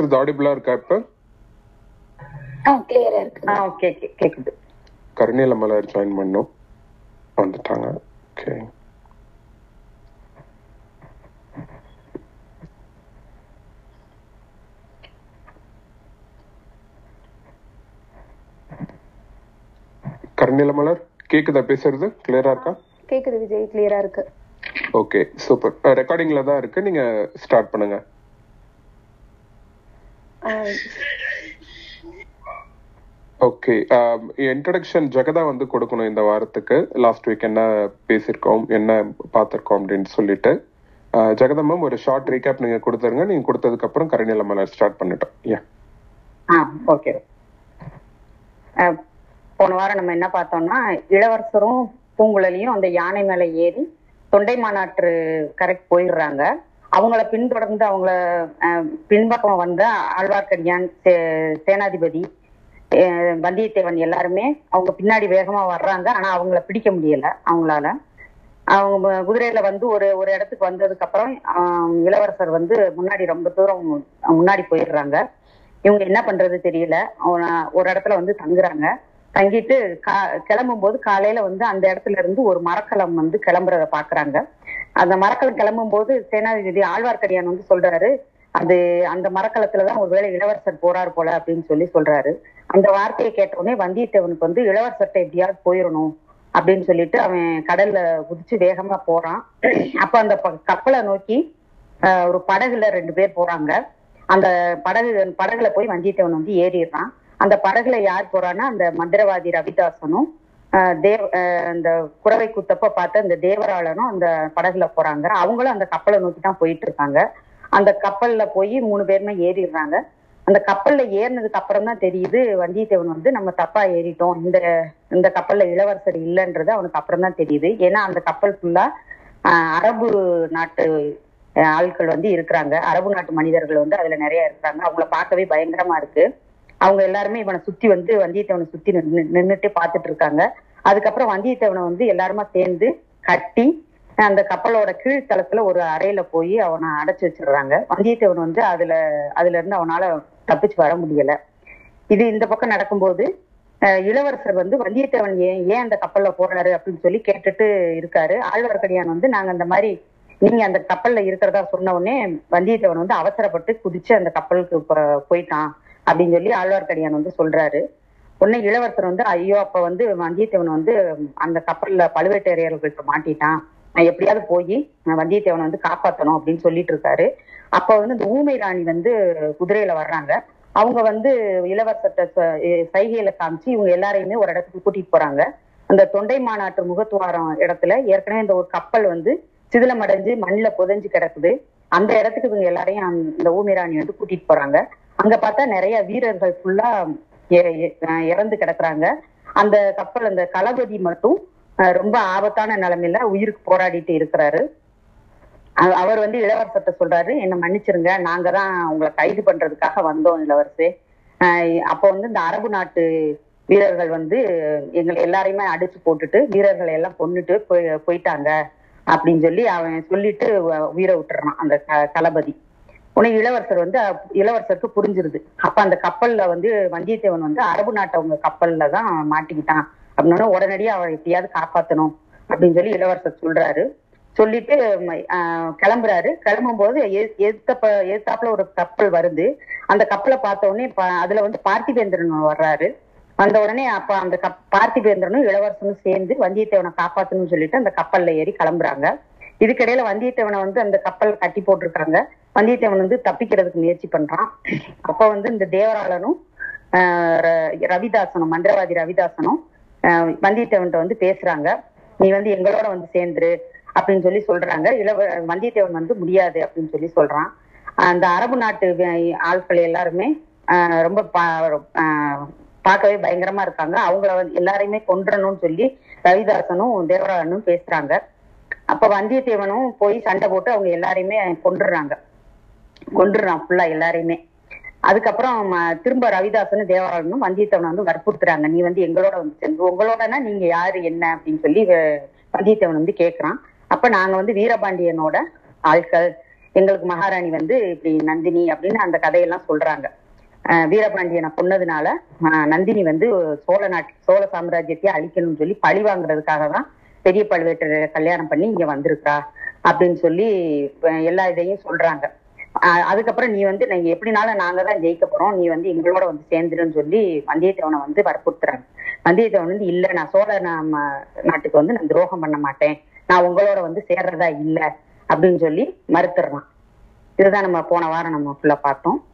பேசுறது ஆடிபிளா இருக்கா இப்ப? ஆ கிளியரா இருக்கு. ஆ ஓகே கேக்குது. கருணீல மலர் ஜாயின் பண்ணோம். வந்துட்டாங்க. ஓகே கருணீல மலர் கேக்குதா பேசுறது? கிளியரா இருக்கா? கேக்குது விஜய் கிளியரா இருக்கு. ஓகே சூப்பர் ரெக்கார்டிங்ல தான் இருக்கு. நீங்க ஸ்டார்ட் பண்ணுங்க. ஓகே இன்ட்ரடக்ஷன் um, ஜெகதா வந்து கொடுக்கணும் இந்த வாரத்துக்கு. லாஸ்ட் வீக் என்ன பேசியிருக்கோம் என்ன பார்த்துருக்கோம் அப்படின்னு சொல்லிட்டு. ஜெகதா மேம் ஒரு ஷார்ட் ரீகேப் நீங்க கொடுத்துருங்க. நீங்க கொடுத்ததுக்கு அப்புறம் கருணில மேல ஸ்டார்ட் பண்ணிட்டோம். ஏன் ஆ ஓகே போன வாரம் நம்ம என்ன பார்த்தோம்னா இளவரசரும் பூங்குழலியும் அந்த யானை மேல ஏறி தொண்டை மாநாட்டு கரெக்ட் போயிடுறாங்க. அவங்கள பின்தொடர்ந்து அவங்கள அஹ், பின்பக்கம் வந்த ஆழ்வார்க்கடியான் சே- சேனாதிபதி வந்தியத்தேவன் எல்லாருமே அவங்க பின்னாடி வேகமா வர்றாங்க. ஆனா அவங்கள பிடிக்க முடியல அவங்களால. அவங்க குதிரையில வந்து ஒரு ஒரு இடத்துக்கு வந்ததுக்கு அப்புறம் இளவரசர் வந்து முன்னாடி ரொம்ப தூரம் முன்னாடி போயிடுறாங்க. இவங்க என்ன பண்றது தெரியல. அவன- ஒரு இடத்துல வந்து தங்குறாங்க. தங்கிட்டு கா கிளம்பும் போது காலையில வந்து அந்த இடத்துல இருந்து ஒரு மரக்கலம் வந்து கிளம்புறத பாக்குறாங்க. அந்த மரக்கலம் கிளம்பும் போது சேனாதிபதி ஆழ்வார்க்கடியான் வந்து சொல்றாரு அது அந்த மரக்கலத்துலதான் ஒருவேளை இளவரசர் போறாரு போல அப்படின்னு சொல்லி சொல்றாரு. அந்த வார்த்தையை கேட்ட உடனே வந்தியத்தேவனுக்கு வந்து இளவரசர்கிட்ட எப்படியாவது போயிடணும் அப்படின்னு சொல்லிட்டு அவன் கடல்ல குதிச்சு வேகமா போறான். அப்ப அந்த கப்பலை நோக்கி ஆஹ், ஒரு படகுல ரெண்டு பேர் போறாங்க. அந்த படகு படகுல போய் வந்தியத்தேவன் வந்து ஏறிடுறான். அந்த படகுல யார் போறான்னா அந்த மந்திரவாதி ரவிதாசனும் தேவ் அந்த குறவை குத்தப்ப பார்த்த அந்த தேவராளனும் அந்த படகுல போறாங்க. அவங்களும் அந்த கப்பலை நோக்கி தான் போயிட்டு இருக்காங்க. அந்த கப்பல்ல போய் மூணு பேருமே ஏறிடுறாங்க. அந்த கப்பல்ல ஏறினதுக்கு அப்புறம் தான் தெரியுது வந்தியத்தேவன் வந்து நம்ம தப்பா ஏறிட்டோம். இந்த இந்த கப்பல்ல இளவரசர் இல்லைன்றது அவனுக்கு அப்புறம் தான் தெரியுது. ஏன்னா அந்த கப்பல் ஃபுல்லா அரபு நாட்டு ஆட்கள் வந்து இருக்கிறாங்க. அரபு நாட்டு மனிதர்கள் வந்து அதுல நிறைய இருக்கிறாங்க. அவங்கள பார்க்கவே பயங்கரமா இருக்கு. அவங்க எல்லாருமே இவனை சுத்தி வந்து வந்தியத்தேவனை சுத்தி நின்னு நின்னுட்டு பார்த்துட்டு இருக்காங்க அதுக்கப்புறம் வந்தியத்தேவனை வந்து எல்லாருமா சேர்ந்து கட்டி அந்த கப்பலோட கீழ்த்தளத்துல ஒரு அறையில போய் அவனை அடைச்சு வச்சிடுறாங்க. வந்தியத்தேவன் வந்து அதுல அதுல இருந்து அவனால தப்பிச்சு வர முடியல. இது இந்த பக்கம் நடக்கும்போது இளவரசர் வந்து வந்தியத்தேவன் ஏன் ஏன் அந்த கப்பல்ல போறாரு அப்படின்னு சொல்லி கேட்டுட்டு இருக்காரு. ஆழ்வார்க்கடியான் வந்து நாங்க அந்த மாதிரி நீங்க அந்த கப்பல்ல இருக்கிறதா சொன்ன உடனே வந்தியத்தேவன் வந்து அவசரப்பட்டு குதிச்சு அந்த கப்பலுக்கு போயிட்டான். அப்படின்னு சொல்லி ஆழ்வார்க்கடியான் வந்து சொல்றாரு. உடனே இளவரசர் வந்து ஐயோ அப்ப வந்து வந்தியத்தேவன் வந்து அந்த கப்பல்ல பழுவேட்டரையர்கள்ட்ட மாட்டிட்டான். நான் எப்படியாவது போய் வந்தியத்தேவனை வந்து காப்பாத்தணும் அப்படின்னு சொல்லிட்டு இருக்காரு. அப்ப வந்து இந்த ஊமை ராணி வந்து குதிரையில வர்றாங்க. அவங்க வந்து இளவரசர்கிட்ட ச- சைகையில காமிச்சு இவங்க எல்லாரையுமே ஒரு இடத்துக்கு கூட்டிட்டு போறாங்க. அந்த தொண்டை மாநாட்டு முகத்துவாரம் இடத்துல ஏற்கனவே இந்த ஒரு கப்பல் வந்து சிதிலமடைஞ்சு மண்ணில் புதைஞ்சு கிடக்குது. அந்த இடத்துக்கு இவங்க எல்லாரையும் அந்த- இந்த ஊமை ராணி வந்து கூட்டிட்டு போறாங்க. அங்க பார்த்தா நிறைய வீரர்கள் ஃபுல்லா இறந்து கிடக்குறாங்க. அந்த கப்பல் அந்த களபதி மட்டும் ரொம்ப ஆபத்தான நிலைமையில உயிருக்கு போராடிட்டு இருக்கிறாரு. அவர் வந்து இளவரசத்தை சொல்றாரு என்ன மன்னிச்சிருங்க நாங்க தான் உங்களை கைது பண்றதுக்காக வந்தோம் இளவரசே. அப்போ வந்து இந்த அரபு நாட்டு வீரர்கள் வந்து எங்களை எல்லாரையுமே அடிச்சு போட்டுட்டு வீரர்களை எல்லாம் கொண்டுட்டு போய் போயிட்டாங்க அப்படின்னு சொல்லி அவன் சொல்லிட்டு உயிரை விட்டுறான் அந்த க- தளபதி. உடனே இளவரசர் வந்து இளவரசருக்கு புரிஞ்சிருது. அப்ப அந்த கப்பல்ல வந்து வந்தியத்தேவன் வந்து அரபு நாட்டவங்க கப்பல்ல தான் மாட்டிக்கிட்டான். அப்படின்னா உடனடியே அவன் எப்படியாவது காப்பாத்தணும் அப்படின்னு சொல்லி இளவரசர் சொல்றாரு. சொல்லிட்டு ஆஹ், கிளம்புறாரு. கிளம்பும் போது எதிர்த்த எதிர்த்தாப்புல ஒரு கப்பல் வருது. அந்த கப்பலை பார்த்த உடனே அதுல வந்து பார்த்திபேந்திரன் வர்றாரு. வந்த உடனே அப்ப அந்த கப் பார்த்திபேந்திரனும் இளவரசனும் சேர்ந்து வந்தியத்தேவனை காப்பாத்தணும்னு சொல்லிட்டு அந்த கப்பல்ல ஏறி கிளம்புறாங்க. இதுக்கிடையில வந்தியத்தேவனை வந்து அந்த கப்பல் கட்டி போட்டிருக்காங்க. வந்தியத்தேவன் வந்து தப்பிக்கிறதுக்கு முயற்சி பண்றான். அப்ப வந்து இந்த தேவராளனும் ர- ரவிதாசனும் மந்திரவாதி ரவிதாசனும் வந்தியத்தேவன்கிட்ட வந்து பேசுறாங்க. நீ வந்து எங்களோட வந்து சேர்ந்துரு அப்படின்னு சொல்லி சொல்றாங்க. இளவ வந்தியத்தேவன் வந்து முடியாது அப்படின்னு சொல்லி சொல்றான். அந்த அரபு நாட்டு ஆட்கள் எல்லாருமே ரொம்ப பா- பார்க்கவே பயங்கரமா இருக்காங்க. அவங்கள வந்து எல்லாரையுமே கொன்றணும்னு சொல்லி ரவிதாசனும் தேவராளனும் பேசுறாங்க. அப்ப வந்தியத்தேவனும் போய் சண்டை போட்டு அவங்க எல்லாரையுமே கொண்டுடுறாங்க கொண்டுறான் ஃபுல்லா எல்லாரையுமே. அதுக்கப்புறம் திரும்ப ரவிதாசனும் தேவராளனும் வந்தியத்தேவனை வந்து வற்புறுத்துறாங்க. நீ வந்து எங்களோட வந்து சேர்ந்து உங்களோடனா நீங்க யாரு என்ன அப்படின்னு சொல்லி வந்தியத்தேவன் வந்து கேக்குறான். அப்ப நாங்க வந்து வீரபாண்டியனோட ஆட்கள் எங்களுக்கு மகாராணி வந்து இப்படி நந்தினி அப்படின்னு அந்த கதையெல்லாம் சொல்றாங்க. அஹ் வீரபாண்டியனை கொன்னதுனால நந்தினி வந்து சோழ நாட்டு சோழ சாம்ராஜ்யத்தையே அழிக்கணும்னு சொல்லி பழி வாங்குறதுக்காக தான் பெரிய பழுவேட்டரை கல்யாணம் பண்ணி இங்க வந்திருக்கா அப்படின்னு சொல்லி எல்லா இதையும் சொல்றாங்க. அதுக்கப்புறம் நீ வந்து நீங்க எப்படினாலும் நாங்க தான் ஜெயிக்க போறோம். நீ வந்து எங்களோட வந்து சேர்ந்துருன்னு சொல்லி வந்தியத்தேவனை வந்து வற்புறுத்துறாங்க. வந்தியத்தேவன் வந்து இல்ல நான் சோழ நாம நாட்டுக்கு வந்து நான் துரோகம் பண்ண மாட்டேன். நான் உங்களோட வந்து சேர்றதா இல்ல. அப்படின்னு சொல்லி மறுத்துடுறான். இதுதான் நம்ம போன வாரம் நம்ம ஃபுல்லா பார்த்தோம்.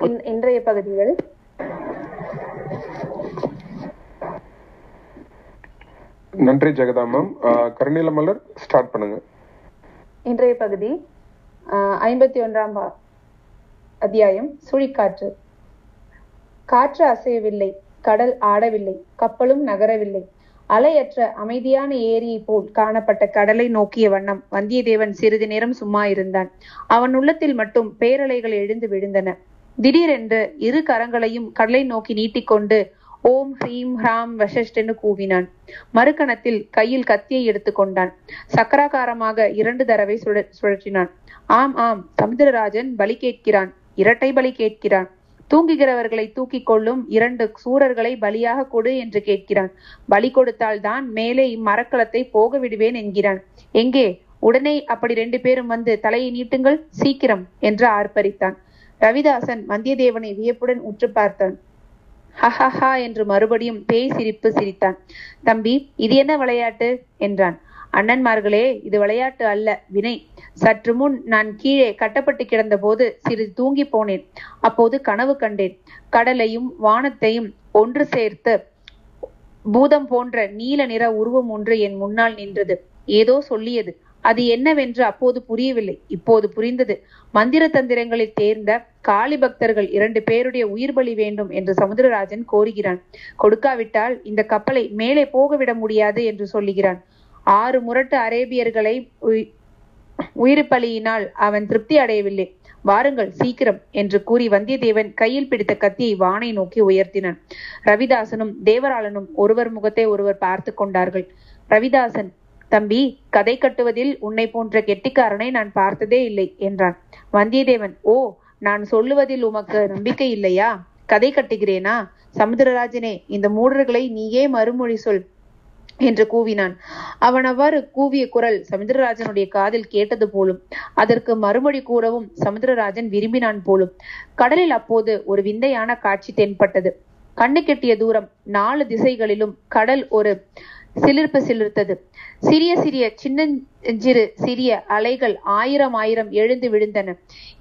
இன்- இன்றைய பகுதிகள்? நன்றி ஜெகதா மேம் கருணீல மலர் ஸ்டார்ட் பண்ணுங்க. இன்றைய பகுதி ஐம்பத்தி ஒன்றாம் அத்தியாயம் சுழிக்காற்று. காற்று அசையவில்லை கடல் ஆடவில்லை கப்பலும் நகரவில்லை. அலையற்ற அமைதியான ஏரியை போல் காணப்பட்ட கடலை நோக்கிய வண்ணம் வந்தியத்தேவன் சிறிது நேரம் சும்மா இருந்தான். அவன் உள்ளத்தில் மட்டும் பேரலைகள் எழுந்து விழுந்தன. திடீரென்று இரு கரங்களையும் கடலை நோக்கி நீட்டிக்கொண்டு ஓம் ஹ்ரீம் ஹ்ராம் வஷஷ்டென்னு கூவினான். மறுகணத்தில் கையில் கத்தியை எடுத்துக்கொண்டான் சக்கராகாரமாக இரண்டு தடவை சுழ சுழற்றினான். ஆம் ஆம் சமுத்திரராஜன் பலி கேட்கிறான். இரட்டை பலி கேட்கிறான். தூங்குகிறவர்களை தூக்கிக் கொள்ளும் இரண்டு சூரர்களை பலியாக கொடு என்று கேட்கிறான். பலி கொடுத்தால் தான் மேலே இம்மரக்களத்தை போக விடுவேன் என்கிறான். எங்கே? உடனே அப்படி ரெண்டு பேரும் வந்து தலையை நீட்டுங்கள் சீக்கிரம் என்று ஆர்ப்பரித்தான். ரவிதாசன் வந்தியத்தேவனை வியப்புடன் உற்று பார்த்தான். ஹஹஹா என்று மறுபடியும் பேய் சிரிப்பு சிரித்தான். தம்பி இது என்ன விளையாட்டு? என்றான். அண்ணன்மார்களே இது விளையாட்டு அல்ல வினை. சற்று முன் நான் கீழே கட்டப்பட்டு கிடந்த போது சிறிது தூங்கி போனேன். அப்போது கனவு கண்டேன். கடலையும் வானத்தையும் ஒன்று சேர்த்து பூதம் போன்ற நீல நிற உருவம் ஒன்று என் முன்னால் நின்றது. ஏதோ சொல்லியது. அது என்னவென்று அப்போது புரியவில்லை. இப்போது புரிந்தது. மந்திர தந்திரங்களில் தேர்ந்த காளி பக்தர்கள் இரண்டு பேருடைய உயிர் பலி வேண்டும் என்று சமுத்திரராஜன் கோருகிறான். கொடுக்காவிட்டால் இந்த கப்பலை மேலே போகவிட முடியாது என்று சொல்லுகிறான். ஆறு முரட்டு அரேபியர்களை உயிர் பலியினால் அவன் திருப்தி அடையவில்லை. வாருங்கள் சீக்கிரம் என்று கூறி வந்தியத்தேவன் கையில் பிடித்த கத்தியை வானை நோக்கி உயர்த்தினான். ரவிதாசனும் தேவராளனும் ஒருவர் முகத்தை ஒருவர் பார்த்து கொண்டார்கள். ரவிதாசன் தம்பி கதை கட்டுவதில் உன்னை போன்ற கெட்டிக்காரனை நான் பார்த்ததே இல்லை என்றான். வந்தியத்தேவன் ஓ நான் சொல்லுவதில் உமக்கு நம்பிக்கை இல்லையா? கதை கட்டுகிறேனா? சமுத்திரராஜனே இந்த மூடர்களை நீயே மறுமொழி சொல் என்று கூவினான். அவன் அவ்வாறு கூவிய குரல் சமுத்திரராஜனுடைய காதில் கேட்டது போலும் அதற்கு மறுமொழி கூறவும் சமுத்திரராஜன் விரும்பினான் போலும். கடலில் அப்போது ஒரு விந்தையான காட்சி தென்பட்டது. கண்ணு கெட்டிய தூரம் நாலு திசைகளிலும் கடல் ஒரு சிலிர்ப்பு சிலிர்த்தது. சிறிய சிறிய சின்னஞ்சிறு சிறிய அலைகள் ஆயிரம் ஆயிரம் எழுந்து விழுந்தன.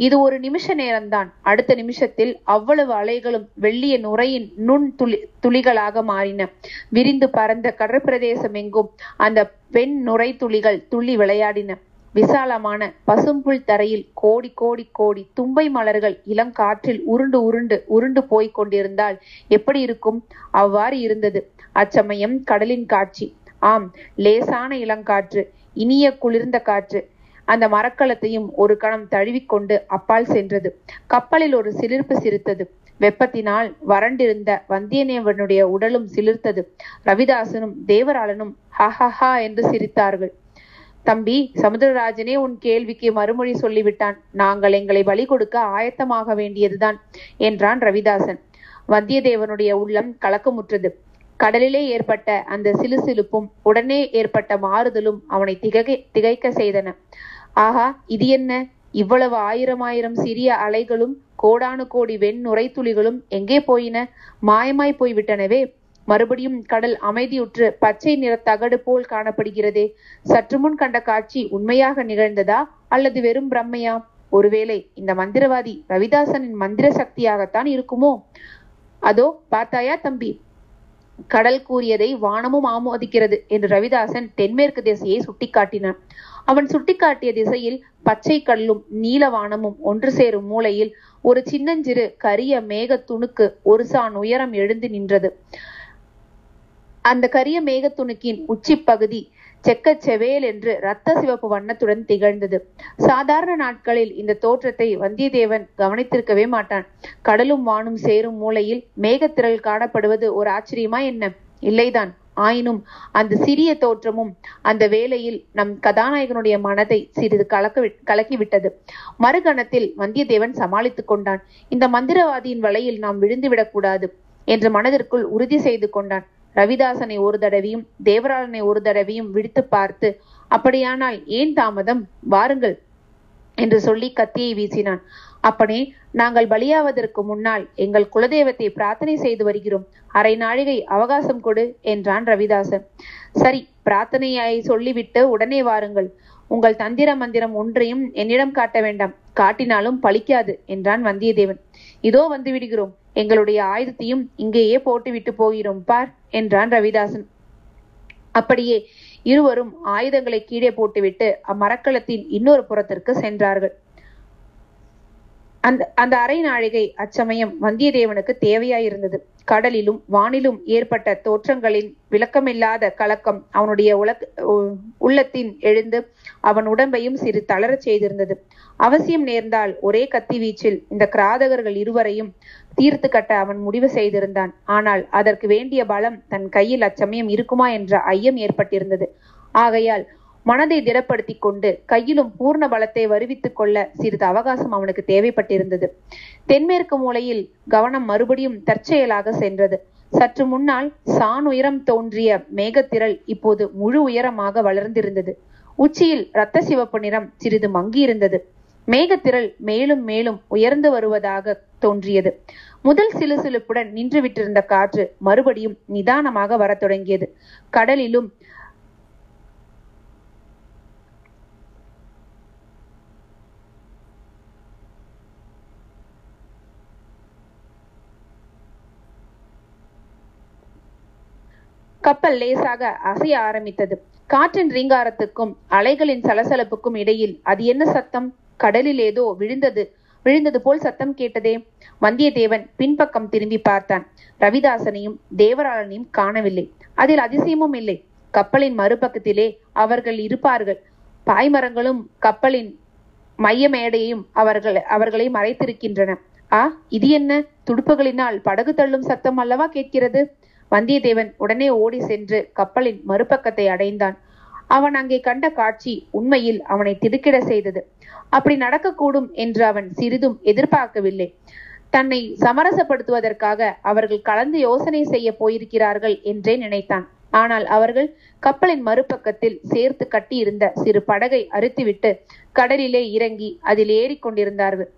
இது ஒரு நிமிஷ நேரம்தான். அடுத்த நிமிஷத்தில் அவ்வளவு அலைகளும் வெள்ளிய நுரையின் நுண் துளி துளிகளாக மாறின. விரிந்து பறந்த கடற்பிரதேசம் எங்கும் அந்த பெண் நுரை துளிகள் துள்ளி விளையாடின. விசாலமான பசும்புல் தரையில் கோடி கோடி கோடி தும்பை மலர்கள் இளம் காற்றில் உருண்டு உருண்டு உருண்டு போய்க் கொண்டிருந்தால் எப்படி இருக்கும்? அவ்வாறு இருந்தது. அச்சமயம் கடலின் காட்சி. ஆம் லேசான இளங்காற்று இனிய குளிர்ந்த காற்று. அந்த மரக்கலத்தையும் ஒரு கணம் தழுவிக்கொண்டு அப்பால் சென்றது. கப்பலில் ஒரு சிலிர்ப்பு சிரித்தது. வெப்பத்தினால் வறண்டிருந்த வந்தியத்தேவனுடைய உடலும் சிலிர்த்தது. ரவிதாசனும் தேவராளனும் ஹஹஹா என்று சிரித்தார்கள். தம்பி சமுதிரராஜனே உன் கேள்விக்கு மறுமொழி சொல்லிவிட்டான். நாங்கள் எங்களை பலி கொடுக்க ஆயத்தமாக வேண்டியதுதான் என்றான் ரவிதாசன். வந்தியத்தேவனுடைய உள்ளம் கலக்கமுற்றது. கடலிலே ஏற்பட்ட அந்த சிலுசிலுப்பும் உடனே ஏற்பட்ட மாறுதலும் அவனை திகை திகைக்க செய்தன. ஆஹா இது என்ன? இவ்வளவு ஆயிரம் ஆயிரம் சிறிய அலைகளும் கோடானு கோடி வெண் நுரைத்துளிகளும் எங்கே போயின? மாயமாய் போய்விட்டனவே. மறுபடியும் கடல் அமைதியுற்று பச்சை நிற தகடு போல் காணப்படுகிறதே. சற்று முன் கண்ட காட்சி உண்மையாக நிகழ்ந்ததா? அல்லது வெறும் பிரம்மையா? ஒருவேளை இந்த மந்திரவாதி ரவிதாசனின் மந்திர சக்தியாகத்தான் இருக்குமோ? அதோ பார்த்தாயா தம்பி? கடல் கூறியதை வானமும் ஆமோதிக்கிறது என்று ரவிதாசன் தென்மேற்கு திசையை சுட்டிக்காட்டினான். அவன் சுட்டிக்காட்டிய திசையில் பச்சை கல்லும் நீல வானமும் ஒன்று சேரும் மூலையில் ஒரு சின்னஞ்சிறு கரிய மேக துணுக்கு ஒரு சான் உயரம் எழுந்து நின்றது. அந்த கரிய மேகத்துணுக்கின் உச்சி செக்கச் செவேல் என்று இரத்த சிவப்பு வண்ணத்துடன் திகழ்ந்தது. சாதாரண நாட்களில் இந்த தோற்றத்தை வந்தியத்தேவன் கவனித்திருக்கவே மாட்டான். கடலும் வானும் சேரும் மூலையில் மேகத்திரள் காணப்படுவது ஒரு ஆச்சரியமா என்ன? இல்லைதான். ஆயினும் அந்த சிறிய தோற்றமும் அந்த வேளையில் நம் கதாநாயகனுடைய மனதை சிறிது கலக்க கலக்கிவிட்டது. மறுகணத்தில் வந்தியத்தேவன் சமாளித்துக் கொண்டான். இந்த மந்திரவாதியின் வலையில் நாம் விழுந்துவிடக் கூடாது என்று மனதிற்குள் உறுதி செய்து கொண்டான். ரவிதாசனை ஒரு தடவையும் தேவராளனை ஒரு தடவையும் விடுத்து பார்த்து அப்படியானால் ஏன் தாமதம்? வாருங்கள் என்று சொல்லி கத்தியை வீசினான். அப்பனே நாங்கள் பலியாவதற்கு முன்னால் எங்கள் குலதெய்வத்தை பிரார்த்தனை செய்து வருகிறோம். அரை நாழிகை அவகாசம் கொடு என்றான் ரவிதாசன். சரி பிரார்த்தனையாய் சொல்லிவிட்டு உடனே வாருங்கள். உங்கள் தந்திர மந்திரம் ஒன்றையும் என்னிடம் காட்ட வேண்டாம். காட்டினாலும் பலிக்காது என்றான் வந்தியத்தேவன். இதோ வந்து விடுகிறோம். எங்களுடைய ஆயுதத்தையும் இங்கேயே போட்டுவிட்டு போகிறோம். பார். என்றான் ரவிதாசன். அப்படியே இருவரும் ஆயுதங்களை கீழே போட்டுவிட்டு அம்மரக்களத்தின் இன்னொரு புறத்திற்கு சென்றார்கள். அந்த அந்த அரை நாழிகை அச்சமயம் வந்தியத்தேவனுக்கு தேவையாயிருந்தது. கடலிலும் வானிலும் ஏற்பட்ட தோற்றங்களின் விளக்கமில்லாத கலக்கம் அவனுடைய உலக உள்ளத்தின் எழுந்து அவன் உடம்பையும் சிறு தளரச் செய்திருந்தது. அவசியம் நேர்ந்தால் ஒரே கத்தி வீச்சில் இந்த கிராதகர்கள் இருவரையும் தீர்த்து கட்ட அவன் முடிவு செய்திருந்தான். ஆனால் அதற்கு வேண்டிய பலம் தன் கையில் அச்சமயம் இருக்குமா என்ற ஐயம் ஏற்பட்டிருந்தது. ஆகையால் மனதை திடப்படுத்தி கொண்டு கையிலும் பூர்ண பலத்தை வருவித்துக் கொள்ள சிறிது அவகாசம் அவனுக்கு தேவைப்பட்டிருந்தது. தென்மேற்கு மூலையில் கவனம் மறுபடியும் தற்செயலாக சென்றது. சற்று முன்னால் சான் உயரம் தோன்றிய மேகத்திரள் இப்போது முழு உயரமாக வளர்ந்திருந்தது. உச்சியில் இரத்த சிவப்பு நிறம் சிறிது மங்கியிருந்தது. மேகத்திரள் மேலும் மேலும் உயர்ந்து வருவதாக தோன்றியது. முதல் சிலுசிலுப்புடன் நின்று விட்டிருந்த காற்று மறுபடியும் நிதானமாக வரத் தொடங்கியது. கடலிலும் கப்பல் லேசாக அசைய ஆரம்பித்தது. காற்றின் ரீங்காரத்துக்கும் அலைகளின் சலசலப்புக்கும் இடையில் அது என்ன சத்தம்? கடலில் ஏதோ விழுந்தது. விழுந்தது போல் சத்தம் கேட்டதே. வந்தியத்தேவன் பின்பக்கம் திரும்பி பார்த்தான். ரவிதாசனையும் தேவராளனையும் காணவில்லை. அதில் அதிசயமும் இல்லை. கப்பலின் மறுபக்கத்திலே அவர்கள் இருப்பார்கள். பாய்மரங்களும் கப்பலின் மைய மேடையும் அவர்கள் அவர்களை மறைத்திருக்கின்றன. ஆ இது என்ன? துடுப்புகளினால் படகு தள்ளும் சத்தம் அல்லவா? கேட்கிறது. வந்தியத்தேவன் உடனே ஓடி சென்று கப்பலின் மறுபக்கத்தை அடைந்தான். அவன் அங்கே கண்ட காட்சி உண்மையில் அவனை திடுக்கிட செய்தது. அப்படி நடக்கக்கூடும் என்று அவன் சிறிதும் எதிர்பார்க்கவில்லை. தன்னை சமரசப்படுத்துவதற்காக அவர்கள் கலந்து யோசனை செய்ய போயிருக்கிறார்கள் என்றே நினைத்தான். ஆனால் அவர்கள் கப்பலின் மறுபக்கத்தில் சேர்த்து கட்டியிருந்த சிறு படகை அறுத்துவிட்டு கடலிலே இறங்கி அதில் ஏறிக்கொண்டிருந்தார்கள்.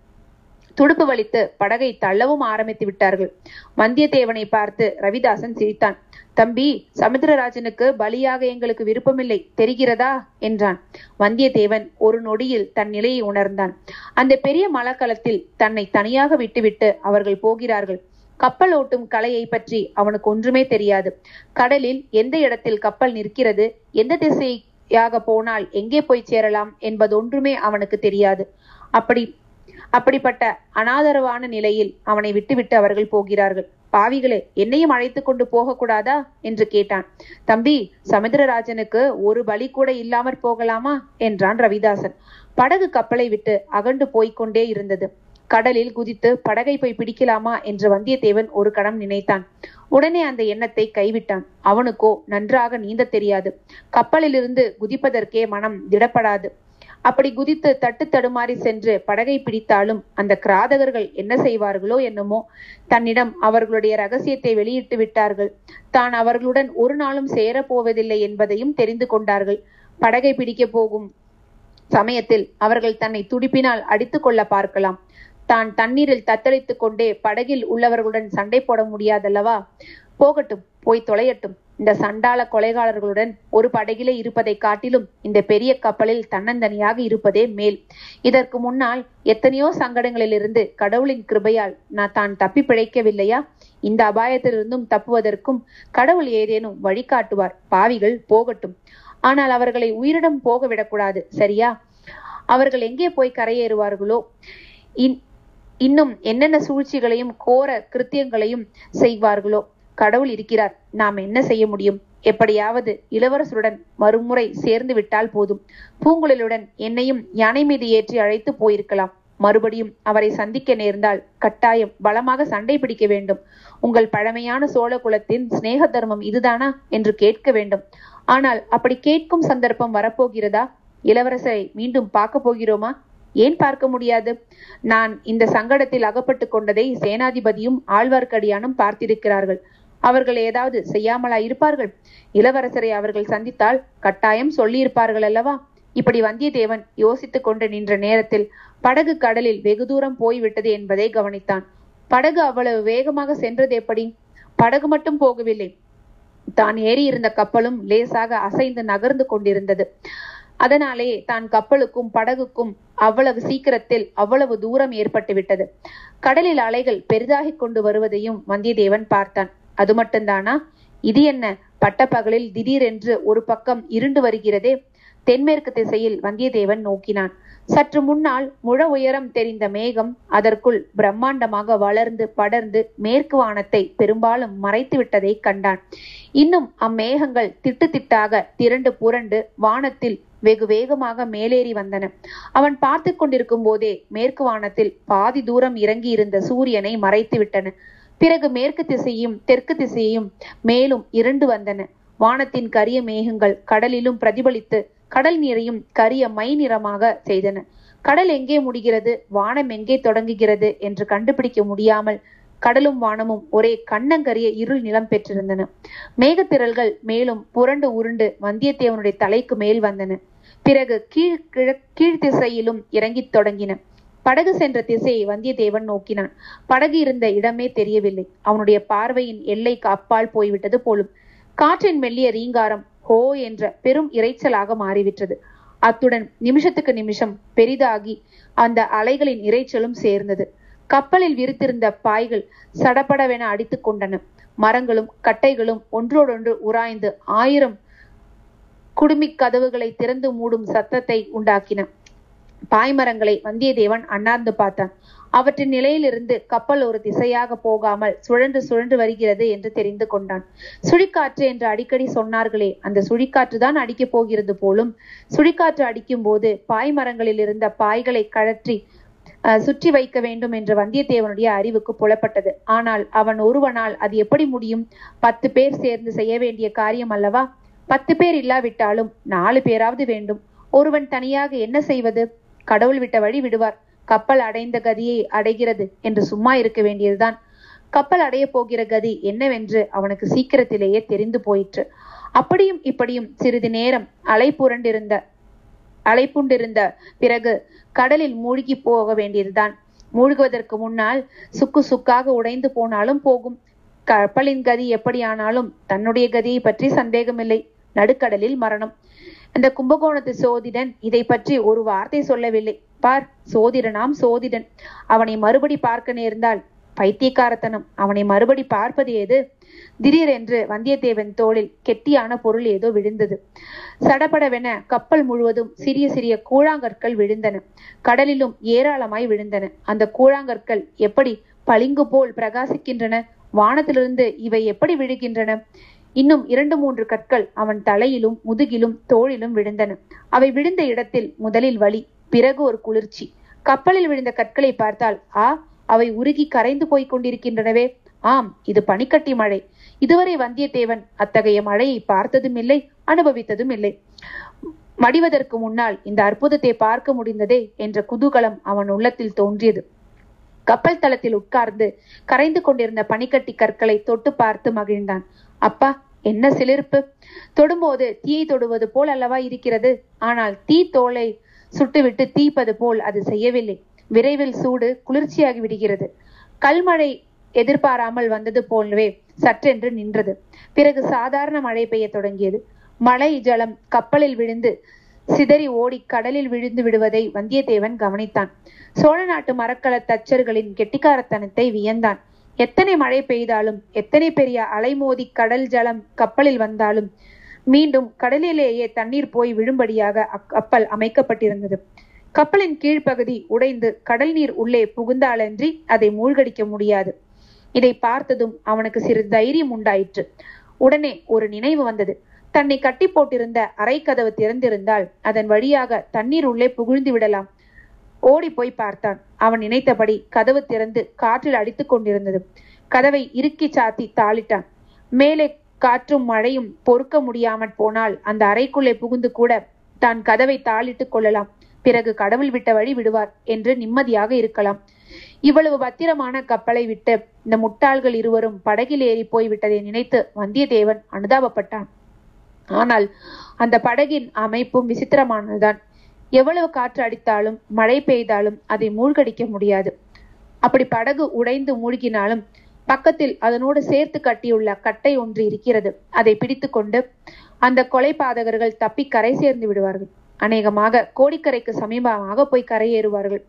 துடுப்பு வலித்து படகை தள்ளவும் ஆரம்பித்து விட்டார்கள். வந்தியத்தேவனை பார்த்து ரவிதாசன் சிரித்தான். தம்பி சமுத்திரராஜனுக்கு பலியாக எங்களுக்கு விருப்பமில்லை. தெரிகிறதா? என்றான். வந்தியத்தேவன் ஒரு நொடியில் தன் நிலையை உணர்ந்தான். அந்த பெரிய மலக்களத்தில் தன்னை தனியாக விட்டுவிட்டு அவர்கள் போகிறார்கள். கப்பல் ஓட்டும் கலையை பற்றி அவனுக்கு ஒன்றுமே தெரியாது. கடலில் எந்த இடத்தில் கப்பல் நிற்கிறது எந்த திசையாக போனால் எங்கே போய் சேரலாம் என்பது ஒன்றுமே அவனுக்கு தெரியாது. அப்படி அப்படிப்பட்ட அனாதரவான நிலையில் அவனை விட்டுவிட்டு அவர்கள் போகிறார்கள். பாவிகளே என்னையும் அழைத்து கொண்டு போகக்கூடாதா? என்று கேட்டான். தம்பி சமுத்திரராஜனுக்கு ஒரு பலி கூட இல்லாமற் போகலாமா? என்றான் ரவிதாசன். படகு கப்பலை விட்டு அகண்டு போய்க்கொண்டே இருந்தது. கடலில் குதித்து படகை போய் பிடிக்கலாமா? என்று வந்தியத்தேவன் ஒரு கணம் நினைத்தான். உடனே அந்த எண்ணத்தை கைவிட்டான். அவனுக்கோ நன்றாக நீந்த தெரியாது. கப்பலிலிருந்து குதிப்பதற்கே மனம் திடப்படாது. அப்படி குதித்து தட்டு தடுமாறி சென்று படகை பிடித்தாலும் அந்த கிராதகர்கள் என்ன செய்வார்களோ என்னமோ தன்னிடம் அவர்களுடைய ரகசியத்தை வெளியிட்டு விட்டார்கள். தான் அவர்களுடன் ஒரு நாளும் சேரப் போவதில்லை என்பதையும் தெரிந்து கொண்டார்கள். படகை பிடிக்க போகும் சமயத்தில் அவர்கள் தன்னை துடிப்பினால் அடித்துக் கொள்ள பார்க்கலாம். தான் தண்ணீரில் தத்தளித்துக் கொண்டே படகில் உள்ளவர்களுடன் சண்டை போட முடியாதல்லவா? போகட்டும் போய் தொலையட்டும். இந்த சண்டாள கொலைகாரர்களுடன் ஒரு படகிலே இருப்பதை காட்டிலும் இந்த பெரிய கப்பலில் தன்னந்தனியாக இருப்பதே மேல். இதற்கு முன்னால் எத்தனையோ சங்கடங்களிலிருந்து கடவுளின் கிருபையால் நான் தான் தப்பி பிழைக்கவில்லையா? இந்த அபாயத்திலிருந்தும் தப்புவதற்கும் கடவுள் ஏதேனும் வழிகாட்டுவார் பாவிகள் போகட்டும். ஆனால் அவர்களை உயிரிடம் போக விடக்கூடாது சரியா? அவர்கள் எங்கே போய் கரையேறுவார்களோ? இன்னும் என்னென்ன சூழ்ச்சிகளையும் கோர கிருத்தியங்களையும் செய்வார்களோ? கடவுள் இருக்கிறார். நாம் என்ன செய்ய முடியும்? எப்படியாவது இளவரசருடன் மறுமுறை சேர்ந்து விட்டால் போதும். பூங்குழலுடன் என்னையும் யானை மீது ஏற்றி அழைத்து போயிருக்கலாம். மறுபடியும் அவரை சந்திக்க நேர்ந்தால் கட்டாயம் பலமாக சண்டை பிடிக்க வேண்டும். உங்கள் பழமையான சோழ குலத்தின் சிநேக தர்மம் இதுதானா? என்று கேட்க வேண்டும். ஆனால் அப்படி கேட்கும் சந்தர்ப்பம் வரப்போகிறதா? இளவரசரை மீண்டும் பார்க்க போகிறோமா? ஏன் பார்க்க முடியாது? நான் இந்த சங்கடத்தில் அகப்பட்டு கொண்டதை சேனாதிபதியும் ஆழ்வார்க்கடியானும் பார்த்திருக்கிறார்கள். அவர்கள் ஏதாவது செய்யாமலா இருப்பார்கள்? இளவரசரை அவர்கள் சந்தித்தால் கட்டாயம் சொல்லியிருப்பார்கள் அல்லவா? இப்படி வந்தியத்தேவன் யோசித்துக் கொண்டு நின்ற நேரத்தில் படகு கடலில் வெகு தூரம் போய்விட்டது என்பதை கவனித்தான். படகு அவ்வளவு வேகமாக சென்றது எப்படி? படகு மட்டும் போகவில்லை. தான் ஏறி இருந்த கப்பலும் லேசாக அசைந்து நகர்ந்து கொண்டிருந்தது. அதனாலே தான் கப்பலுக்கும் படகுக்கும் அவ்வளவு சீக்கிரத்தில் அவ்வளவு தூரம் ஏற்பட்டு விட்டது கடலில் அலைகள் பெரிதாகிக் கொண்டு வருவதையும் வந்தியத்தேவன் பார்த்தான். அது மட்டும்தானா? இது என்ன? பட்டப்பகலில் திடீரென்று ஒரு பக்கம் இருண்டு வருகிறதே. தென்மேற்கு திசையில் வந்தியத்தேவன் நோக்கினான். சற்று முன்னால் முழ உயரம் தெரிந்த மேகம் அதற்குள் பிரம்மாண்டமாக வளர்ந்து படர்ந்து மேற்கு வானத்தை பெரும்பாலும் மறைத்து விட்டதை கண்டான். இன்னும் அம்மேகங்கள் திட்டு திட்டாக திரண்டு புரண்டு வானத்தில் வெகு வேகமாக மேலேறி வந்தன. அவன் பார்த்து கொண்டிருக்கும் போதே மேற்கு வானத்தில் பாதி தூரம் இறங்கி இருந்த சூரியனை மறைத்து விட்டன பிறகு மேற்கு திசையும் தெற்கு திசையும் மேலும் இரண்டு வந்தன. வானத்தின் கரிய மேகங்கள் கடலிலும் பிரதிபலித்து கடல் நீரையும் கரிய மை நிறமாக செய்தன. கடல் எங்கே முடிகிறது? வானம் எங்கே தொடங்குகிறது? என்று கண்டுபிடிக்க முடியாமல் கடலும் வானமும் ஒரே கண்ணங்கரிய இருள் நிலம் பெற்றிருந்தன. மேகத்திரள்கள் மேலும் புரண்டு உருண்டு வந்தியத்தேவனுடைய தலைக்கு மேல் வந்தன. பிறகு கீழ் கிழ கீழ் திசையிலும் இறங்கித் தொடங்கின. படகு சென்ற திசையை வந்தியத்தேவன் நோக்கினான். படகு இருந்த இடமே தெரியவில்லை. அவனுடைய பார்வையின் எல்லைக்கு அப்பால் போய்விட்டது போலும். காற்றின் மெல்லிய ரீங்காரம் ஹோ என்ற பெரும் இரைச்சலாக மாறிவிட்டது. அத்துடன் நிமிஷத்துக்கு நிமிஷம் பெரிதாகி அந்த அலைகளின் இரைச்சலும் சேர்ந்தது. கப்பலில் விரித்திருந்த பாய்கள் சடபடவென அடித்துக் கொண்டன. மரங்களும் கட்டைகளும் ஒன்றோடொன்று உராய்ந்து ஆயிரம் குடுமிக் கதவுகளை திறந்து மூடும் சத்தத்தை உண்டாக்கின. பாய்மரங்களை வந்தியத்தேவன் அண்ணாந்து பார்த்தான். அவற்றின் நிலையிலிருந்து கப்பல் ஒரு திசையாக போகாமல் சுழன்று சுழன்று வருகிறது என்று தெரிந்து கொண்டான். சுழிக்காற்று என்று அடிக்கடி சொன்னார்களே அந்த சுழிக்காற்று தான் அடிக்கப் போகிறது போலும். சுழிக்காற்று அடிக்கும் போது பாய்மரங்களில் இருந்த பாய்களை கழற்றி அஹ், சுற்றி வைக்க வேண்டும் என்ற வந்தியத்தேவனுடைய அறிவுக்கு புலப்பட்டது. ஆனால் அவன் ஒருவனால் அது எப்படி முடியும்? பத்து பேர் சேர்ந்து செய்ய வேண்டிய காரியம் அல்லவா? பத்து பேர் இல்லாவிட்டாலும் நாலு பேராவது வேண்டும். ஒருவன் தனியாக என்ன செய்வது? கடவுள் விட்ட வழி விடுவார். கப்பல் அடைந்த கதியை அடைகிறது என்று சும்மா இருக்க வேண்டியதுதான். கப்பல் அடைய போகிற கதி என்னவென்று அவனுக்கு சீக்கிரத்திலேயே தெரிந்து போயிற்று. அப்படியும் இப்படியும் சிறிது நேரம் அலை புரண்டிருந்த அலைப்புண்டிருந்த பிறகு கடலில் மூழ்கி போக வேண்டியதுதான். மூழ்குவதற்கு முன்னால் சுக்கு சுக்காக உடைந்து போனாலும் போகும். கப்பலின் கதி எப்படியானாலும் தன்னுடைய கதியை பற்றி சந்தேகமில்லை. நடுக்கடலில் மரணம். அந்த கும்பகோணத்து சோதிடன் இதை பற்றி ஒரு வார்த்தை சொல்லவில்லை. பார் சோதிடனாம் சோதிடன். அவனை மறுபடி பார்க்க நேர்ந்தால் பைத்தியக்காரத்தனம். அவனை மறுபடி பார்ப்பது ஏது? திடீரென்று வந்தியத்தேவன் தோளில் கெட்டியான பொருள் ஏதோ விழுந்தது. சடபடவென கப்பல் முழுவதும் சிறிய சிறிய கூழாங்கற்கள் விழுந்தன. கடலிலும் ஏராளமாய் விழுந்தன. அந்த கூழாங்கற்கள் எப்படி பளிங்கு போல் பிரகாசிக்கின்றன? வானத்திலிருந்து இவை எப்படி விழுகின்றன? இன்னும் இரண்டு மூன்று கற்கள் அவன் தலையிலும் முதுகிலும் தோளிலும் விழுந்தன. அவை விழுந்த இடத்தில் முதலில் வலி பிறகு ஒரு குளிர்ச்சி. கப்பலில் விழுந்த கற்களை பார்த்தால் ஆ அவை உருகி கரைந்து போய்க் கொண்டிருக்கின்றனவே. ஆம் இது பனிக்கட்டி மழை. இதுவரை வந்தியத்தேவன் அத்தகைய மழையை பார்த்ததும் இல்லை அனுபவித்ததும் இல்லை மடிவதற்கு முன்னால் இந்த அற்புதத்தை பார்க்க முடிந்ததே என்ற குதூகலம் அவன் உள்ளத்தில் தோன்றியது. கப்பல் தளத்தில் உட்கார்ந்து கரைந்து கொண்டிருந்த பனிக்கட்டி கற்களை தொட்டு பார்த்து மகிழ்ந்தான். அப்பா என்ன சிலிர்ப்பு? தொடும்போது தீயை தொடுவது போல் அல்லவா இருக்கிறது. ஆனால் தீ தோலை சுட்டுவிட்டு தீப்பது போல் அது செய்யவில்லை. விரைவில் சூடு குளிர்ச்சியாகி விடுகிறது. கல்மழை எதிர்பாராமல் வந்தது போலவே சற்றென்று நின்றது. பிறகு சாதாரண மழை பெய்ய தொடங்கியது. மழை ஜலம் கப்பலில் விழுந்து சிதறி ஓடி கடலில் விழுந்து விடுவதை வந்தியத்தேவன் கவனித்தான். சோழ நாட்டு மரக்கல தச்சர்களின் கெட்டிக்காரத்தனத்தை வியந்தான். எத்தனை மழை பெய்தாலும் எத்தனை பெரிய அலைமோதி கடல் ஜலம் கப்பலில் வந்தாலும் மீண்டும் கடலிலேயே தண்ணீர் போய் விழும்படியாக அக்கப்பல் அமைக்கப்பட்டிருந்தது. கப்பலின் கீழ்ப்பகுதி உடைந்து கடல் நீர் உள்ளே புகுந்தாலன்றி அதை மூழ்கடிக்க முடியாது. இதை பார்த்ததும் அவனுக்கு சிறிது தைரியம் உண்டாயிற்று. உடனே ஒரு நினைவு வந்தது. தன்னை கட்டி போட்டிருந்த அரை கதவு திறந்திருந்தால் அதன் வழியாக தண்ணீர் உள்ளே புகுழ்ந்து விடலாம். ஓடி போய் பார்த்தான். அவன் நினைத்தபடி கதவு திறந்து காற்றில் அடித்து கொண்டிருந்தது. கதவை இறுக்கி சாத்தி தாளிட்டான். மேலே காற்றும் மழையும் பொறுக்க முடியாமற் போனால் அந்த அறைக்குள்ளே புகுந்து கூட தான் கதவை தாளிட்டுக் கொள்ளலாம். பிறகு கடவுள் விட்ட வழி விடுவார் என்று நிம்மதியாக இருக்கலாம். இவ்வளவு பத்திரமான கப்பலை விட்டு இந்த முட்டாள்கள் இருவரும் படகில் ஏறி போய் விட்டதை நினைத்து வந்தியத்தேவன் அனுதாபப்பட்டான். ஆனால் அந்த படகின் அமைப்பும் விசித்திரமானதுதான். எவ்வளவு காற்று அடித்தாலும் மழை பெய்தாலும் அதை மூழ்கடிக்க முடியாது. அப்படி படகு உடைந்து மூழ்கினாலும் பக்கத்தில் அதனோடு சேர்த்து கட்டியுள்ள கட்டை ஒன்று இருக்கிறது. அதை பிடித்துக்கொண்டு அந்த கொலை பாதகர்கள் தப்பி கரை சேர்ந்து விடுவார்கள். அநேகமாக கோடிக்கரைக்கு சமீபமாக போய் கரையேறுவார்கள்.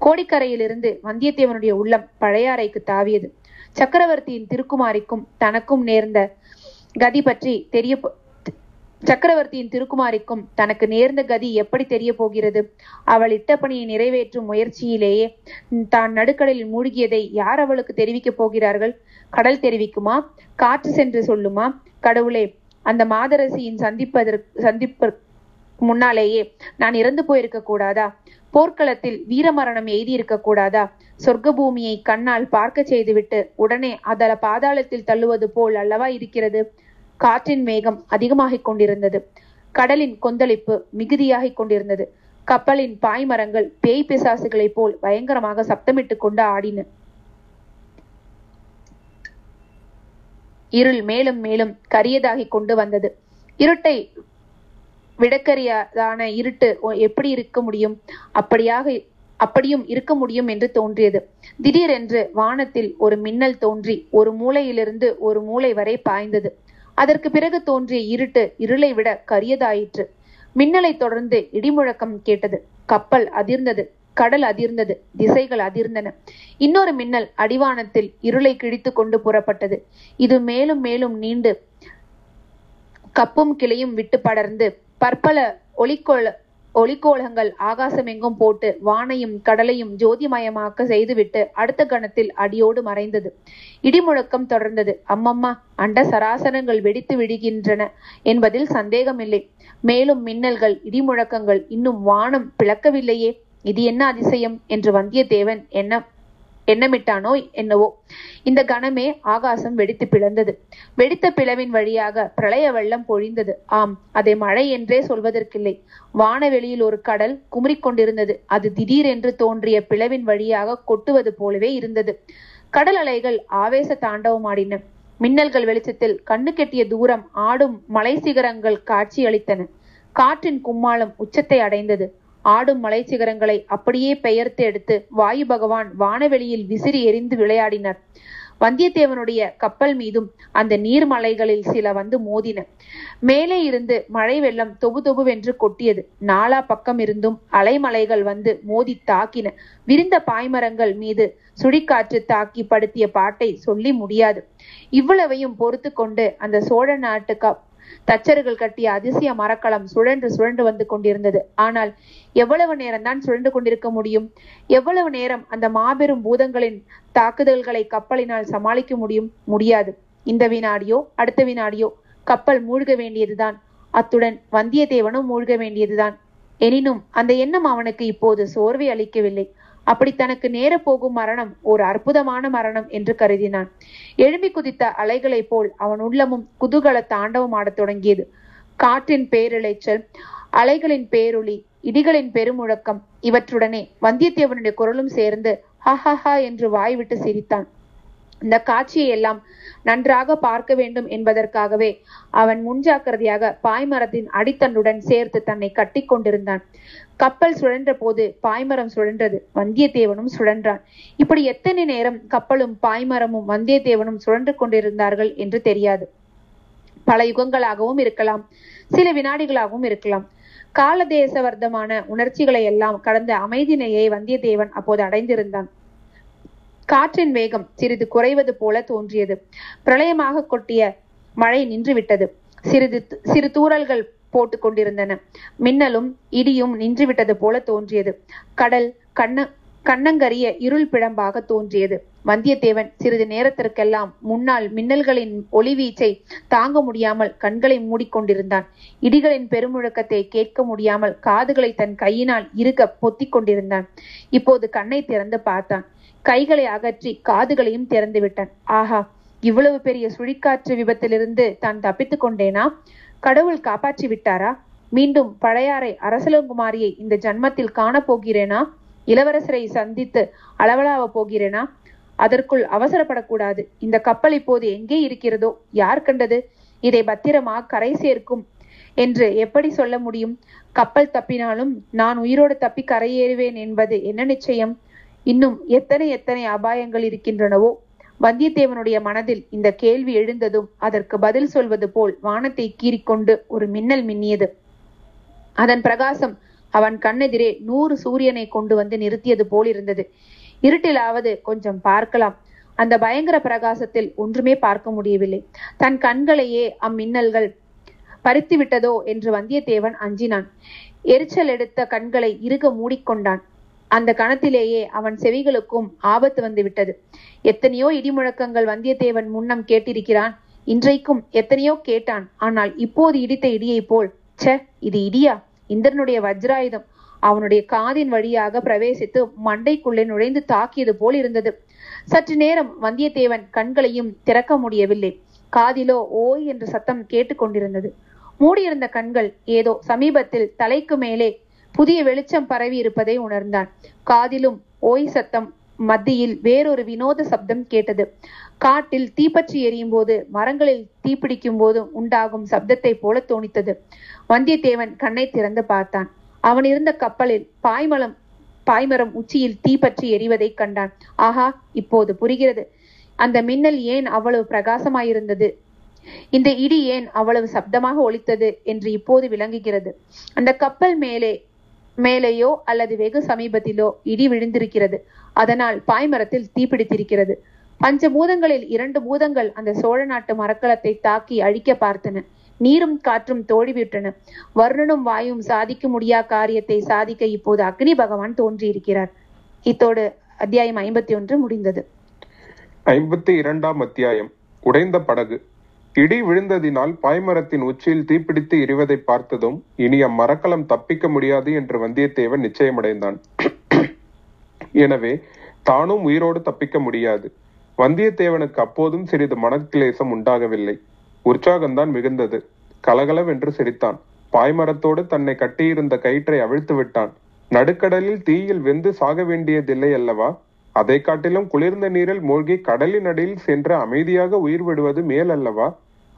கோடிக்கரையிலிருந்து வந்தியத்தேவனுடைய உள்ளம் பழையாறைக்கு தாவியது. சக்கரவர்த்தியின் திருக்குமாரிக்கும் தனக்கும் நேர்ந்த கதி பற்றி தெரிய சக்கரவர்த்தியின் திருக்குமாரிக்கும் தனக்கு நேர்ந்த கதி எப்படி தெரிய போகிறது? அவள் இட்ட பணியை நிறைவேற்றும் முயற்சியிலேயே தான் நடுக்கடலில் மூழ்கியதை யார் அவளுக்கு தெரிவிக்கப் போகிறார்கள்? கடல் தெரிவிக்குமா? காற்று சென்று சொல்லுமா? கடவுளே அந்த மாதரசியின் சந்திப்பதற்கு சந்திப்பதற்கு முன்னாலேயே நான் இறந்து போயிருக்க கூடாதா? போர்க்களத்தில் வீரமரணம் எய்தி கூடாதா? சொர்க்க பூமியை கண்ணால் பார்க்க செய்துவிட்டு உடனே அதல பாதாளத்தில் தள்ளுவது போல் அல்லவா இருக்கிறது? காற்றின் வேகம் அதிகமாகிக் கொண்டிருந்தது. கடலின் கொந்தளிப்பு மிகுதியாகிக் கொண்டிருந்தது. கப்பலின் பாய்மரங்கள் பேய் பிசாசுகளைப் போல் பயங்கரமாக சப்தமிட்டுக் கொண்டு ஆடின. இருள் மேலும் மேலும் கரியதாகிக் கொண்டு வந்தது. இருட்டை விடக்கரியாதான இருட்டு எப்படி இருக்க முடியும்? அப்படியாக அப்படியும் இருக்க முடியும் என்று தோன்றியது. திடீரென்று வானத்தில் ஒரு மின்னல் தோன்றி ஒரு மூலையிலிருந்து ஒரு மூலை வரை பாய்ந்தது. அதற்கு பிறகு தோன்றிய இருட்டு இருளை விட கரியதாயிற்று. மின்னலை தொடர்ந்து இடிமுழக்கம் கேட்டது. கப்பல் அதிர்ந்தது. கடல் அதிர்ந்தது. திசைகள் அதிர்ந்தன. இன்னொரு மின்னல் அடிவானத்தில் இருளை கிழித்து கொண்டு புறப்பட்டது. இது மேலும் மேலும் நீண்டு கப்பும் கிளையும் விட்டு படர்ந்து பற்பல ஒளிக்கோள ஒளிக்கோலங்கள் ஆகாசமெங்கும் போட்டு வானையும் கடலையும் ஜோதிமயமாக்க செய்துவிட்டு அடுத்த கணத்தில் அடியோடு மறைந்தது. இடிமுழக்கம் தொடர்ந்தது. அம்மம்மா அண்ட சராசரங்கள் வெடித்து விடுகின்றன என்பதில் சந்தேகமில்லை. மேலும் மின்னல்கள் இடிமுழக்கங்கள் இன்னும் வானம் பிளக்கவில்லையே. இது என்ன அதிசயம்? என்று வந்தியத்தேவன் என்ன எண்ணமிட்டானோ என்னவோ. இந்த கணமே ஆகாசம் வெடித்து பிளந்தது. வெடித்த பிளவின் வழியாக பிரளய வெள்ளம் பொழிந்தது. ஆம் அதை மழை என்றே சொல்வதற்கில்லை. வானவெளியில் ஒரு கடல் குமரிக்கொண்டிருந்தது அது திடீரென்று தோன்றிய பிளவின் வழியாக கொட்டுவது போலவே இருந்தது. கடல் அலைகள் ஆவேச தாண்டவமாடின மின்னல்கள் வெளிச்சத்தில் கண்ணு கெட்டிய தூரம் ஆடும் மலை சிகரங்கள் காட்சியளித்தன. காற்றின் கும்மாளம் உச்சத்தை அடைந்தது. ஆடும் மலை சிகரங்களை அப்படியே பெயர்த்து எடுத்து வாயு பகவான் வானவெளியில் விசிறி எறிந்து விளையாடினர். வந்தியத்தேவனுடைய கப்பல் மீதும் அந்த நீர்மலைகளில் சில வந்து மோதின. மேலே இருந்து மழை வெள்ளம் தொபு தொபுவென்று கொட்டியது. நாலா பக்கம் இருந்தும் அலைமலைகள் வந்து மோதி தாக்கின. விரிந்த பாய்மரங்கள் மீது சுழிக்காற்று தாக்கி படுத்திய பாட்டை சொல்லி முடியாது. இவ்வளவையும் பொறுத்து கொண்டு அந்த சோழ நாட்டு தச்சர்கள் கட்டிய அதிசய மரக்கலம் சுழன்று சுழன்று வந்து கொண்டிருந்தது. ஆனால் எவ்வளவு நேரம்தான் சுழன்று கொண்டிருக்க முடியும்? எவ்வளவு நேரம் அந்த மாபெரும் பூதங்களின் தாக்குதல்களை கப்பலினால் சமாளிக்க முடியும்? முடியாது. இந்த வினாடியோ அடுத்த வினாடியோ கப்பல் மூழ்க வேண்டியதுதான். அத்துடன் வந்தியத்தேவனும் மூழ்க வேண்டியதுதான். எனினும் அந்த எண்ணம் அவனுக்கு இப்போது சோர்வை அளிக்கவில்லை. அப்படி தனக்கு நேர போகும் மரணம் ஒரு அற்புதமான மரணம் என்று கருதினான். எழும்பி குதித்த அலைகளைப் போல் அவன் உள்ளமும் குதூகல தாண்டவம் ஆடத் தொடங்கியது. காற்றின் பேரிளைச்சல் அலைகளின் பேரொளி இடிகளின் பெருமுழக்கம் இவற்றுடனே வந்தியத்தேவனுடைய குரலும் சேர்ந்து ஹஹஹா என்று வாய்விட்டு சிரித்தான். இந்த காட்சியை எல்லாம் நன்றாக பார்க்க வேண்டும் என்பதற்காகவே அவன் முன்ஜாக்கிரதையாக பாய்மரத்தின் அடித்தண்டுடன் சேர்த்து தன்னை கட்டி கொண்டிருந்தான். கப்பல் சுழன்ற போது பாய்மரம் சுழன்றது வந்தியத்தேவனும் சுழன்றான். இப்படி எத்தனை நேரம் கப்பலும் பாய்மரமும் வந்தியத்தேவனும் சுழன்று கொண்டிருந்தார்கள் என்று தெரியாது. பல யுகங்களாகவும் இருக்கலாம் சில வினாடிகளாகவும் இருக்கலாம். காலதேசவர்த்தமான உணர்ச்சிகளை எல்லாம் கடந்த அமைதி நிலையை வந்தியத்தேவன் அப்போது அடைந்திருந்தான். காற்றின் வேகம் சிறிது குறைவது போல தோன்றியது. பிரளயமாக கொட்டிய மழை நின்றுவிட்டது. சிறிது சிறு தூறல்கள் போட்டு கொண்டிருந்தன. மின்னலும் இடியும் நின்றுவிட்டது போல தோன்றியது. கடல் கண்ண கண்ணங்கரிய இருள் பிழம்பாக தோன்றியது. வந்தியத்தேவன் சிறிது நேரத்திற்கெல்லாம் முன்னால் மின்னல்களின் ஒளிவீச்சை தாங்க முடியாமல் கண்களை மூடிக்கொண்டிருந்தான். இடிகளின் பெருமுழக்கத்தை கேட்க முடியாமல் காதுகளை தன் கையினால் இருக பொத்திக் கொண்டிருந்தான். இப்போது கண்ணை திறந்து பார்த்தான். கைகளை அகற்றி காதுகளையும் திறந்து விட்டான். ஆஹா இவ்வளவு பெரிய சுழிக்காற்று விபத்திலிருந்து தான் தப்பித்துக் கொண்டேனா? கடவுள் காப்பாற்றி விட்டாரா? மீண்டும் பழையாறை அரசலங்குமாரியை இந்த ஜன்மத்தில் காணப்போகிறேனா இளவரசரை சந்தித்து அளவலாவ போகிறேனா? அதற்குள் அவசரப்படக்கூடாது. இந்த கப்பல் இப்போது எங்கே இருக்கிறதோ? யார் கண்டது? இதை பத்திரமா கரை சேர்க்கும் என்று எப்படி சொல்ல முடியும்? கப்பல் தப்பினாலும் நான் உயிரோடு தப்பி கரையேறுவேன் என்பது என்ன நிச்சயம்? இன்னும் எத்தனை எத்தனை அபாயங்கள் இருக்கின்றனவோ? வந்தியத்தேவனுடைய மனதில் இந்த கேள்வி எழுந்ததும் அதற்கு பதில் சொல்வது போல் வானத்தை கீறிக்கொண்டு ஒரு மின்னல் மின்னியது. அதன் பிரகாசம் அவன் கண்ணெதிரே நூறு சூரியனை கொண்டு வந்து நிறுத்தியது போல் இருந்தது. இருட்டிலாவது கொஞ்சம் பார்க்கலாம். அந்த பயங்கர பிரகாசத்தில் ஒன்றுமே பார்க்க முடியவில்லை. தன் கண்களையே அம்மின்னல்கள் பறித்து விட்டதோ என்று வந்தியத்தேவன் அஞ்சினான். எரிச்சல் எடுத்த கண்களை இறுக மூடிக்கொண்டான். அந்த கணத்திலேயே அவன் செவிகளுக்கும் ஆபத்து வந்து விட்டது எத்தனையோ இடிமுழக்கங்கள் வந்தியத்தேவன் முன்னம் கேட்டிருக்கிறான். இன்றைக்கும் எத்தனையோ கேட்டான். ஆனால் இப்போது இடித்த இடியைப் போல் ச்சே இது இடியா? இந்திரனுடைய வஜ்ராயுதம் அவனுடைய காதின் வழியாக பிரவேசித்து மண்டைக்குள்ளே நுழைந்து தாக்கியது போல் இருந்தது. சற்று நேரம் வந்தியத்தேவன் கண்களையும் திறக்க முடியவில்லை. காதிலோ ஓய் என்ற சத்தம் கேட்டுக்கொண்டிருந்தது. மூடியிருந்த கண்கள் ஏதோ சமீபத்தில் தலைக்கு மேலே புதிய வெளிச்சம் பரவி இருப்பதை உணர்ந்தான். காதிலும் ஓய் சத்தம் மத்தியில் வேறொரு வினோத சப்தம் கேட்டது. காட்டில் தீப்பற்றி எரியும் போது மரங்களில் தீப்பிடிக்கும் போது உண்டாகும் சப்தத்தை போல தோணித்தது. வந்தியத்தேவன் கண்ணை திறந்து பார்த்தான். அவன் இருந்த கப்பலில் பாய்மலம் பாய்மரம் உச்சியில் தீப்பற்றி எரிவதை கண்டான். ஆஹா இப்போது புரிகிறது. அந்த மின்னல் ஏன் அவ்வளவு பிரகாசமாயிருந்தது? இந்த இடி ஏன் அவ்வளவு சப்தமாக ஒலித்தது என்று இப்போது விளங்குகிறது. அந்த கப்பல் மேலே மேலேயோ அல்லது வெகு சமீபத்திலோ இடி விழுந்திருக்கிறது. அதனால் பாய்மரத்தில் தீப்பிடித்திருக்கிறது பஞ்ச பூதங்களில் இரண்டு பூதங்கள் அந்த சோழ நாட்டு மரக்கலத்தை தாக்கி அழிக்க பார்த்தன. நீரும் காற்றும் தோழிவிட்டன வருணனும் வாயும் சாதிக்க முடியா காரியத்தை சாதிக்க இப்போது அக்னி பகவான் தோன்றியிருக்கிறார். இத்தோடு அத்தியாயம் ஐம்பத்தி ஒன்று முடிந்தது. ஐம்பத்தி இரண்டாம் அத்தியாயம். உடைந்த படகு. இடி விழுந்ததினால் பாய்மரத்தின் உச்சியில் தீப்பிடித்து எரிவதை பார்த்ததும் இனி அம்மரக்கலம் தப்பிக்க முடியாது என்று வந்தியத்தேவன் நிச்சயமடைந்தான். எனவே தானும் உயிரோடு தப்பிக்க முடியாது. வந்தியத்தேவனுக்கு அப்போதும் சிறிது மனக்கிளேசம் உண்டாகவில்லை. உற்சாகம்தான் மிகுந்தது. கலகலவென்று சிரித்தான். பாய்மரத்தோடு தன்னை கட்டியிருந்த கயிற்றை அவிழ்த்து விட்டான். நடுக்கடலில் தீயில் வெந்து சாக வேண்டியதில்லை அல்லவா? அதை காட்டிலும் குளிர்ந்த நீரில் மூழ்கி கடலின் அடியில் சென்று அமைதியாக உயிர் விடுவது மேல் அல்லவா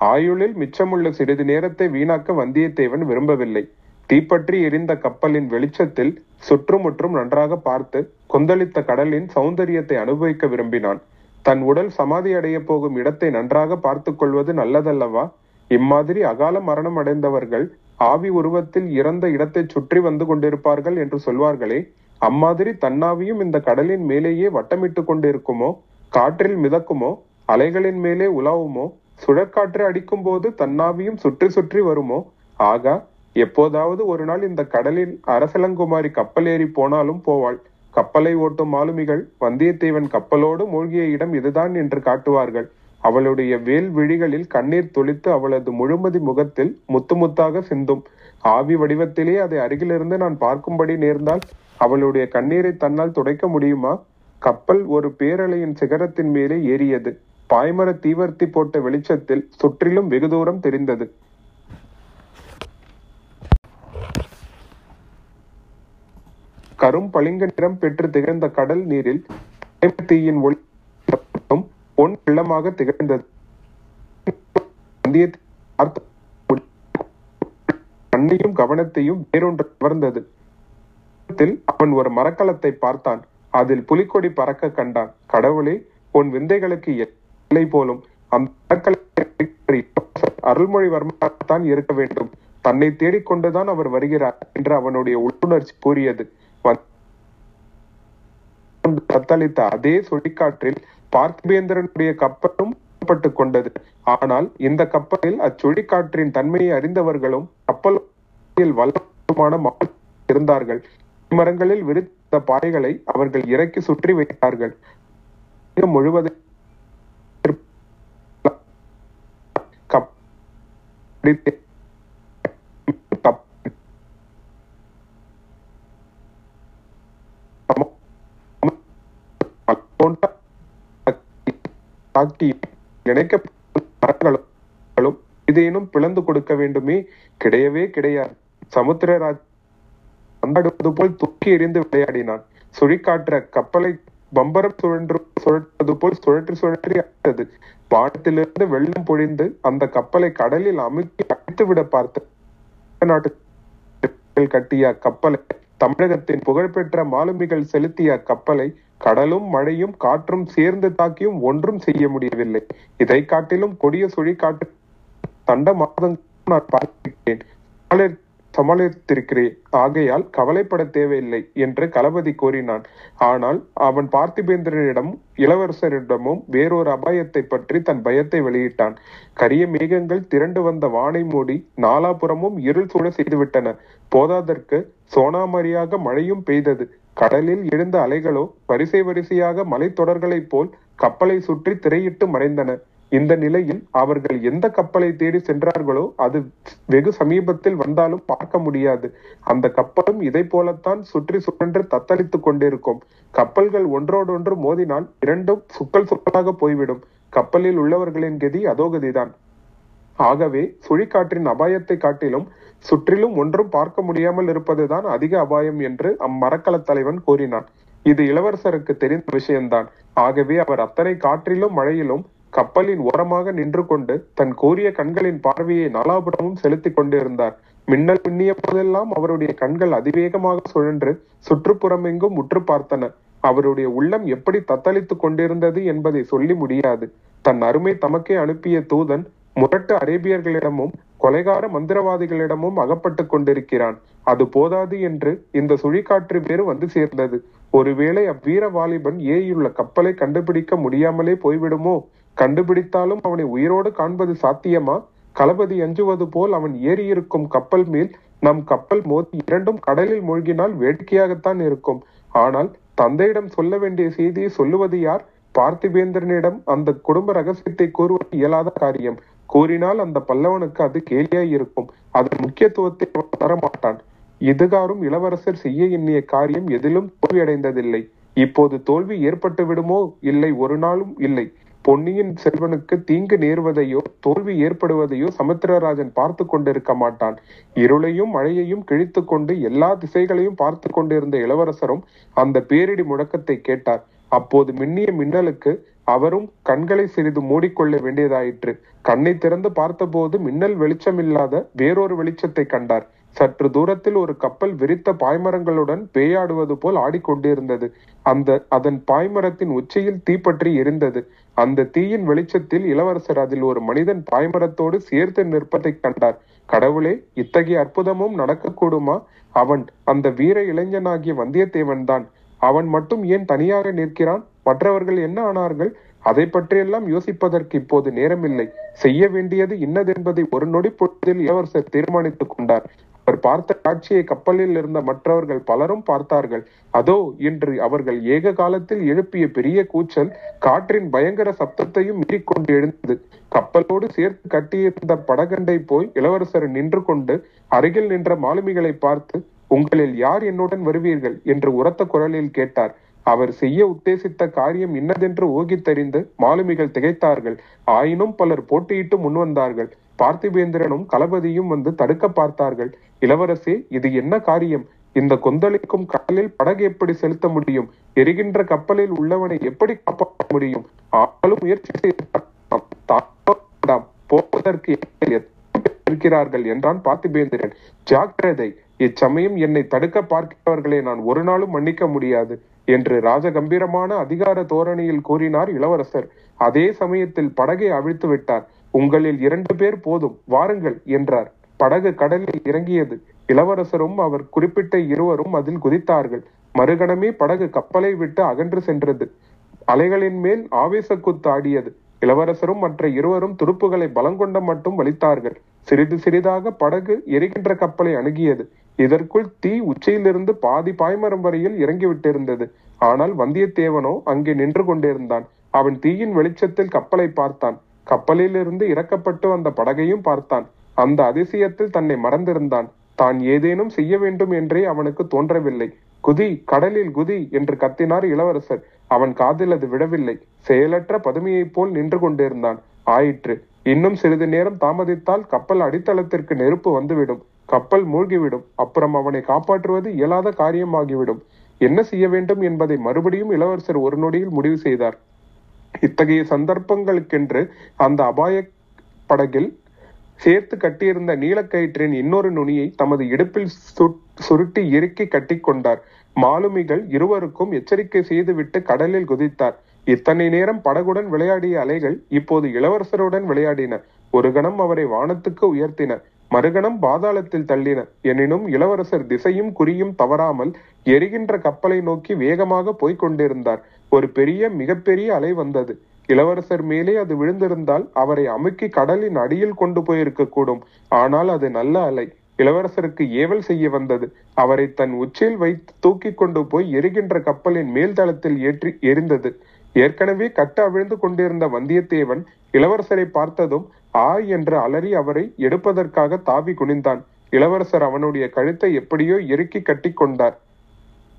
ஆயுளில் மிச்சமுள்ள சிறிது நேரத்தை வீணாக்க வந்தியத்தேவன் விரும்பவில்லை. தீப்பற்றி எரிந்த கப்பலின் வெளிச்சத்தில் சுற்றுமுற்றும் நன்றாக பார்த்து கொந்தளித்த கடலின் சௌந்தரியத்தை அனுபவிக்க விரும்பினான். தன் உடல் சமாதி அடைய போகும் இடத்தை நன்றாக பார்த்துக் கொள்வது நல்லதல்லவா? இம்மாதிரி அகால மரணம் அடைந்தவர்கள் ஆவி உருவத்தில் இறந்த இடத்தை சுற்றி வந்து கொண்டிருப்பார்கள் என்று சொல்வார்களே. அம்மாதிரி தன்னாவியும் இந்த கடலின் மேலேயே வட்டமிட்டு கொண்டிருக்குமோ? காற்றில் மிதக்குமோ? அலைகளின் மேலே உலாவுமோ? சுழற்காற்று அடிக்கும் போது தன்னாவியும் சுற்றி சுற்றி வருமோ? ஆகா எப்போதாவது ஒரு நாள் இந்த கடலில் அரசலங்குமாரி கப்பல் ஏறி போனாலும் போவாள். கப்பலை ஓட்டும் மாலுமிகள் வந்தியத்தேவன் கப்பலோடு மூழ்கிய இடம் இதுதான் என்று காட்டுவார்கள். அவளுடைய வேல் விழிகளில் கண்ணீர் துளித்து அவளது முழுமதி முகத்தில் முத்து முத்தாக சிந்தும். ஆவி வடிவத்திலே அதை அருகிலிருந்து நான் பார்க்கும்படி நேர்ந்தால் அவளுடைய கண்ணீரை தன்னால் துடைக்க முடியுமா? கப்பல் ஒரு பேரலையின் சிகரத்தின் மேலே ஏறியது. பாய்மர தீவர்த்தி போட்ட வெளிச்சத்தில் சுற்றிலும் வெகு தூரம் தெரிந்தது. கரும் பளிங்க நிறம் பெற்று திகழ்ந்த கடல் நீரில் தீயின் ஒளி பொன் வெள்ளமாக திகழ்ந்தது. கண்ணையும் கவனத்தையும் வேறொன்று கவர்ந்தது. அவன் ஒரு மரக்கலத்தை பார்த்தான். அதில் புலிக்கொடி பறக்க கண்டான். கடவுளே உன் விந்தைகளுக்கு இல்லை போலும். அந்த மரக்கலத்தை அருள்மொழிவர்மத்தான் இருக்க வேண்டும். தன்னை தேடிக்கொண்டுதான் அவர் வருகிறார் என்று அவனுடைய உள்ளுணர்ச்சி கூறியது. தத்தளித்த அதே சுழிக்காற்றில் பார்த்திபேந்திரனுடைய கப்பலும் கொண்டது. ஆனால் இந்த கப்பலில் அச்சுழிக்காற்றின் தன்மையை அறிந்தவர்களும் கப்பலும் அரசியல் வல்லமான இருந்தார்கள். மரங்களில் விரித்த இந்த பாறைகளை அவர்கள் இறக்கி சுற்றி வைத்தார்கள். முழுவதும் கப் கப் போன்ற தாக்கி பிளந்து கொடுக்க வேண்டுமே? கிடையவே கிடையாது. சமுத்திரராஜ் பந்தாடுவது போல் தூக்கி எறிந்து விளையாடினான். சுழிக்காற்ற கப்பலை பம்பரம் சுழன்று சுழற்றது போல் சுழற்றி சுழற்றி அடித்தது. வானத்திலிருந்து வெள்ளம் பொழிந்து அந்த கப்பலை கடலில் அமுக்கி அடித்து விட பார்த்த நாட்டு கட்டிய கப்பலை தமிழகத்தின் புகழ்பெற்ற மாலுமிகள் செலுத்திய கப்பலை கடலும் மழையும் காற்றும் சேர்ந்து தாக்கியும் ஒன்றும் செய்ய முடியவில்லை. இதை காட்டிலும் கொடிய சுழிக்காற்று தண்ட மாதம் நான் பார்த்திருக்கிறேன் சமாளித்திருக்கிறேன் ஆகையால் கவலைப்பட தேவையில்லை என்று களபதி கூறினான். ஆனால் அவன் பார்த்திபேந்திரனிடம் இளவரசரிடமும் வேறொரு அபாயத்தை பற்றி தன் பயத்தை வெளியிட்டான். கரிய மேகங்கள் திரண்டு வந்த வானை மூடி நாலாபுறமும் இருள் சூழ செய்துவிட்டன. போதாதற்கு சோனாமரியாக மழையும் பெய்தது. கடலில் எழுந்த அலைகளோ வரிசை வரிசையாக மலைத்தொடர்களைப் போல் கப்பலை சுற்றி திரையிட்டு மறைந்தன. இந்த நிலையில் அவர்கள் எந்த கப்பலை தேடி சென்றார்களோ அது வெகு சமீபத்தில் வந்தாலும் பார்க்க முடியாது. அந்த கப்பலும் இதை போலத்தான் சுற்றி சுழன்று தத்தளித்துக் கொண்டிருக்கும். கப்பல்கள் ஒன்றோடொன்று மோதினால் இரண்டும் சுக்கல் சுக்கலாக போய்விடும். கப்பலில் உள்ளவர்களின் கதி அதோ கதிதான். ஆகவே சுழிக்காற்றின் அபாயத்தை காட்டிலும் சுற்றிலும் ஒன்றும் பார்க்க முடியாமல் இருப்பதுதான் அதிக அபாயம் என்று அம்மரக்கலத் தலைவன் கூறினான். இது இளவரசருக்கு தெரிந்த விஷயம்தான். ஆகவே அவர் அத்தனை காற்றிலும் மழையிலும் கப்பலின் ஓரமாக நின்று கொண்டு தன் கூரிய கண்களின் பார்வையை நாலாபுரமும் செலுத்திக் கொண்டிருந்தார். மின்னல் மின்னிய போதெல்லாம் அவருடைய கண்கள் அதிவேகமாக சுழன்று சுற்றுப்புறமெங்கும் உற்று பார்த்தன. அவருடைய உள்ளம் எப்படி தத்தளித்துக் கொண்டிருந்தது என்பதை சொல்லி முடியாது. தன் அருமை தமக்கே அனுப்பிய தூதன் முரட்டு அரேபியர்களிடமும் கொலைகார மந்திரவாதிகளிடமும் அகப்பட்டுக் கொண்டிருக்கிறான். அது போதாது என்று இந்த சுழிக்காற்று வேறு வந்து சேர்ந்தது. ஒருவேளை அவ்வீர வாலிபன் ஏயுள்ள கப்பலை கண்டுபிடிக்க முடியாமலே போய்விடுமோ? கண்டுபிடித்தாலும் அவனை உயிரோடு காண்பது சாத்தியமா? களபதி அஞ்சுவது போல் அவன் ஏறியிருக்கும் கப்பல் மேல் நம் கப்பல் மோதி இரண்டும் கடலில் மூழ்கினால் வேடிக்கையாகத்தான் இருக்கும். ஆனால் தந்தையிடம் சொல்ல வேண்டிய செய்தியை சொல்லுவது யார்? பார்த்திபேந்திரனிடம் அந்த குடும்ப ரகசியத்தை கூறுவது இயலாத காரியம். கூறினால் அந்த பல்லவனுக்கு அது கேலியாய் இருக்கும். அதன் முக்கியத்துவத்தை அவன் மாட்டான் இதுகாரும் இளவரசர் செய்ய எண்ணிய காரியம் எதிலும் தோல்வியடைந்ததில்லை. இப்போது தோல்வி ஏற்பட்டு விடுமோ இல்லை ஒரு நாளும் இல்லை. பொன்னியின் செல்வனுக்கு தீங்கு நேர்வதையோ தோல்வி ஏற்படுவதையோ சமுத்திரராஜன் பார்த்து கொண்டிருக்க மாட்டான். இருளையும் மழையையும் கிழித்து கொண்டு எல்லா திசைகளையும் பார்த்து கொண்டிருந்த இளவரசரும் அந்த பேரிடி முழக்கத்தை கேட்டார். அப்போது மின்னிய மின்னலுக்கு அவரும் கண்களை சிறிது மூடிக்கொள்ள வேண்டியதாயிற்று. கண்ணை திறந்து பார்த்தபோது மின்னல் வெளிச்சமில்லாத வேறொரு வெளிச்சத்தை கண்டார். சற்று தூரத்தில் ஒரு கப்பல் விரித்த பாய்மரங்களுடன் பேயாடுவது போல் ஆடிக்கொண்டிருந்தது. அந்த அதன் பாய்மரத்தின் உச்சியில் தீப்பற்றி எரிந்தது. அந்த தீயின் வெளிச்சத்தில் இளவரசர் அதில் ஒரு மனிதன் பாய்மரத்தோடு சேர்த்து நிற்பதைக் கண்டார். கடவுளே இத்தகைய அற்புதமும் நடக்கக்கூடுமா? அவன் அந்த வீர இளைஞனாகிய வந்தியத்தேவன் தான் அவன் மட்டும் ஏன் தனியாக நிற்கிறான்? மற்றவர்கள் என்ன ஆனார்கள்? அதை பற்றியெல்லாம் யோசிப்பதற்கு இப்போது நேரமில்லை. செய்ய வேண்டியது இன்னதென்பதை ஒரு நொடி பொழுதில் இளவரசர் தீர்மானித்துக் கொண்டார். அவர் பார்த்த காட்சியை கப்பலில் இருந்த மற்றவர்கள் பலரும் பார்த்தார்கள். அதோ இன்று அவர்கள் ஏக காலத்தில் எழுப்பிய பெரிய கூச்சல் காற்றின் பயங்கர சப்தத்தையும் மீறிக்கொண்டு எழுந்தது. கப்பலோடு சேர்த்து கட்டியிருந்த படகண்டை போய் இளவரசர் நின்று கொண்டு அருகில் நின்ற மாலுமிகளை பார்த்து உங்களில் யார் என்னுடன் வருவீர்கள்? என்று உரத்த குரலில் கேட்டார். அவர் செய்ய உத்தேசித்த காரியம் இன்னதென்று ஊகித்தறிந்து மாலுமிகள் திகைத்தார்கள். ஆயினும் பலர் போட்டியிட்டு முன்வந்தார்கள். பார்த்திபேந்திரனும் களபதியும் வந்து தடுக்க பார்த்தார்கள். இளவரசே இது என்ன காரியம்? இந்த கொந்தளிக்கும் கடலில் படகு எப்படி செலுத்த முடியும்? எரிகின்ற கப்பலில் உள்ளவனை எப்படி காப்பாற்ற முடியும்? ஆளும் முயற்சி செய்தாம் போவதற்கு இருக்கிறார்கள் என்றான் பார்த்திபேந்திரன். ஜாக்கிரதை இச்சமயம் என்னை தடுக்க பார்க்கிறவர்களை நான் ஒரு நாளும் மன்னிக்க முடியாது என்று ராஜகம்பீரமான அதிகார தோரணியில் கூறினார் இளவரசர். அதே சமயத்தில் படகை அவிழ்த்து விட்டார். உங்களில் இரண்டு பேர் போதும் வாருங்கள் என்றார். படகு கடலில் இறங்கியது. இளவரசரும் அவர் குறிப்பிட்ட இருவரும் அதில் குதித்தார்கள். மறுகணமே படகு கப்பலை விட்டு அகன்று சென்றது. அலைகளின் மேல் ஆவேச குத்து ஆடியது. இளவரசரும் மற்ற இருவரும் துடுப்புகளை பலங்கொண்ட மட்டும் வலித்தார்கள். சிறிது சிறிதாக படகு எரிகின்ற கப்பலை அணுகியது. இதற்குள் தீ உச்சியிலிருந்து பாதி பாய்மரம் வரையில் இறங்கிவிட்டிருந்தது. ஆனால் வந்தியத்தேவனோ அங்கே நின்று கொண்டிருந்தான். அவன் தீயின் வெளிச்சத்தில் கப்பலை பார்த்தான். கப்பலிலிருந்து இறக்கப்பட்டு வந்த படகையும் பார்த்தான். அந்த அதிசயத்தில் தன்னை மறந்திருந்தான். தான் ஏதேனும் செய்ய வேண்டும் என்றே அவனுக்கு தோன்றவில்லை. குதி கடலில் குதி என்று கத்தினார் இளவரசர். அவன் காதில் அது விடவில்லை செயலற்ற பதுமையைப் போல் நின்று கொண்டிருந்தான். ஆயிற்று. இன்னும் சிறிது நேரம் தாமதித்தால் கப்பல் அடித்தளத்திற்கு நெருப்பு வந்துவிடும். கப்பல் மூழ்கிவிடும். அப்புறம் அவனை காப்பாற்றுவது இயலாத காரியமாகிவிடும். என்ன செய்ய வேண்டும் என்பதை மறுபடியும் இளவரசர் ஒரு நொடியில் முடிவு செய்தார். இத்தகைய சந்தர்ப்பங்களுக்கென்று அந்த அபாய படகில் சேர்த்து கட்டியிருந்த நீலக்கயிற்றின் இன்னொரு நுனியை தமது இடுப்பில் சுருட்டி இறுக்கி கட்டிக்கொண்டார் மாலுமிகள் இருவருக்கும் எச்சரிக்கை செய்துவிட்டு கடலில் குதித்தார். இத்தனை நேரம் படகுடன் விளையாடிய அலைகள் இப்போது இளவரசருடன் விளையாடின. ஒரு கணம் அவரை வானத்துக்கு உயர்த்தின. மறுகணம் பாதாளத்தில் தள்ளின. எனினும் இளவரசர் திசையும் குறியும் தவறாமல் எரிகின்ற கப்பலை நோக்கி வேகமாக போய்க் கொண்டிருந்தார். ஒரு பெரிய மிகப்பெரிய அலை வந்தது. இளவரசர் மேலே அது விழுந்திருந்தால் அவரை அமுக்கி கடலின் அடியில் கொண்டு போயிருக்க கூடும். ஆனால் அது நல்ல அலை. இளவரசருக்கு ஏவல் செய்ய வந்தது. அவரை தன் உச்சியில் வைத்து தூக்கி கொண்டு போய் எரிகின்ற கப்பலின் மேல் தளத்தில் ஏற்றி எரிந்தது. ஏற்கனவே கட்ட அவிழ்ந்து கொண்டிருந்த வந்தியத்தேவன் இளவரசரை பார்த்ததும் ஆ என்று அலறி அவரை எடுப்பதற்காக தாவி குனிந்தான். இளவரசர் அவனுடைய கழுத்தை எப்படியோ இறுக்கி கட்டி கொண்டார்.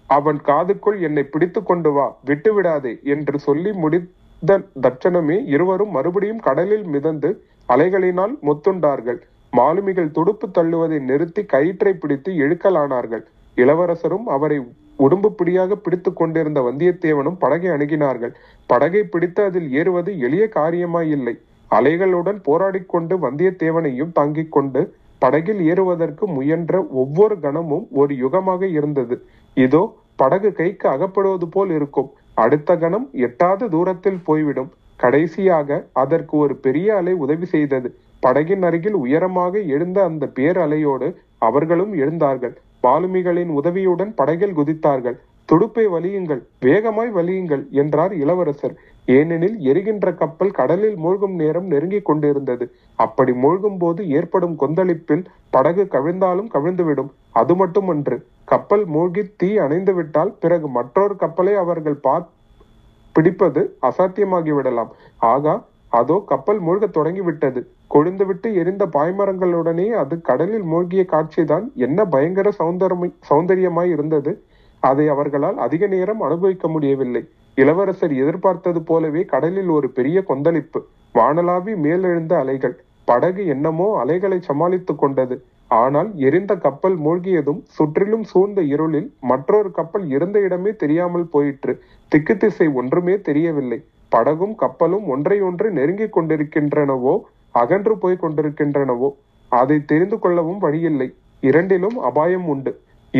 அவன் காதுக்குள் என்னை பிடித்து கொண்டு வா விட்டு விடாதே என்று சொல்லி முடித்த தட்சணமே இருவரும் மறுபடியும் கடலில் மிதந்து அலைகளினால் முத்துண்டார்கள். மாலுமிகள் துடுப்பு தள்ளுவதை நிறுத்தி கயிற்றை பிடித்து இழுக்கலானார்கள். இளவரசரும் அவரை உடும்பு பிடியாக பிடித்து கொண்டிருந்த வந்தியத்தேவனும் படகை அணுகினார்கள். படகை பிடித்து அதில் ஏறுவது எளிய காரியமாயில்லை. அலைகளுடன் போராடி கொண்டு வந்தியத்தேவனையும் தாங்கிக் கொண்டு படகில் ஏறுவதற்கு முயன்ற ஒவ்வொரு கணமும் ஒரு யுகமாக இருந்தது. இதோ படகு கைக்கு அகப்படுவது போல் இருக்கும். அடுத்த கணம் எட்டாத தூரத்தில் போய்விடும். கடைசியாக அதற்கு ஒரு பெரிய அலை உதவி செய்தது. படகின் அருகில் உயரமாக எழுந்த அந்த பேரலையோடு அவர்களும் எழுந்தார்கள். மாலுமிகளின் உதவியுடன் படகில் குதித்தார்கள். துடுப்பை வலியுங்கள் வேகமாய் வலியுங்கள் என்றார் இளவரசர். ஏனெனில் எரிகின்ற கப்பல் கடலில் மூழ்கும் நேரம் நெருங்கிக் கொண்டிருந்தது. அப்படி மூழ்கும் போது ஏற்படும் கொந்தளிப்பில் படகு கவிழ்ந்தாலும் கவிழ்ந்துவிடும். அது மட்டுமன்று கப்பல் மூழ்கி தீ அணைந்துவிட்டால் பிறகு மற்றொரு கப்பலை அவர்கள் பார் பிடிப்பது அசாத்தியமாகி விடலாம் ஆகா அதோ கப்பல் மூழ்கத் தொடங்கிவிட்டது. கொழுந்துவிட்டு எரிந்த பாய்மரங்களுடனே அது கடலில் மூழ்கிய காட்சிதான். என்ன பயங்கர சௌந்தரமை சௌந்தரியமாய் இருந்தது. அதை அவர்களால் அதிக நேரம் அனுபவிக்க முடியவில்லை. இளவரசர் எதிர்பார்த்தது போலவே கடலில் ஒரு பெரிய கொந்தளிப்பு. வானலாவி மேலெழுந்த அலைகள். படகு என்னமோ அலைகளை சமாளித்துக் கொண்டது. ஆனால் எரிந்த கப்பல் மூழ்கியதும் சுற்றிலும் சூழ்ந்த இருளில் மற்றொரு கப்பல் இருந்த இடமே தெரியாமல் போயிற்று. திக்கு திசை ஒன்றுமே தெரியவில்லை. படகும் கப்பலும் ஒன்றையொன்று நெருங்கிக் கொண்டிருக்கின்றனவோ அகன்று போய் கொண்டிருக்கின்றனவோ அதை தெரிந்து கொள்ளவும் வழியில்லை. இரண்டிலும் அபாயம் உண்டு.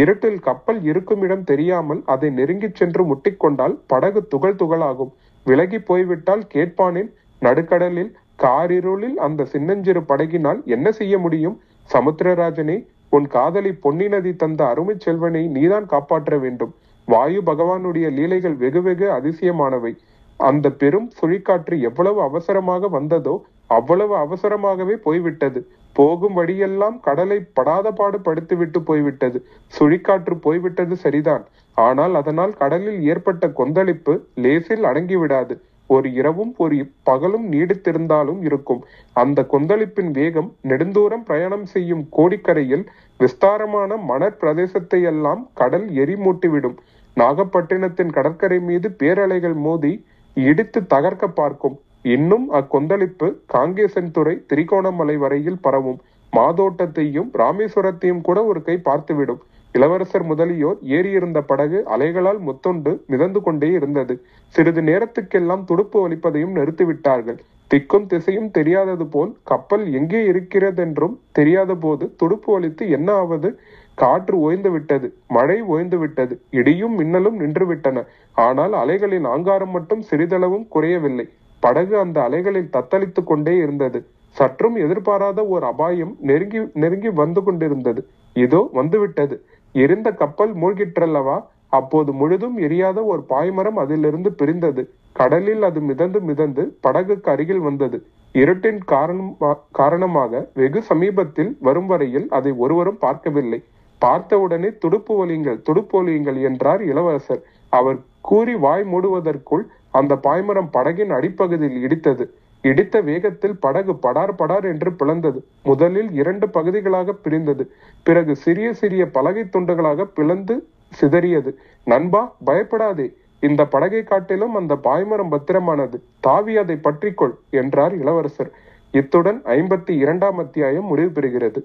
இருட்டில் கப்பல் இருக்கும் இடம் தெரியாமல் அதை நெருங்கிச் சென்று முட்டிக்கொண்டால் படகு துகள் துகளாகும். விலகி போய்விட்டால் கேட்பானேன் நடுக்கடலில் காரிருளில் அந்த சின்னஞ்சிறு படகினால் என்ன செய்ய முடியும்? சமுத்திரராஜனே உன் காதலி பொன்னி நதி தந்த அருமை செல்வனை நீதான் காப்பாற்ற வேண்டும். வாயு பகவானுடைய லீலைகள் வெகு வெகு அதிசயமானவை. அந்த பெரும் சுழிக்காற்று எவ்வளவு அவசரமாக வந்ததோ அவ்வளவு அவசரமாகவே போய்விட்டது. போகும் வழியெல்லாம் கடலை படாத பாடு படுத்துவிட்டு போய்விட்டது. சுழிக்காற்று போய்விட்டது சரிதான். ஆனால் அதனால் கடலில் ஏற்பட்ட கொந்தளிப்பு லேசில் அடங்கிவிடாது. ஒரு இரவும் ஒரு பகலும் நீடித்திருந்தாலும் இருக்கும். அந்த கொந்தளிப்பின் வேகம் நெடுந்தூரம் பிரயாணம் செய்யும் கோடிக்கரையில் விஸ்தாரமான மணற் பிரதேசத்தை எல்லாம் கடல் எரிமூட்டிவிடும். நாகப்பட்டினத்தின் கடற்கரை மீது பேரலைகள் மோதி இடித்து தகர்க்க பார்க்கும். இன்னும் அக்கொந்தளிப்பு காங்கேசன்துறை திரிகோணமலை வரையில் பரவும். மாதோட்டத்தையும் ராமேஸ்வரத்தையும் கூட ஒரு கை பார்த்துவிடும். இளவரசர் முதலியோர் ஏறியிருந்த படகு அலைகளால் முத்தொண்டு மிதந்து கொண்டே இருந்தது. சிறிது நேரத்துக்கெல்லாம் துடுப்பு வலிப்பதையும் நிறுத்திவிட்டார்கள். திக்கும் திசையும் தெரியாதது போல் கப்பல் எங்கே இருக்கிறதென்றும் தெரியாத போது துடுப்பு வலித்து என்ன ஆவது காற்று ஓய்ந்து விட்டது மழை ஓய்ந்து விட்டது இடியும் மின்னலும் நின்றுவிட்டன ஆனால் அலைகளின் ஆங்காரம் மட்டும் சிறிதளவும் குறையவில்லை. படகு அந்த அலைகளில் தத்தளித்துக் கொண்டே இருந்தது. சற்றும் எதிர்பாராத ஒரு அபாயம் நெருங்கி நெருங்கி வந்து கொண்டிருந்தது. இதோ வந்துவிட்டது. எரிந்த கப்பல் மூழ்கிற்றல்லவா? அப்போது முழுதும் எரியாத ஒரு பாய்மரம் அதிலிருந்து பிரிந்தது. கடலில் அது மிதந்து மிதந்து படகுக்கு அருகில் வந்தது. இருட்டின் காரணம் காரணமாக வெகு சமீபத்தில் வரும் வரையில் அதை ஒருவரும் பார்க்கவில்லை. பார்த்தவுடனே துடுப்பு ஒலியுங்கள் துடுப்பு ஒலியுங்கள் என்றார் இளவரசர். அவர் கூறி வாய் மூடுவதற்குள் அந்த பாய்மரம் படகின் அடிப்பகுதியில் இடித்தது. இடித்த வேகத்தில் படகு படார் படார் என்று பிளந்தது. முதலில் இரண்டு பகுதிகளாக பிரிந்தது. பிறகு சிறிய சிறிய பலகை துண்டுகளாக பிளந்து சிதறியது. நண்பா பயப்படாதே. இந்த படகை காட்டிலும் அந்த பாய்மரம் பத்திரமானது. தாவி அதை பற்றிக்கொள் என்றார் இளவரசர். இத்துடன் ஐம்பத்தி இரண்டாம் அத்தியாயம் முடிவு பெறுகிறது.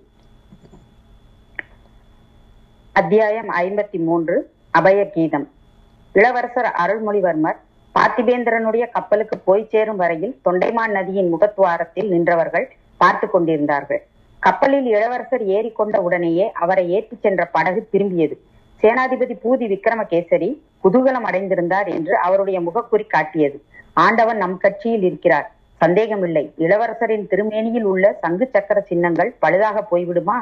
அத்தியாயம் ஐம்பத்தி மூன்று அபய கீதம். இளவரசர் அருள்மொழிவர்மர் பார்த்திபேந்திரனுடைய கப்பலுக்கு போய் சேரும் வரையில் தொண்டைமான் நதியின் முகத்துவாரத்தில் நின்றவர்கள் பார்த்து கொண்டிருந்தார்கள். கப்பலில் இளவரசர் ஏறிக்கொண்ட உடனேயே அவரை ஏற்றிச் சென்ற படகு திரும்பியது. சேனாதிபதி பூதி விக்ரமகேசரி குதூகலம் அடைந்திருந்தார் என்று அவருடைய முகக்குறி காட்டியது. ஆண்டவன் நம் கட்சியில் இருக்கிறார். சந்தேகமில்லை. இளவரசரின் திருமேனியில் உள்ள சங்கு சக்கர சின்னங்கள் பழுதாக போய்விடுமா?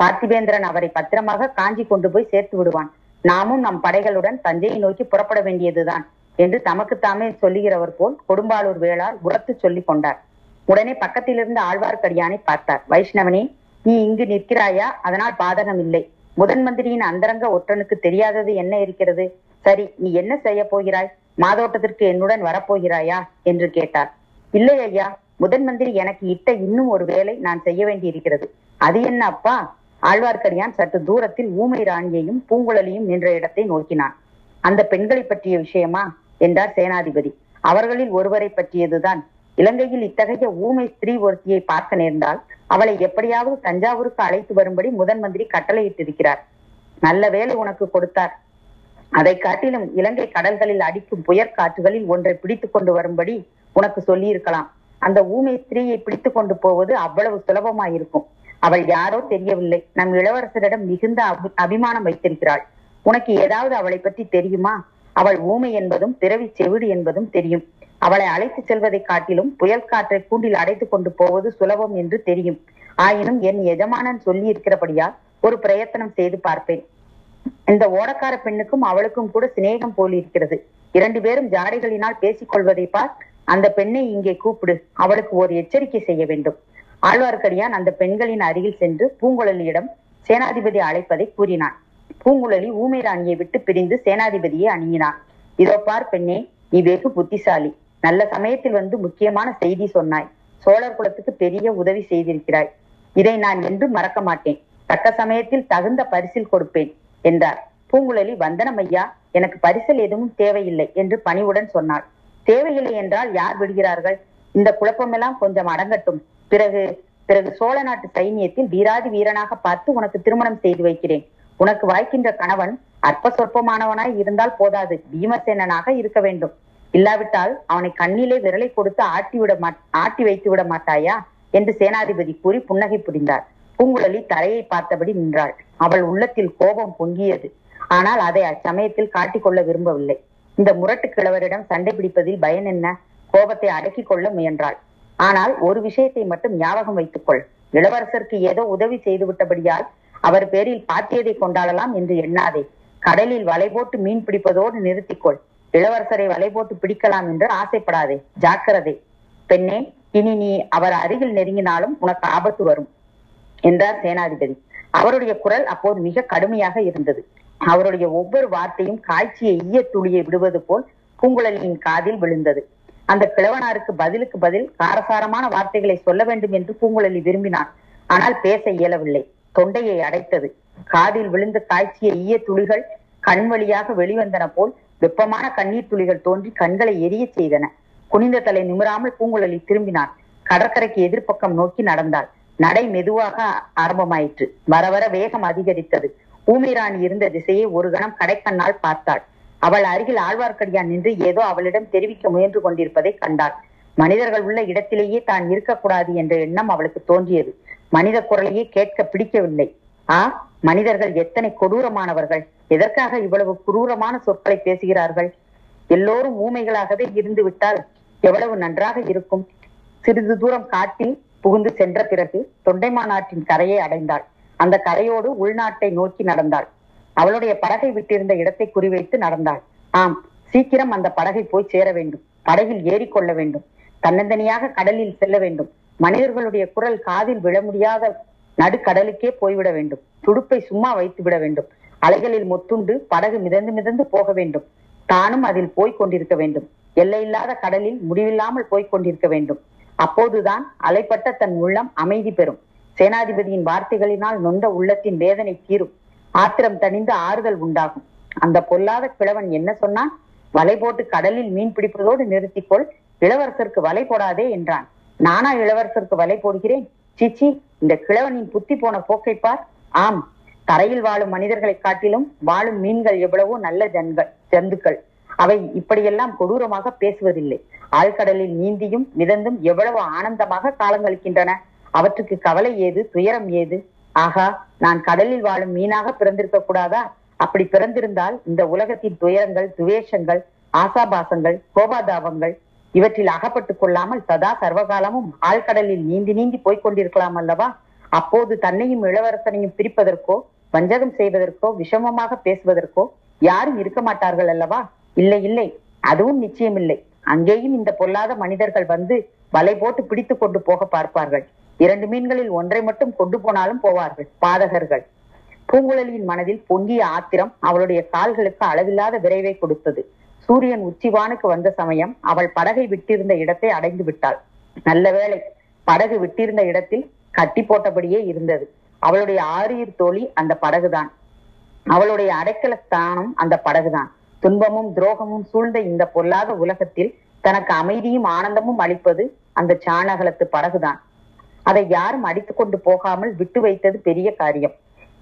பார்த்திபேந்திரன் அவரை பத்திரமாக காஞ்சி கொண்டு போய் சேர்த்து விடுவான். நாமும் நம் படைகளுடன் தஞ்சையை நோக்கி புறப்பட வேண்டியதுதான் என்று தமக்குத்தாமே சொல்லுகிறவர் போல் கொடும்பாளூர் வேளார் உரத்து சொல்லிக் கொண்டார். உடனே பக்கத்திலிருந்து ஆழ்வார்க்கடியானை பார்த்தார். வைஷ்ணவனே நீ இங்கு நிற்கிறாயா? அதனால் பாதகம் இல்லை. முதன் மந்திரியின் அந்தரங்க ஒற்றனுக்கு தெரியாதது என்ன இருக்கிறது? சரி நீ என்ன செய்ய போகிறாய்? மாதோட்டத்திற்கு என்னுடன் வரப்போகிறாயா? என்று கேட்டார். இல்லை ஐயா முதன் மந்திரி எனக்கு இட்ட இன்னும் ஒரு வேலை நான் செய்ய வேண்டியிருக்கிறது. அது என்ன அப்பா? ஆழ்வார்க்கடியான் சற்று தூரத்தில் ஊமை ராணியையும் பூங்குழலியும் நின்ற இடத்தை நோக்கினான். அந்த பெண்களை பற்றிய விஷயமா? என்றார் சேனாதிபதி. அவர்களில் ஒருவரை பற்றியதுதான். இலங்கையில் இத்தகைய ஊமை ஸ்திரீ ஒருத்தியை பார்க்க நேர்ந்தால் அவளை எப்படியாவது தஞ்சாவூருக்கு அழைத்து வரும்படி முதன் மந்திரி கட்டளையிட்டிருக்கிறார். நல்ல வேலை உனக்கு கொடுத்தார். அதை காட்டிலும் இலங்கை கடல்களில் அடிக்கும் புயற்காற்றுகளில் ஒன்றை பிடித்துக் கொண்டு வரும்படி உனக்கு சொல்லியிருக்கலாம். அந்த ஊமை ஸ்திரீயை பிடித்துக் கொண்டு போவது அவ்வளவு சுலபமாயிருக்கும். அவள் யாரோ தெரியவில்லை. நம் இளவரசரிடம் மிகுந்த அபி- அபிமானம் வைத்திருக்கிறாள். உனக்கு ஏதாவது அவளை பற்றி தெரியுமா? அவள் ஊமை என்பதும் பிறவி செவிடு என்பதும் தெரியும். அவளை அழைத்து செல்வதை காட்டிலும் புயல் காற்றை கூண்டில் அடைத்துக் கொண்டு போவது சுலபம் என்று தெரியும். ஆயினும் என் எஜமானன் சொல்லி இருக்கிறபடியால் ஒரு பிரயத்தனம் செய்து பார்ப்பேன். இந்த ஓடக்கார பெண்ணுக்கும் அவளுக்கும் கூட சிநேகம் போல் இருக்கிறது. இரண்டு பேரும் ஜாடைகளினால் பேசிக் கொள்வதை பார் அந்த பெண்ணை இங்கே கூப்பிடு. அவளுக்கு ஒரு எச்சரிக்கை செய்ய வேண்டும். ஆழ்வார்க்கடியான் அந்த பெண்களின் அருகில் சென்று பூங்குழலியிடம் சேனாதிபதி அழைப்பதை கூறினான். பூங்குழலி ஊமை ராணியை விட்டு பிரிந்து சேனாதிபதியை அணுகினான். இதோ பார் பெண்ணே நீ வெகு புத்திசாலி. நல்ல சமயத்தில் வந்து முக்கியமான செய்தி சொன்னாய். சோழர் குலத்துக்கு பெரிய உதவி செய்திருக்கிறாய். இதை நான் என்றும் மறக்க மாட்டேன். தக்க சமயத்தில் தகுந்த பரிசில் கொடுப்பேன் என்றார். பூங்குழலி வந்தனம் ஐயா எனக்கு பரிசல் எதுவும் தேவையில்லை என்று பணிவுடன் சொன்னாள். தேவையில்லை என்றால் யார் விடுகிறார்கள்? இந்த குழப்பமெல்லாம் கொஞ்சம் அடங்கட்டும். பிறகு பிறகு சோழ நாட்டு சைனியத்தில் வீராதி வீரனாக பார்த்து உனக்கு திருமணம் செய்து வைக்கிறேன். உனக்கு வாய்க்கின்ற கணவன் அற்ப சொற்பமானவனாய் இருந்தால் போதாது. பீமசேனனாக இருக்க வேண்டும். இல்லாவிட்டால் அவனை கண்ணிலே விரலை கொடுத்து ஆட்டி விட மாட் ஆட்டி வைத்து விட மாட்டாயா? என்று சேனாதிபதி கூறி புன்னகை புரிந்தார். பூங்குழலி தரையை பார்த்தபடி நின்றாள். அவள் உள்ளத்தில் கோபம் பொங்கியது. ஆனால் அதை அச்சமயத்தில் காட்டிக்கொள்ள விரும்பவில்லை. இந்த முரட்டு கிழவரிடம் சண்டை பிடிப்பதில் பயன் என்ன? கோபத்தை அடக்கிக் கொள்ள முயன்றாள். ஆனால் ஒரு விஷயத்தை மட்டும் ஞாபகம் வைத்துக்கொள். இளவரசருக்கு ஏதோ உதவி செய்து விட்டபடியால் அவர் பேரில் பாத்தியதை கொண்டாடலாம் என்று எண்ணாதே. கடலில் வலை போட்டு மீன் பிடிப்பதோடு நிறுத்திக்கொள். இளவரசரை வலை போட்டு பிடிக்கலாம் என்று ஆசைப்படாதே. ஜாக்கிரதை. பெண்ணே இனி நீ அவர் அருகில் நெருங்கினாலும் உனக்கு ஆபத்து வரும் என்றார் சேனாதிபதி. அவருடைய குரல் அப்போது மிக கடுமையாக இருந்தது. அவருடைய ஒவ்வொரு வார்த்தையும் காய்ச்சிய ஈய துளியை விடுவது போல் பூங்குழலியின் காதில் விழுந்தது. அந்த கிழவனாருக்கு பதிலுக்கு பதில் காரசாரமான வார்த்தைகளை சொல்ல வேண்டும் என்று பூங்குழலி விரும்பினார் ஆனால் பேச இயலவில்லை. தொண்டையை அடைத்தது. காதில் விழுந்த காய்ச்சிய ஈய துளிகள் கண் வழியாக வெளிவந்தன போல் வெப்பமான கண்ணீர் துளிகள் தோன்றி கண்களை எரியச் செய்தன. குனிந்த தலை நிமிராமல் பூங்குழலி திரும்பினார் கடற்கரைக்கு எதிர்ப்பக்கம் நோக்கி நடந்தாள். நடை மெதுவாக ஆரம்பமாயிற்று. வர வர வேகம் அதிகரித்தது. ஊமைராணி இருந்த திசையை ஒரு கணம் கடைக்கண்ணால் பார்த்தாள். அவள் அருகில் ஆழ்வார்க்கடியான் நின்று ஏதோ அவளிடம் தெரிவிக்க முயன்று கொண்டிருப்பதை கண்டாள். மனிதர்கள் உள்ள இடத்திலேயே தான் இருக்கக்கூடாது என்ற எண்ணம் அவளுக்கு தோன்றியது. மனித குரலையே கேட்க பிடிக்கவில்லை. ஆ மனிதர்கள் எத்தனை கொடூரமானவர்கள்? எதற்காக இவ்வளவு குரூரமான சொற்களை பேசுகிறார்கள்? எல்லோரும் ஊமைகளாகவே இருந்து விட்டால் எவ்வளவு நன்றாக இருக்கும்? சிறிது தூரம் காட்டில் புகுந்து சென்ற பிறகு தொண்டைமாநாட்டின் கரையை அடைந்தாள். அந்த கரையோடு உள்நாட்டை நோக்கி நடந்தாள். அவளுடைய படகை விட்டிருந்த இடத்தை குறிவைத்து நடந்தாள். ஆம் சீக்கிரம் அந்த படகை போய் சேர வேண்டும். படகில் ஏறிக்கொள்ள வேண்டும். தன்னந்தனியாக கடலில் செல்ல வேண்டும். மனிதர்களுடைய குரல் காதில் விழ முடியாத நடுக்கடலுக்கே போய்விட வேண்டும். துடுப்பை சும்மா வைத்து விட வேண்டும். அலைகளில் மொத்துண்டு படகு மிதந்து மிதந்து போக வேண்டும். தானும் அதில் போய்க் கொண்டிருக்க வேண்டும். எல்லையில்லாத கடலில் முடிவில்லாமல் போய்க் கொண்டிருக்க வேண்டும். அப்போதுதான் அலைப்பட்ட தன் உள்ளம் அமைதி பெறும். சேனாதிபதியின் வார்த்தைகளினால் நொந்த உள்ளத்தின் வேதனை தீரும். ஆத்திரம் தணிந்து ஆறுதல் உண்டாகும். அந்த பொல்லாத கிழவன் என்ன சொன்னான்? வலை போட்டு கடலில் மீன் பிடிப்பதோடு நிறுத்திக்கொள் இளவரசருக்கு வலை போடாதே என்றான். நானா இளவரசருக்கு வலை போடுகிறேன்? சீச்சி இந்த கிழவனின் புத்தி போன போக்கை பார். ஆம் தரையில் வாழும் மனிதர்களை காட்டிலும் வாழும் மீன்கள் எவ்வளவோ நல்ல ஜன்கள் ஜந்துக்கள். அவை இப்படியெல்லாம் கொடூரமாக பேசுவதில்லை. ஆழ்கடலில் நீந்தியும் மிதந்தும் எவ்வளவு ஆனந்தமாக காலங்களிக்கின்றன அவற்றுக்கு கவலை ஏது துயரம் ஏது? ஆகா நான் கடலில் வாழும் மீனாக பிறந்திருக்க கூடாதா? அப்படி பிறந்திருந்தால் இந்த உலகத்தின் துயரங்கள் துவேஷங்கள் ஆசாபாசங்கள் கோபாதாபங்கள் இவற்றில் அகப்பட்டுக் கொள்ளாமல் சதா சர்வகாலமும் ஆழ்கடலில் நீந்தி நீந்தி போய்க் கொண்டிருக்கலாம் அல்லவா? அப்போது தன்னையும் இளவரசனையும் பிரிப்பதற்கோ வஞ்சகம் செய்வதற்கோ விஷமமாக பேசுவதற்கோ யாரும் இருக்க மாட்டார்கள் அல்லவா? இல்லை இல்லை. அதுவும் நிச்சயமில்லை. அங்கேயும் இந்த பொல்லாத மனிதர்கள் வந்து வலை போட்டு பிடித்து கொண்டு போக பார்ப்பார்கள். இரண்டு மீன்களில் ஒன்றை மட்டும் கொண்டு போனாலும் போவார்கள் பாதகர்கள். பூங்குழலியின் மனதில் பொங்கிய ஆத்திரம் அவளுடைய கால்களுக்கு அளவில்லாத விரைவை கொடுத்தது. சூரியன் உச்சிவானுக்கு வந்த சமயம் அவள் படகை விட்டிருந்த இடத்தை அடைந்து விட்டாள். நல்ல வேளை படகு விட்டிருந்த இடத்தில் கட்டி போட்டபடியே இருந்தது. அவளுடைய ஆரியர் தோழி அந்த படகுதான். அவளுடைய அடைக்கல ஸ்தானம் அந்த படகுதான். துன்பமும் துரோகமும் சூழ்ந்த இந்த பொல்லாத உலகத்தில் தனக்கு அமைதியும் ஆனந்தமும் அளிப்பது அந்த சாணகலத்து படகுதான். அதை யாரும் அடித்துக் கொண்டு போகாமல் விட்டு வைத்தது பெரிய காரியம்.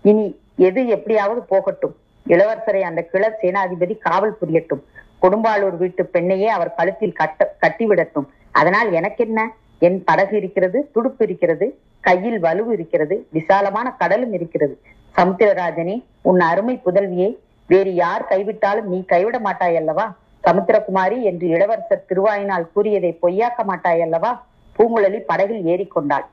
இனி எது எப்படியாவது போகட்டும். இளவரசரை அந்த கிள சேனாதிபதி காவல் புரியட்டும். கொடும்பாளூர் வீட்டு பெண்ணையே அவர் கழுத்தில் கட்ட கட்டிவிடட்டும். அதனால் எனக்கென்ன? என் படகு இருக்கிறது துடுப்பு இருக்கிறது கையில் வலுவு இருக்கிறது விசாலமான கடலும் இருக்கிறது. சமுத்திரராஜனே உன் அருமை புதல்வியை வேறு யார் கைவிட்டாலும் நீ கைவிட மாட்டாய் அல்லவா சமுத்திரகுமாரி என்று இளவரசர் திருவாயினால் கூறியதை பொய்யாக்க மாட்டாய் அல்லவா பூங்குழலி படகில் ஏறிக்கொண்டாள்.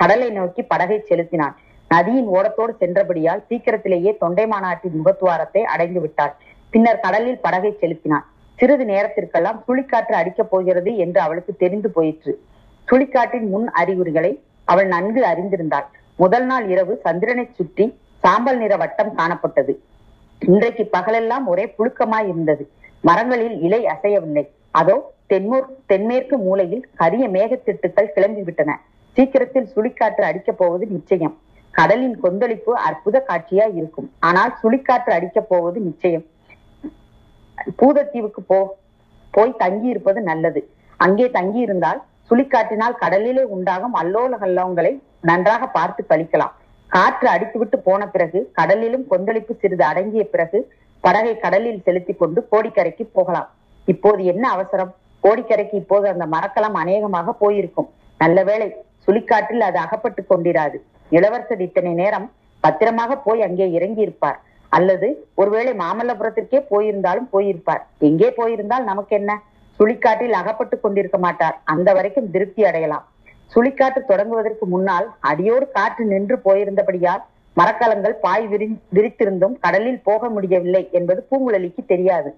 கடலை நோக்கி படகை செலுத்தினான். நதியின் ஓடத்தோடு சென்றபடியால் சீக்கிரத்திலேயே தொண்டை மாநாட்டின் முகத்துவாரத்தை அடைந்து விட்டாள். பின்னர் கடலில் படகை செலுத்தினாள் சிறிது நேரத்திற்கெல்லாம் சுழிக்காற்று அடிக்கப் போகிறது என்று அவளுக்கு தெரிந்து போயிற்று. சுழிக்காற்றின் முன் அறிகுறிகளை அவள் நன்கு அறிந்திருந்தாள். முதல் நாள் இரவு சந்திரனை சுற்றி சாம்பல் நிற வட்டம் காணப்பட்டது. இன்றைக்கு பகலெல்லாம் ஒரே புழுக்கமாய் இருந்தது. மரங்களில் இலை அசையவில்லை. அதோ தென்மூர் தென்மேற்கு மூலையில் கரிய மேகத்திட்டுக்கள் கிளம்பிவிட்டன சீக்கிரத்தில் சுழிக்காற்று அடிக்கப் போவது நிச்சயம். கடலின் கொந்தளிப்பு அற்புத காட்சியா இருக்கும். ஆனால் சுழிக்காற்று அடிக்கப் போவது நிச்சயம். பூதத்தீவுக்கு போ போய் தங்கி இருப்பது நல்லது. அங்கே தங்கி இருந்தால் சுழிக்காற்றினால் கடலிலே உண்டாகும் அல்லோல கல்லோங்களை நன்றாக பார்த்து கழிக்கலாம் காற்று அடித்துவிட்டு போன பிறகு கடலிலும் கொந்தளிப்பு சிறிது அடங்கிய பிறகு படகை கடலில் செலுத்தி கொண்டு கோடிக்கரைக்கு போகலாம். இப்போது என்ன அவசரம்? கோடிக்கரைக்கு இப்போது அந்த மரக்கலம் அநேகமாக போயிருக்கும். நல்ல வேளை சுழிக்காற்றில் அது அகப்பட்டு கொண்டிராது. இளவரசர் இத்தனை நேரம் பத்திரமாக போய் அங்கே இறங்கி இருப்பார் அல்லது ஒருவேளை மாமல்லபுரத்திற்கே போயிருந்தாலும் போயிருப்பார். எங்கே போயிருந்தால் நமக்கு என்ன சுழிக்காற்றில் அகப்பட்டு கொண்டிருக்க மாட்டார். அந்த வரைக்கும் திருப்தி அடையலாம். சுழிக்காற்று தொடங்குவதற்கு முன்னால் அடியோடு காற்று நின்று போயிருந்தபடியால் மரக்கலங்கள் பாய் விரி விரித்திருந்தும் கடலில் போக முடியவில்லை என்பது பூங்குழலிக்கு தெரியாது.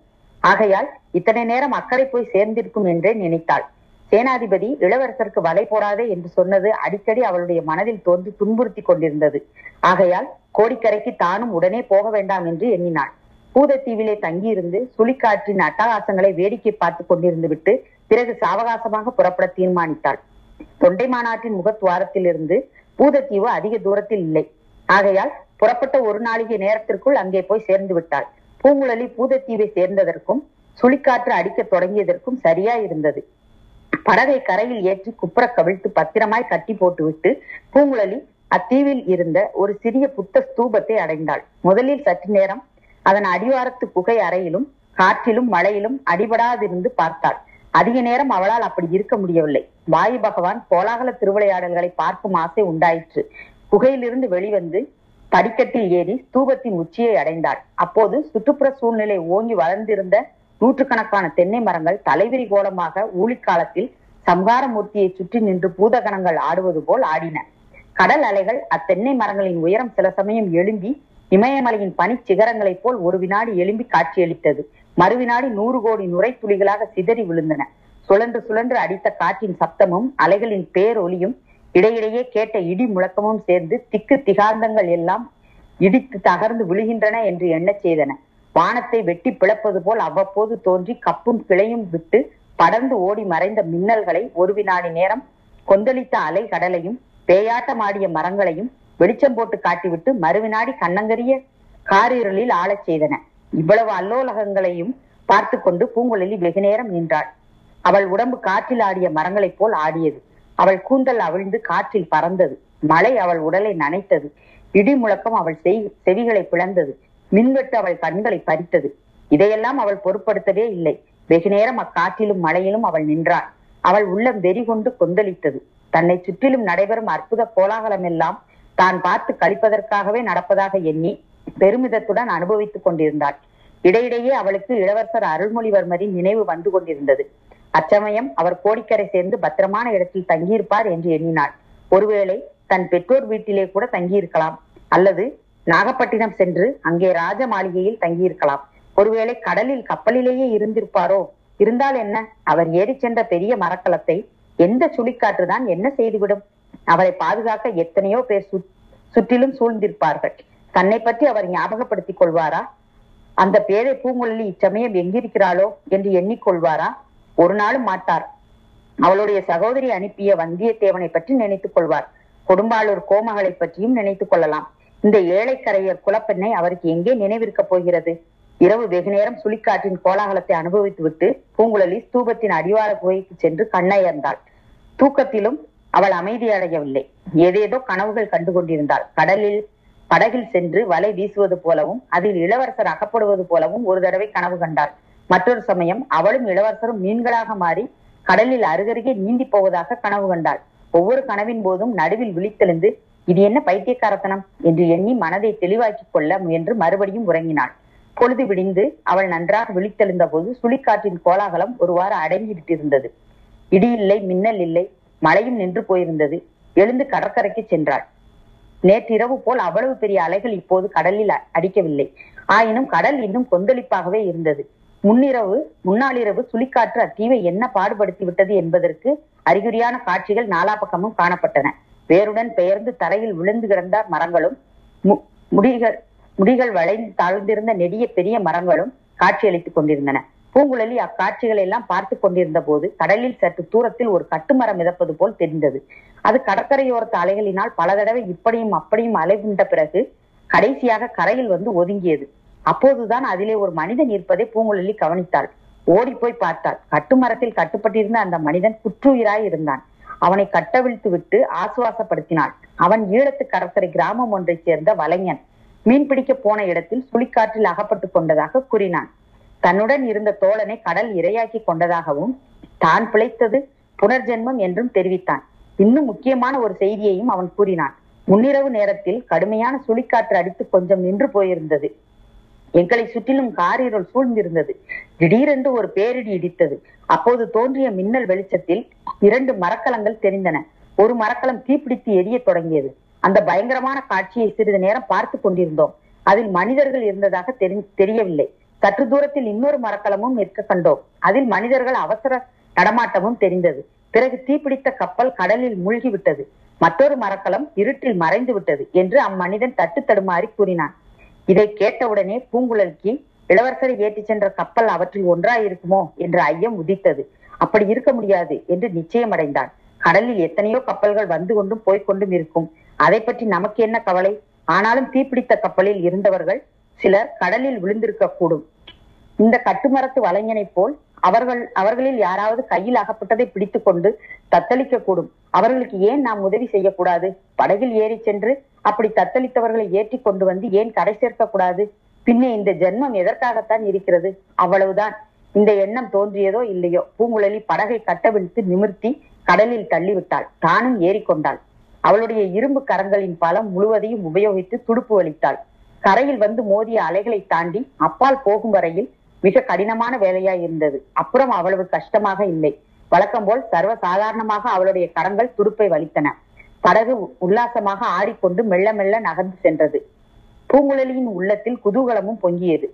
ஆகையால் இத்தனை நேரம் அக்கறை போய் சேர்ந்திருக்கும் என்றே நினைத்தாள். சேனாதிபதி இளவரசருக்கு வலை போடாதே என்று சொன்னது அடிக்கடி அவளுடைய மனதில் தோன்றி துன்புறுத்தி கொண்டிருந்தது. ஆகையால் கோடிக்கரைக்கு தானும் உடனே போக வேண்டாம் என்று எண்ணினாள். பூதத்தீவிலே தங்கியிருந்து சுழிக்காற்றின் அட்டகாசங்களை வேடிக்கை பார்த்து கொண்டிருந்து விட்டு பிறகு சாவகாசமாக புறப்பட தீர்மானித்தாள். தொண்டை மாநாட்டின் முகத்துவாரத்திலிருந்து பூதத்தீவு அதிக தூரத்தில் இல்லை. ஆகையால் புறப்பட்ட ஒரு நாளிகை நேரத்திற்குள் அங்கே போய் சேர்ந்து விட்டாள். பூங்குழலி பூதத்தீவை சேர்ந்ததற்கும் சுழிக்காற்று அடிக்க தொடங்கியதற்கும் சரியா இருந்தது. படகை கரையில் ஏற்றி குப்புற கவிழ்த்து பத்திரமாய் கட்டி போட்டுவிட்டு பூங்குழலி அத்தீவில் இருந்த ஒரு சிறிய புத்த ஸ்தூபத்தை அடைந்தாள். முதலில் சற்று நேரம் அதன் அடிவாரத்து குகை அறையிலும் காற்றிலும் மழையிலும் அடிபடாதிருந்து பார்த்தாள். அதிக நேரம் அவளால் அப்படி இருக்க முடியவில்லை. வாயு பகவான் கோலாகல திருவிளையாடல்களை பார்க்கும் ஆசை உண்டாயிற்று. குகையிலிருந்து வெளிவந்து படிக்கட்டில் ஏறி ஸ்தூபத்தின் உச்சியை அடைந்தாள். அப்போது சுற்றுப்புற சூழ்நிலை ஓங்கி வளர்ந்திருந்த நூற்றுக்கணக்கான தென்னை மரங்கள் தலைவிரி கோலமாக ஊழிக்காலத்தில் சம்ஹாரமூர்த்தியை சுற்றி நின்று பூதகணங்கள் ஆடுவது போல் ஆடின. கடல் அலைகள் அத்தென்னை மரங்களின் உயரம் சில சமயம் எழும்பி இமயமலையின் பனிச் சிகரங்களைப் போல் ஒரு வினாடி எழும்பி காட்சியளித்தது. மறுவினாடி நூறு கோடி நுரை துளிகளாக சிதறி விழுந்தன. சுழன்று சுழன்று அடித்த காற்றின் சப்தமும் அலைகளின் பேரொலியும் இடையிடையே கேட்ட இடி முழக்கமும் சேர்ந்து திக்கு திகாந்தங்கள் எல்லாம் இடித்து தகர்ந்து விழுகின்றன என்று எண்ணச் செய்தன. வானத்தை வெட்டி பிளப்பது போல் அவ்வப்போது தோன்றி கப்பும் கிளையும் விட்டு படர்ந்து ஓடி மறைந்த மின்னல்களை ஒரு வினாடி நேரம் கொந்தளித்த அலை கடலையும் பேயாட்டமாடிய மரங்களையும் வெளிச்சம் போட்டு காட்டிவிட்டு மறுவினாடி கண்ணங்கரிய காரிருளில் ஆளச் செய்தன. இவ்வளவு அல்லோலகங்களையும் பார்த்து கொண்டு பூங்குழலி வெகுநேரம் நின்றாள். அவள் உடம்பு காற்றில் ஆடிய மரங்களைப் போல் ஆடியது. அவள் கூந்தல் அவிழ்ந்து காற்றில் பறந்தது. மழை அவள் உடலை நனைத்தது. இடி முழக்கம் அவள் செய் செவிகளை பிளந்தது. மின்வெட்டு அவள் கண்களை பறித்தது. இதையெல்லாம் அவள் பொருட்படுத்தவே இல்லை. வெகு நேரம் அக்காற்றிலும் மழையிலும் அவள் நின்றாள். அவள் உள்ளம் வெறி கொண்டு கொந்தளித்தது. தன்னை சுற்றிலும் நடைபெறும் அற்புத கோலாகலம் எல்லாம் தான் பார்த்து கழிப்பதற்காகவே நடப்பதாக எண்ணி பெருமிதத்துடன் அனுபவித்துக் கொண்டிருந்தாள். இடையிடையே அவளுக்கு இளவரசர் அருள்மொழிவர்மரின் நினைவு வந்து கொண்டிருந்தது. அச்சமயம் அவர் கோடிக்கரை சேர்ந்து பத்திரமான இடத்தில் தங்கியிருப்பார் என்று எண்ணினாள். ஒருவேளை தன் பெற்றோர் வீட்டிலே கூட தங்கியிருக்கலாம். அல்லது நாகப்பட்டினம் சென்று அங்கே ராஜ மாளிகையில் தங்கியிருக்கலாம். ஒருவேளை கடலில் கப்பலிலேயே இருந்திருப்பாரோ? இருந்தால் என்ன? அவர் ஏறி சென்ற பெரிய மரக்கலத்தை எந்த சுழிக்காற்றுதான் என்ன செய்துவிடும்? அவரை பாதுகாக்க எத்தனையோ பேர் சுற்றிலும் சூழ்ந்திருப்பார்கள். தன்னை பற்றி அவர் ஞாபகப்படுத்திக் கொள்வாரா? அந்த பேரை பூங்குழலி இச்சமயம் எங்கிருக்கிறாளோ? என்று எண்ணிக்கொள்வாரா ஒரு நாளும் மாட்டார். அவளுடைய சகோதரி அனுப்பிய வந்தியத்தேவனை பற்றி நினைத்துக் கொள்வார். கொடும்பாளூர் கோமகளை பற்றியும் நினைத்துக் கொள்ளலாம். இந்த ஏழைக்கரையர் குலப்பெண்ணை அவருக்கு எங்கே நினைவிருக்கப் போகிறது? இரவு வெகு நேரம் சுழிக்காற்றின் கோலாகலத்தை அனுபவித்துவிட்டு பூங்குழலி ஸ்தூபத்தின் அடிவார குகைக்கு சென்று கண்ணயர்ந்தாள். தூக்கத்திலும் அவள் அமைதியடையவில்லை. ஏதேதோ கனவுகள் கண்டு கொண்டிருந்தாள் கடலில் படகில் சென்று வலை வீசுவது போலவும் அதில் இளவரசர் அகப்படுவது போலவும் ஒரு தடவை கனவு கண்டாள். மற்றொரு சமயம் அவளும் இளவரசரும் மீன்களாக மாறி கடலில் அருகருகே நீந்தி போவதாக கனவு கண்டாள். ஒவ்வொரு கனவின் போதும் நடுவில் விழித்தெழுந்து இது என்ன பைத்தியக்காரத்தனம்? என்று எண்ணி மனதை தெளிவாக்கிக் கொள்ள முயன்று மறுபடியும் உறங்கினாள். பொழுது விடிந்து அவள் நன்றாக விழித்தெழுந்த போது சுழிக்காற்றின் கோலாகலம் ஒருவாறு அடங்கி விட்டிருந்தது. இடி இல்லை மின்னல் இல்லை மழையும் நின்று போயிருந்தது எழுந்து கடற்கரைக்கு சென்றாள். நேற்றிரவு போல் அவ்வளவு பெரிய அலைகள் இப்போது கடலில் அடிக்கவில்லை. ஆயினும் கடல் இன்னும் கொந்தளிப்பாகவே இருந்தது. முன்னிரவு முன்னாளிரவு சுழிக்காற்று அத்தீவை என்ன பாடுபடுத்தி விட்டது என்பதற்கு அறிகுறியான காட்சிகள் நாலா பக்கமும் காணப்பட்டன. வேருடன் பெயர்ந்து தரையில் விழுந்து கிடந்த மரங்களும் மு- முடிகள் முடிகள் வளைந்து தாழ்ந்திருந்த நெடிய பெரிய மரங்களும் காட்சியளித்துக் கொண்டிருந்தன. பூங்குழலி அக்காட்சிகளை எல்லாம் பார்த்து கொண்டிருந்த போது கடலில் சற்று தூரத்தில் ஒரு கட்டுமரம் மிதப்பது போல் தெரிந்தது. அது கடற்கரையோரத்து அலைகளினால் பல தடவை இப்படியும் அப்படியும் அலைகுண்ட பிறகு கடைசியாக கரையில் வந்து ஒதுங்கியது. அப்போதுதான் அதிலே ஒரு மனிதன் இருப்பதை பூங்குழலி கவனித்தாள். ஓடி போய் பார்த்தாள். கட்டுமரத்தில் கட்டுப்பட்டிருந்த அந்த மனிதன் குற்றுயிராய் இருந்தான். அவனை கட்டவிழ்த்து விட்டு ஆசுவாசப்படுத்தினாள். அவன் ஈழத்து கடற்கரை கிராமம் ஒன்றைச் சேர்ந்த வலைஞன். மீன் பிடிக்க போன இடத்தில் சுழிக்காற்றில் அகப்பட்டுக் கொண்டதாக கூறினான். தன்னுடன் இருந்த தோழனை கடல் இரையாக்கி கொண்டதாகவும் தான் பிழைத்தது புனர்ஜென்மம் என்றும் தெரிவித்தான். இன்னும் முக்கியமான ஒரு செய்தியையும் அவன் கூறினான். முன்னிரவு நேரத்தில் கடுமையான சுழிக்காற்று அடித்து கொஞ்சம் நின்று போயிருந்தது. எங்களை சுற்றிலும் காரிருள் சூழ்ந்திருந்தது. திடீரென்று ஒரு பேரிடி இடித்தது. அப்போது தோன்றிய மின்னல் வெளிச்சத்தில் இரண்டு மரக்கலங்கள் தெரிந்தன. ஒரு மரக்கலம் தீப்பிடித்து எரிய தொடங்கியது. அந்த பயங்கரமான காட்சியை சிறிது நேரம் பார்த்து கொண்டிருந்தோம். அதில் மனிதர்கள் இருந்ததாக தெரி- தெரியவில்லை. சற்று தூரத்தில் இன்னொரு மரக்கலமும் நிற்க கண்டோம். அதில் மனிதர்கள் அவசர நடமாட்டமும் தெரிந்தது. பிறகு தீப்பிடித்த கப்பல் கடலில் மூழ்கிவிட்டது. மற்றொரு மரக்கலம் இருட்டில் மறைந்து விட்டது என்று அம்மனிதன் தட்டு தடுமாறி கூறினான். இதை கேட்டவுடனே பூங்குழலிக்கு இளவரசரை ஏற்றி சென்ற கப்பல் அவற்றில் ஒன்றாயிருக்குமோ என்று என்ற ஐயம் உதித்தது. அப்படி இருக்க முடியாது என்று நிச்சயமடைந்தான். கடலில் எத்தனையோ கப்பல்கள் வந்து கொண்டும் போய்கொண்டும் இருக்கும். அதை பற்றி நமக்கு என்ன கவலை? ஆனாலும் தீப்பிடித்த கப்பலில் இருந்தவர்கள் சிலர் கடலில் விழுந்திருக்க கூடும் இந்த கட்டுமரத்து வலைஞனை போல் அவர்கள் அவர்களில் யாராவது கையில் அகப்பட்டதை பிடித்துக்கொண்டு தத்தளிக்க கூடும் அவர்களுக்கு ஏன் நாம் உதவி செய்யக்கூடாது? படகில் ஏறி சென்று அப்படி தத்தளித்தவர்களை ஏற்றி கொண்டு வந்து ஏன் கரை சேர்க்க கூடாது? பின்னே இந்த ஜென்மம் எதற்காகத்தான் இருக்கிறது? அவ்வளவுதான். இந்த எண்ணம் தோன்றியதோ இல்லையோ? பூங்குழலி படகை கட்டவிழ்த்து நிமிர்த்தி கடலில் தள்ளிவிட்டாள். தானும் ஏறிக்கொண்டாள். அவளுடைய இரும்பு கரங்களின் பலம் முழுவதையும் உபயோகித்து துடுப்பு வலித்தாள். கரையில் வந்து மோதிய அலைகளை தாண்டி அப்பால் போகும் வரையில் மிக கடினமான வேலையாய் இருந்தது. அப்புறம் அவ்வளவு கஷ்டமாக இல்லை. வழக்கம் போல் சர்வ சாதாரணமாக அவளுடைய கரங்கள் துடுப்பை வலித்தன. படகு உல்லாசமாக ஆடிக்கொண்டு மெல்ல மெல்ல நகர்ந்து சென்றது. பூங்குழலியின் உள்ளத்தில் குதூகலமும் பொங்கியது.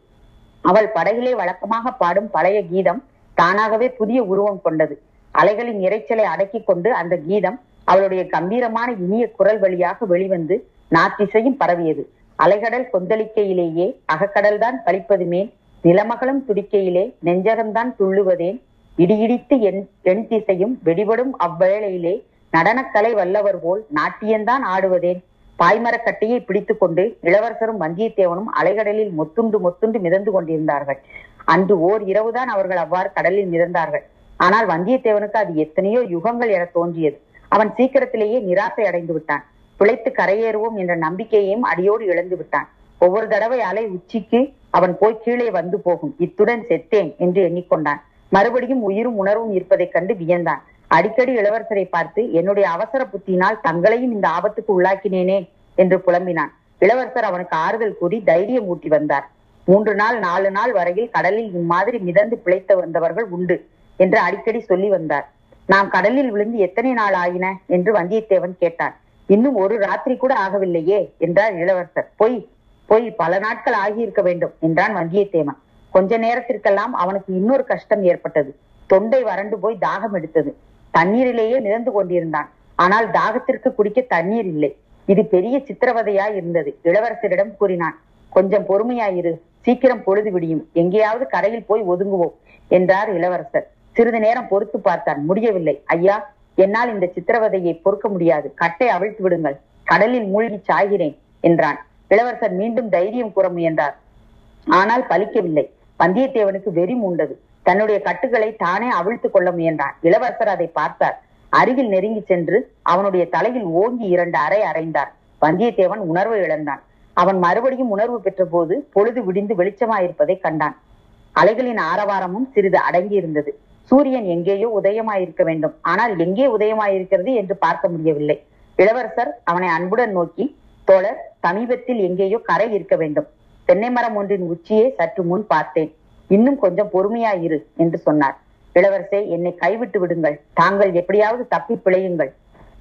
அவள் படகிலே வழக்கமாக பாடும் பழைய கீதம் தானாகவே புதிய உருவம் கொண்டது. அலைகளின் இரைச்சலை அடக்கிக் கொண்டு அந்த கீதம் அவளுடைய கம்பீரமான இனிய குரல் வழியாக வெளிவந்து நாத்திசையும் பரவியது. அலைகடல் கொந்தளிக்கையிலேயே அகக்கடல்தான் பழிப்பதுமே நிலமகளும் துடிக்கையிலே நெஞ்சகம்தான் துள்ளுவதேன் இடியிடித்து என் எண் திசையும் வெடிபடும் அவ்வேளையிலே நடனக்கலை வல்லவர் போல் நாட்டியந்தான் ஆடுவதேன் பாய்மரக் கட்டையை பிடித்துக் கொண்டு இளவரசரும் வந்தியத்தேவனும் அலைகடலில் மொத்துண்டு மொத்துண்டு மிதந்து கொண்டிருந்தார்கள். அன்று ஓர் இரவுதான் அவர்கள் அவ்வாறு கடலில் மிதந்தார்கள். ஆனால் வந்தியத்தேவனுக்கு அது எத்தனையோ யுகங்கள் என தோன்றியது. அவன் சீக்கிரத்திலேயே நிராசை அடைந்து விட்டான். பிழைத்து கரையேறுவோம் என்ற நம்பிக்கையையும் அடியோடு இழந்து விட்டான். ஒவ்வொரு தடவை அலை உச்சிக்கு அவன் போய் கீழே வந்து போகும். இத்துடன் செத்தேன் என்று எண்ணிக்கொண்டான். மறுபடியும் உயிரும் உணர்வும் இருப்பதைக் கண்டு வியந்தான். அடிக்கடி இளவரசரை பார்த்து என்னுடைய அவசர புத்தியினால் தங்களையும் இந்த ஆபத்துக்கு உள்ளாக்கினேனே என்று புலம்பினான். இளவரசர் அவனுக்கு ஆறுதல் கூறி தைரியம் ஊட்டி வந்தார். மூன்று நாள் நாலு நாள் வரையில் கடலில் இம்மாதிரி மிதந்து பிழைத்து வந்தவர்கள் உண்டு என்று அடிக்கடி சொல்லி வந்தார். நாம் கடலில் விழுந்து எத்தனை நாள் ஆயின? என்று வந்தியத்தேவன் கேட்டான். இன்னும் ஒரு ராத்திரி கூட ஆகவில்லையே என்றார் இளவரசர். பொய் பொய் பல நாட்கள் ஆகியிருக்க வேண்டும் என்றான் வந்தியத்தேவன். கொஞ்ச நேரத்திற்கெல்லாம் அவனுக்கு இன்னொரு கஷ்டம் ஏற்பட்டது. தொண்டை வறண்டு போய் தாகம் எடுத்தது. தண்ணீரிலேயே மிதந்து கொண்டிருந்தான். ஆனால் தாகத்திற்கு குடிக்க தண்ணீர் இல்லை. இது பெரிய சித்திரவதையா இருந்தது இளவரசரிடம் கூறினான். கொஞ்சம் பொறுமையாயிரு சீக்கிரம் பொழுது விடியும். எங்கேயாவது கரையில் போய் ஒதுங்குவோம் என்றார் இளவரசர். சிறிது நேரம் பொறுத்து பார்த்தார் முடியவில்லை. ஐயா என்னால் இந்த சித்திரவதையை பொறுக்க முடியாது. கட்டை அவிழ்த்து விடுங்கள். கடலில் மூழ்கி சாய்கிறேன் என்றான். இளவரசர் மீண்டும் தைரியம் கூற முயன்றார். ஆனால் பலிக்கவில்லை. வந்தியத்தேவனுக்கு வெறி மூண்டது. தன்னுடைய கட்டுகளை தானே அவிழ்த்து கொள்ள முயன்றான். இளவரசர் அதை பார்த்தார். அருகில் நெருங்கி சென்று அவனுடைய தலையில் ஓங்கி இரண்டு அறை அறைந்தார் வந்தியத்தேவன் உணர்வை இழந்தான். அவன் மறுபடியும் உணர்வு பெற்ற போது பொழுது விடிந்து வெளிச்சமாயிருப்பதை கண்டான். அலைகளின் ஆரவாரமும் சிறிது அடங்கி இருந்தது சூரியன் எங்கேயோ உதயமாயிருக்க வேண்டும். ஆனால் எங்கே உதயமாயிருக்கிறது என்று பார்க்க முடியவில்லை. இளவரசர் அவனை அன்புடன் நோக்கி தோழர் சமீபத்தில் எங்கேயோ கரை இருக்க வேண்டும். தென்னை மரம் ஒன்றின் உச்சியை சற்று முன் பார்த்தேன். இன்னும் கொஞ்சம் பொறுமையாயிரு என்று சொன்னார். இளவரசே என்னை கைவிட்டு விடுங்கள். தாங்கள் எப்படியாவது தப்பி பிழையுங்கள்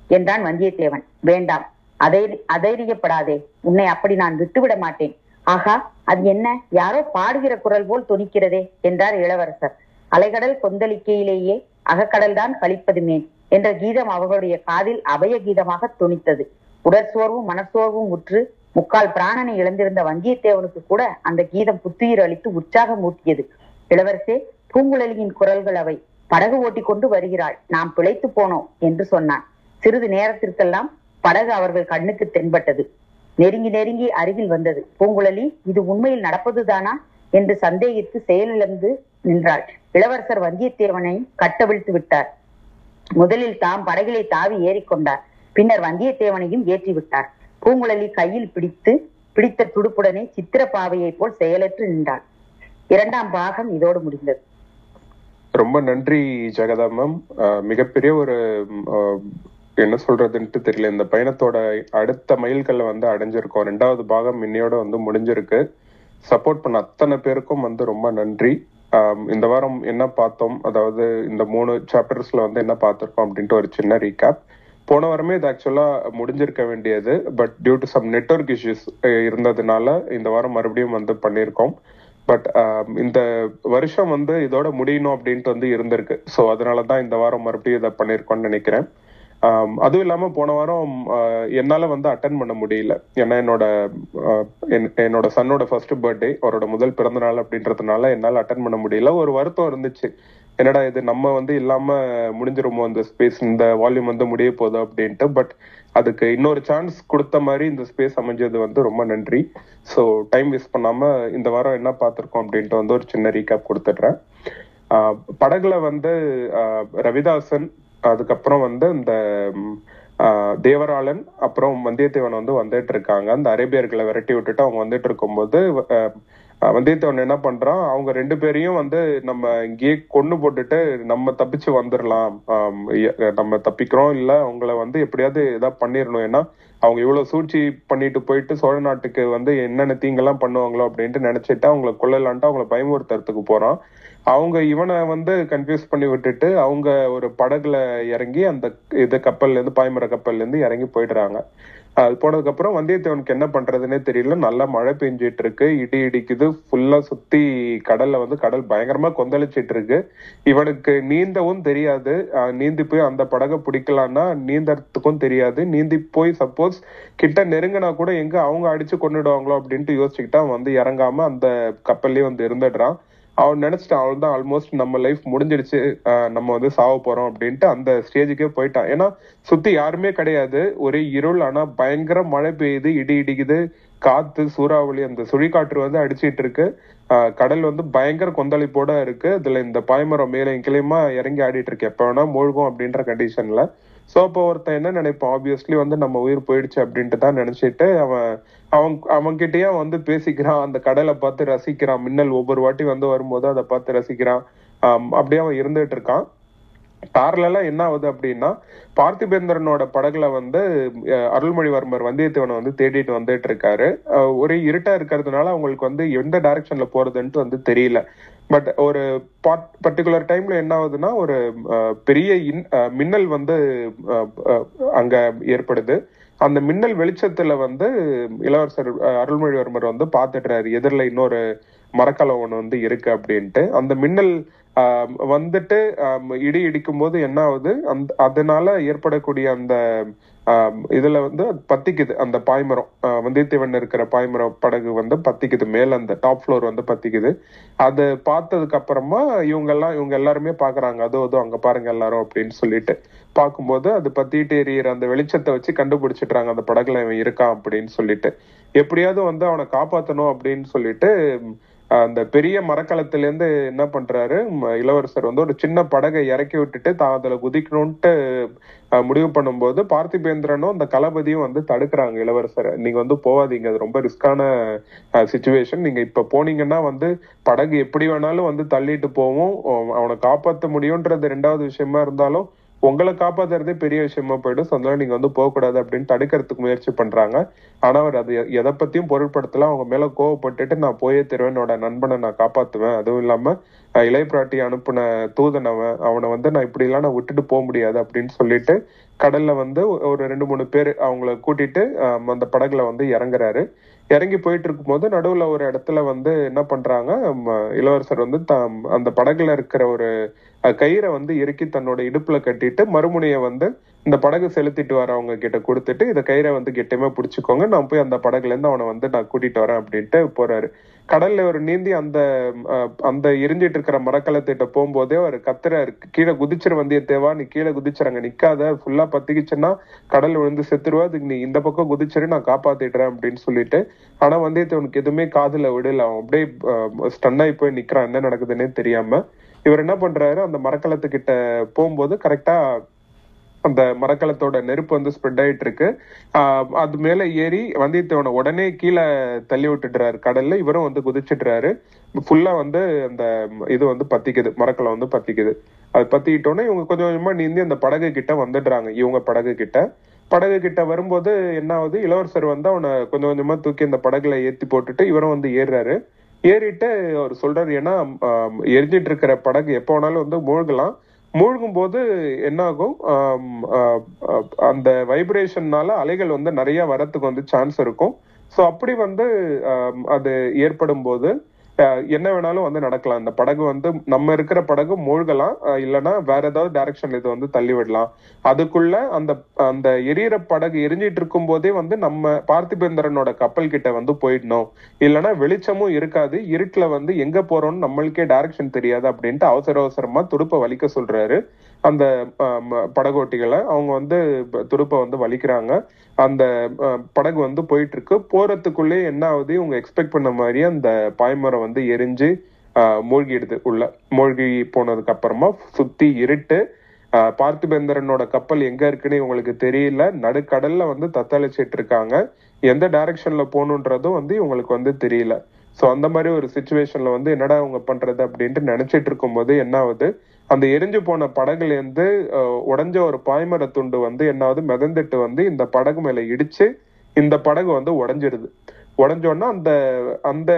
என்றான் வந்தியத்தேவன். வேண்டாம் அதை அதைரியப்படாதே. உன்னை அப்படி நான் விட்டுவிட மாட்டேன். ஆகா அது என்ன? யாரோ பாடுகிற குரல் போல் துணிக்கிறதே என்றார் இளவரசர். அலைகடல் கொந்தளிக்கையிலேயே அகக்கடல்தான் கழிப்பதுமேன் என்ற கீதம் அவர்களுடைய காதில் அபய கீதமாக துணித்தது. உடற்சோர்வும் மனசோர்வும் உற்று முக்கால் பிராணனை இழந்திருந்த வந்தியத்தேவனுக்கு கூட அந்த கீதம் புத்துயிர் அளித்து உற்சாகம் ஊட்டியது. இளவரசே பூங்குழலியின் குரல்கள் அவை. படகு ஓட்டி கொண்டு வருகிறாள். நாம் பிழைத்து போனோம் என்று சொன்னான். சிறிது நேரத்திற்கெல்லாம் படகு அவர்கள் கண்ணுக்கு தென்பட்டது. நெருங்கி நெருங்கி அருகில் வந்தது. பூங்குழலி இது உண்மையில் நடப்பதுதானா? என்று சந்தேகித்து செயலிழந்து நின்றாள். இளவரசர் வந்தியத்தேவனை கட்டவிழ்த்து விட்டார். முதலில் தாம் படகிலே தாவி ஏறிக்கொண்டார். பின்னர் வந்தியத்தேவனையும் ஏற்றி விட்டார். பூங்குழலி கையில் பிடித்து பிடித்த துடுப்புடனே சித்திர பாவையை போல் செயலற்று நின்றாள். இரண்டாம் பாகம் இதோடு முடிந்தது. ரொம்ப நன்றி ஜெகதா மேம் மிகப்பெரிய ஒரு என்ன சொல்றதுன்ட்டு தெரியல. இந்த பயணத்தோட அடுத்த மைல்கல்ல வந்து அடைஞ்சிருக்கோம். ரெண்டாவது பாகம் இன்னையோட வந்து முடிஞ்சிருக்கு. சப்போர்ட் பண்ண அத்தனை பேருக்கும் வந்து ரொம்ப நன்றி. இந்த வாரம் என்ன பார்த்தோம்? அதாவது இந்த மூணு சாப்டர்ஸ்ல வந்து என்ன பார்த்திருக்கோம்? அப்படின்ட்டு ஒரு சின்ன ரீகேப் போன வாரமே இது ஆக்சுவலா முடிஞ்சிருக்க வேண்டியது but due to some network issues இருந்ததுனால இந்த வாரம் மறுபடியும் வந்து பண்ணியிருக்கோம். பட் இந்த வருஷம் வந்து இதோட முடியணும் அப்படின்ட்டு வந்து இருந்திருக்கு. ஸோ அதனால தான் இந்த வாரம் மறுபடியும் இதை பண்ணியிருக்கோம்னு நினைக்கிறேன். அதுவும் இல்லாம போன வாரம் என்னால் என்னால வந்து அட்டன் பண்ண முடியல. ஏன்னா என்னோட என்- என்னோட சன்னோட ஃபர்ஸ்ட் பர்த்டே அவரோட முதல் பிறந்த நாள் அப்படின்றதுனால என்னால அட்டன் பண்ண முடியல. ஒரு வருத்தம் இருந்துச்சு. என்னடா இது நம்ம வந்து இல்லாம முடிஞ்சிருமோ அந்த ஸ்பேஸ் இந்த வால்யூம் வந்து முடிய போதும் அப்படின்ட்டு. பட் அதுக்கு இன்னொரு சான்ஸ் கொடுத்த மாதிரி இந்த ஸ்பேஸ் அமைஞ்சது வந்து ரொம்ப நன்றி. ஸோ டைம் வேஸ்ட் பண்ணாம இந்த வாரம் என்ன பார்த்திருக்கோம் அப்படின்ட்டு வந்து ஒரு சின்ன ரீகேப் கொடுத்துட்றேன். ஆஹ் படகுல வந்து ரவிதாசன் அதுக்கப்புறம் வந்து இந்த தேவராளன் அப்புறம் வந்தியத்தேவன் வந்து வந்துட்டு இருக்காங்க. அந்த அரேபியர்களை விரட்டி விட்டுட்டு அவங்க வந்துட்டு இருக்கும்போது வந்தியத்தேவன் என்ன பண்றான்? அவங்க ரெண்டு பேரையும் வந்து நம்ம இங்கேயே கொண்டு போட்டுட்டு நம்ம தப்பிச்சு வந்துடலாம் நம்ம தப்பிக்கிறோம். இல்ல அவங்கள வந்து எப்படியாவது ஏதாவது பண்ணிடணும் ஏன்னா அவங்க இவ்வளவு சூழ்ச்சி பண்ணிட்டு போயிட்டு சோழ நாட்டுக்கு வந்து என்னென்ன தீங்கெல்லாம் பண்ணுவாங்களோ அப்படின்ட்டு நினைச்சிட்டு அவங்கள கொள்ளலான்ட்டு அவங்கள பயமுறுத்துறதுக்கு போறான். அவங்க இவனை வந்து கன்ஃபியூஸ் பண்ணி விட்டுட்டு அவங்க ஒரு படகுல இறங்கி அந்த இது கப்பல்ல இருந்து பாய்மர கப்பல்ல இருந்து இறங்கி போயிடுறாங்க. அது போனதுக்கப்புறம் வந்தியத்தேவனுக்கு என்ன பண்றதுன்னே தெரியல. நல்லா மழை பெஞ்சிட்டு இருக்கு இடி இடிக்குது. ஃபுல்லா சுத்தி கடல்ல வந்து கடல் பயங்கரமா கொந்தளிச்சிட்டு இருக்கு இவனுக்கு நீந்தவும் தெரியாது. நீந்தி போய் அந்த படகை பிடிக்கலாம்னா நீந்தறதுக்கும் தெரியாது. நீந்தி போய் சப்போஸ் கிட்ட நெருங்கினா கூட எங்க அவங்க அடிச்சு கொண்டுடுவாங்களோ அப்படின்ட்டு யோசிச்சுக்கிட்டா அவன் வந்து இறங்காம அந்த கப்பல்லே வந்து இருந்துடுறான். அவன் நினைச்சிட்டான் அவள் தான் ஆல்மோஸ்ட் நம்ம லைஃப் முடிஞ்சிடுச்சு நம்ம வந்து சாவ போறோம் அப்படின்ட்டு அந்த ஸ்டேஜுக்கே போயிட்டான். ஏன்னா சுத்தி யாருமே கிடையாது. ஒரே இருள். ஆனா பயங்கர மழை பெய்யுது இடி இடிக்குது காத்து சூறாவளி அந்த சுழிக்காற்று வந்து அடிச்சிட்டு இருக்கு. கடல் வந்து பயங்கர கொந்தளிப்போட இருக்கு. இதுல இந்த பாய்மரம் மேல கிளையுமா இறங்கி ஆடிட்டு இருக்கு. எப்ப வேணா மூழ்கும் அப்படின்ற கண்டிஷன்ல சோ அப்போ ஒருத்தன் என்ன நினைப்பான்? ஆப்வியஸ்லி வந்து நம்ம உயிர் போயிடுச்சு அப்படின்ட்டு தான் நினைச்சிட்டு அவன் அவன் அவன்கிட்டயே வந்து பேசிக்கிறான் அந்த கடலை பார்த்து ரசிக்கிறான். மின்னல் ஒவ்வொரு வாட்டி வந்து வரும்போது அதை பார்த்து ரசிக்கிறான். அப்படியே அவன் இருந்துட்டு இருக்கான். பேரலாம் என்ன ஆகுது அப்படின்னா பார்த்திபேந்திரனோட படகுல வந்து அருள்மொழிவர்மர் வந்தியத்தேவனை வந்து தேடிட்டு வந்துட்டு இருக்காரு. ஒரே இருட்டா இருக்கிறதுனால அவங்களுக்கு வந்து எந்த டைரக்ஷன்ல போறதுன்ட்டு வந்து தெரியல. பட் ஒரு பர்டிகுலர் டைம்ல என்ன ஆகுதுன்னா ஒரு பெரிய இன்- மின்னல் வந்து அங்க ஏற்படுது. அந்த மின்னல் வெளிச்சத்துல வந்து இளவரசர் அஹ், அருள்மொழிவர்மர் வந்து பாத்துடுறாரு எதிரில் இன்னொரு மரக்கலம் ஒண்ணு வந்து இருக்கு அப்படின்ட்டு. அந்த மின்னல் ஆஹ் வந்துட்டு ஆஹ் இடி இடிக்கும் போது என்ன ஆகுது அந்த அதனால ஏற்படக்கூடிய அந்த இதுல வந்து பத்திக்குது அந்த பாய்மரம். வந்தியத்தேவன் இருக்கிற பாய்மரம் படகு வந்து பத்திக்குது மேல அந்த டாப் ஃப்ளோர் வந்து பத்திக்குது. அது பார்த்ததுக்கு அப்புறமா இவங்க எல்லாம் இவங்க எல்லாருமே பாக்குறாங்க அதோ அதோ அங்க பாருங்க எல்லாரும் அப்படின்னு சொல்லிட்டு. பார்க்கும்போது அது பத்திட்டு எரியிற அந்த வெளிச்சத்தை வச்சு கண்டுபிடிச்சிடுறாங்க அந்த படகுல இவன் இருக்கான் அப்படின்னு சொல்லிட்டு. எப்படியாவது வந்து அவனை காப்பாத்தணும் அப்படின்னு சொல்லிட்டு அந்த பெரிய மரக்கலத்திலேருந்து என்ன பண்றாரு இளவரசர் வந்து ஒரு சின்ன படகை இறக்கி விட்டுட்டு தான் அதுல குதிக்கணும்ட்டு அஹ், முடிவு பண்ணும்போது பார்த்திபேந்திரனும் அந்த களபதியும் வந்து தடுக்கிறாங்க இளவரசரை. நீங்க வந்து போவாதீங்க அது ரொம்ப ரிஸ்கான சுச்சுவேஷன் நீங்க இப்ப போனீங்கன்னா வந்து படகு எப்படி வேணாலும் வந்து தள்ளிட்டு போவோம். அவனை காப்பாத்த முடியும்ன்றது ரெண்டாவது விஷயமா இருந்தாலும் உங்களை காப்பாத்துறதே பெரிய விஷயமா போயிடும். so அதனால நீங்க வந்து போக கூடாது அப்படின்னு தடுக்கிறதுக்கு முயற்சி பண்றாங்க. ஆனா அவர் அது எதை பத்தியும் பொருட்படுத்தல. அவங்க மேல கோவப்பட்டுட்டு நான் போயே தருவேன். என்னோட நண்பனை நான் காப்பாத்துவேன். அதுவும் இல்லாம இளைய பிராட்டி அனுப்புன தூதன் அவன் அவனை வந்து நான் இப்படி எல்லாம் நான் விட்டுட்டு போக முடியாது அப்படின்னு சொல்லிட்டு கடல்ல வந்து ஒரு ரெண்டு மூணு பேர் அவங்கள கூட்டிட்டு அந்த படகுல வந்து இறங்குறாரு. இறங்கி போயிட்டு இருக்கும்போது நடுவுல ஒரு இடத்துல வந்து என்ன பண்றாங்க இளவரசர் வந்து தாம் அந்த படகுல இருக்கிற ஒரு கயிறை வந்து இறுக்கி தன்னோட இடுப்புல கட்டிட்டு மறுமுனைய வந்து இந்த படகு செலுத்திட்டு வரவங்க கிட்ட கொடுத்துட்டு இந்த கயிறை வந்து கெட்டியமா பிடிச்சிக்கோங்க நான் போய் அந்த படகுல இருந்து அவனை வந்து நான் கூட்டிட்டு வரேன் அப்படின்ட்டு போறாரு. கடல்ல ஒரு நீந்தி அந்த அந்த எரிஞ்சிட்டு இருக்கிற மரக்கலத்திட்ட போகும்போதே ஒரு கத்துறாரு கீழே குதிச்சிரு வந்தியத்தேவா நீ கீழே குதிச்சிறாங்க நிக்காத ஃபுல்லா பத்திக்கிச்சுன்னா கடல் விழுந்து செத்துருவா அதுக்கு நீ இந்த பக்கம் குதிச்சிரு நான் காப்பாத்திடுறேன் அப்படின்னு சொல்லிட்டு. ஆனா வந்தியத்தேவனுக்கு எதுவுமே காதுல விடல. அவன் அப்படியே ஸ்டன்னாகி போய் நிக்கிறான். என்ன நடக்குதுன்னே தெரியாம. இவர் என்ன பண்றாரு அந்த மரக்கலத்துக்கிட்ட போகும்போது கரெக்டா அந்த மரக்கலத்தோட நெருப்பு வந்து ஸ்ப்ரெட் ஆயிட்டு இருக்கு அது மேல ஏறி வந்தியத்தேவனை உடனே கீழே தள்ளி விட்டுடுறாரு. கடல்ல இவரும் வந்து குதிச்சிடுறாரு. ஃபுல்லா வந்து அந்த இது வந்து பத்திக்குது. மரக்கலம் வந்து பத்திக்குது. அது பத்திக்கிட்டோன்னே இவங்க கொஞ்சம் கொஞ்சமா நீந்தி அந்த படகு கிட்ட வந்துடுறாங்க. இவங்க படகு கிட்ட. படகு கிட்ட வரும்போது என்ன ஆகுது இளவரசர் வந்து அவனை கொஞ்சம் கொஞ்சமா தூக்கி அந்த படகுல ஏத்தி போட்டுட்டு இவரும் வந்து ஏறுறாரு. ஏறிட்டு அவர் சொல்றாரு ஏன்னா எரிஞ்சிட்டு இருக்கிற படகு எப்போ வேணாலும் வந்து மூழ்கலாம். மூழ்கும் போது என்னாகும் அந்த வைப்ரேஷன்னால அலைகள் வந்து நிறைய வரத்துக்கு வந்து சான்ஸ் இருக்கும். சோ அப்படி வந்து அது ஏற்படும் போது என்ன வேணாலும் வந்து நடக்கலாம். இந்த படகு வந்து நம்ம இருக்கிற படகு மூழ்கலாம். இல்லைன்னா வேற ஏதாவது டைரக்ஷன்ல இது வந்து தள்ளி விடலாம். அதுக்குள்ள அந்த அந்த எரியற படகு எரிஞ்சிட்டு இருக்கும் போதே வந்து நம்ம பார்த்திபேந்திரனோட கப்பல் கிட்ட வந்து போயிடணும். இல்லைன்னா வெளிச்சமும் இருக்காது. இருட்டுல வந்து எங்க போறோம்னு நம்மளுக்கே டைரக்ஷன் தெரியாது அப்படின்ட்டு அவசர அவசரமா துடுப்பை வலிக்க சொல்றாரு. அந்த படகோட்டிகளை அவங்க வந்து துடுப்பை வந்து வலிக்கிறாங்க. அந்த படகு வந்து போயிட்டு இருக்கு போறதுக்குள்ளே என்ன ஆகுது? இவங்க எக்ஸ்பெக்ட் பண்ண மாதிரி அந்த பாய்மரம் வந்து எரிஞ்சு மூழ்கிடுது உள்ள. மூழ்கி போனதுக்கு அப்புறமா சுத்தி இருட்டு. பார்த்திபேந்திரனோட கப்பல் எங்க இருக்குன்னு இவங்களுக்கு தெரியல. நடுக்கடல்ல வந்து தத்தளிச்சிட்டு இருக்காங்க. எந்த டைரக்ஷன்ல போகணுன்றதும் வந்து இவங்களுக்கு வந்து தெரியல. சோ அந்த மாதிரி ஒரு சுச்சுவேஷன்ல வந்து என்னடா அவங்க பண்றது அப்படின்ட்டு நினைச்சிட்டு இருக்கும்போது என்ன ஆகுது அந்த எரிஞ்சு போன படகுல இருந்து அஹ், ஒரு பாய்மர துண்டு வந்து என்ன ஆகுது மிதந்துட்டு வந்து இந்த படகு மேல இடிச்சு இந்த படகு வந்து உடைஞ்சிருது. உடஞ்சோன்னா அந்த அந்த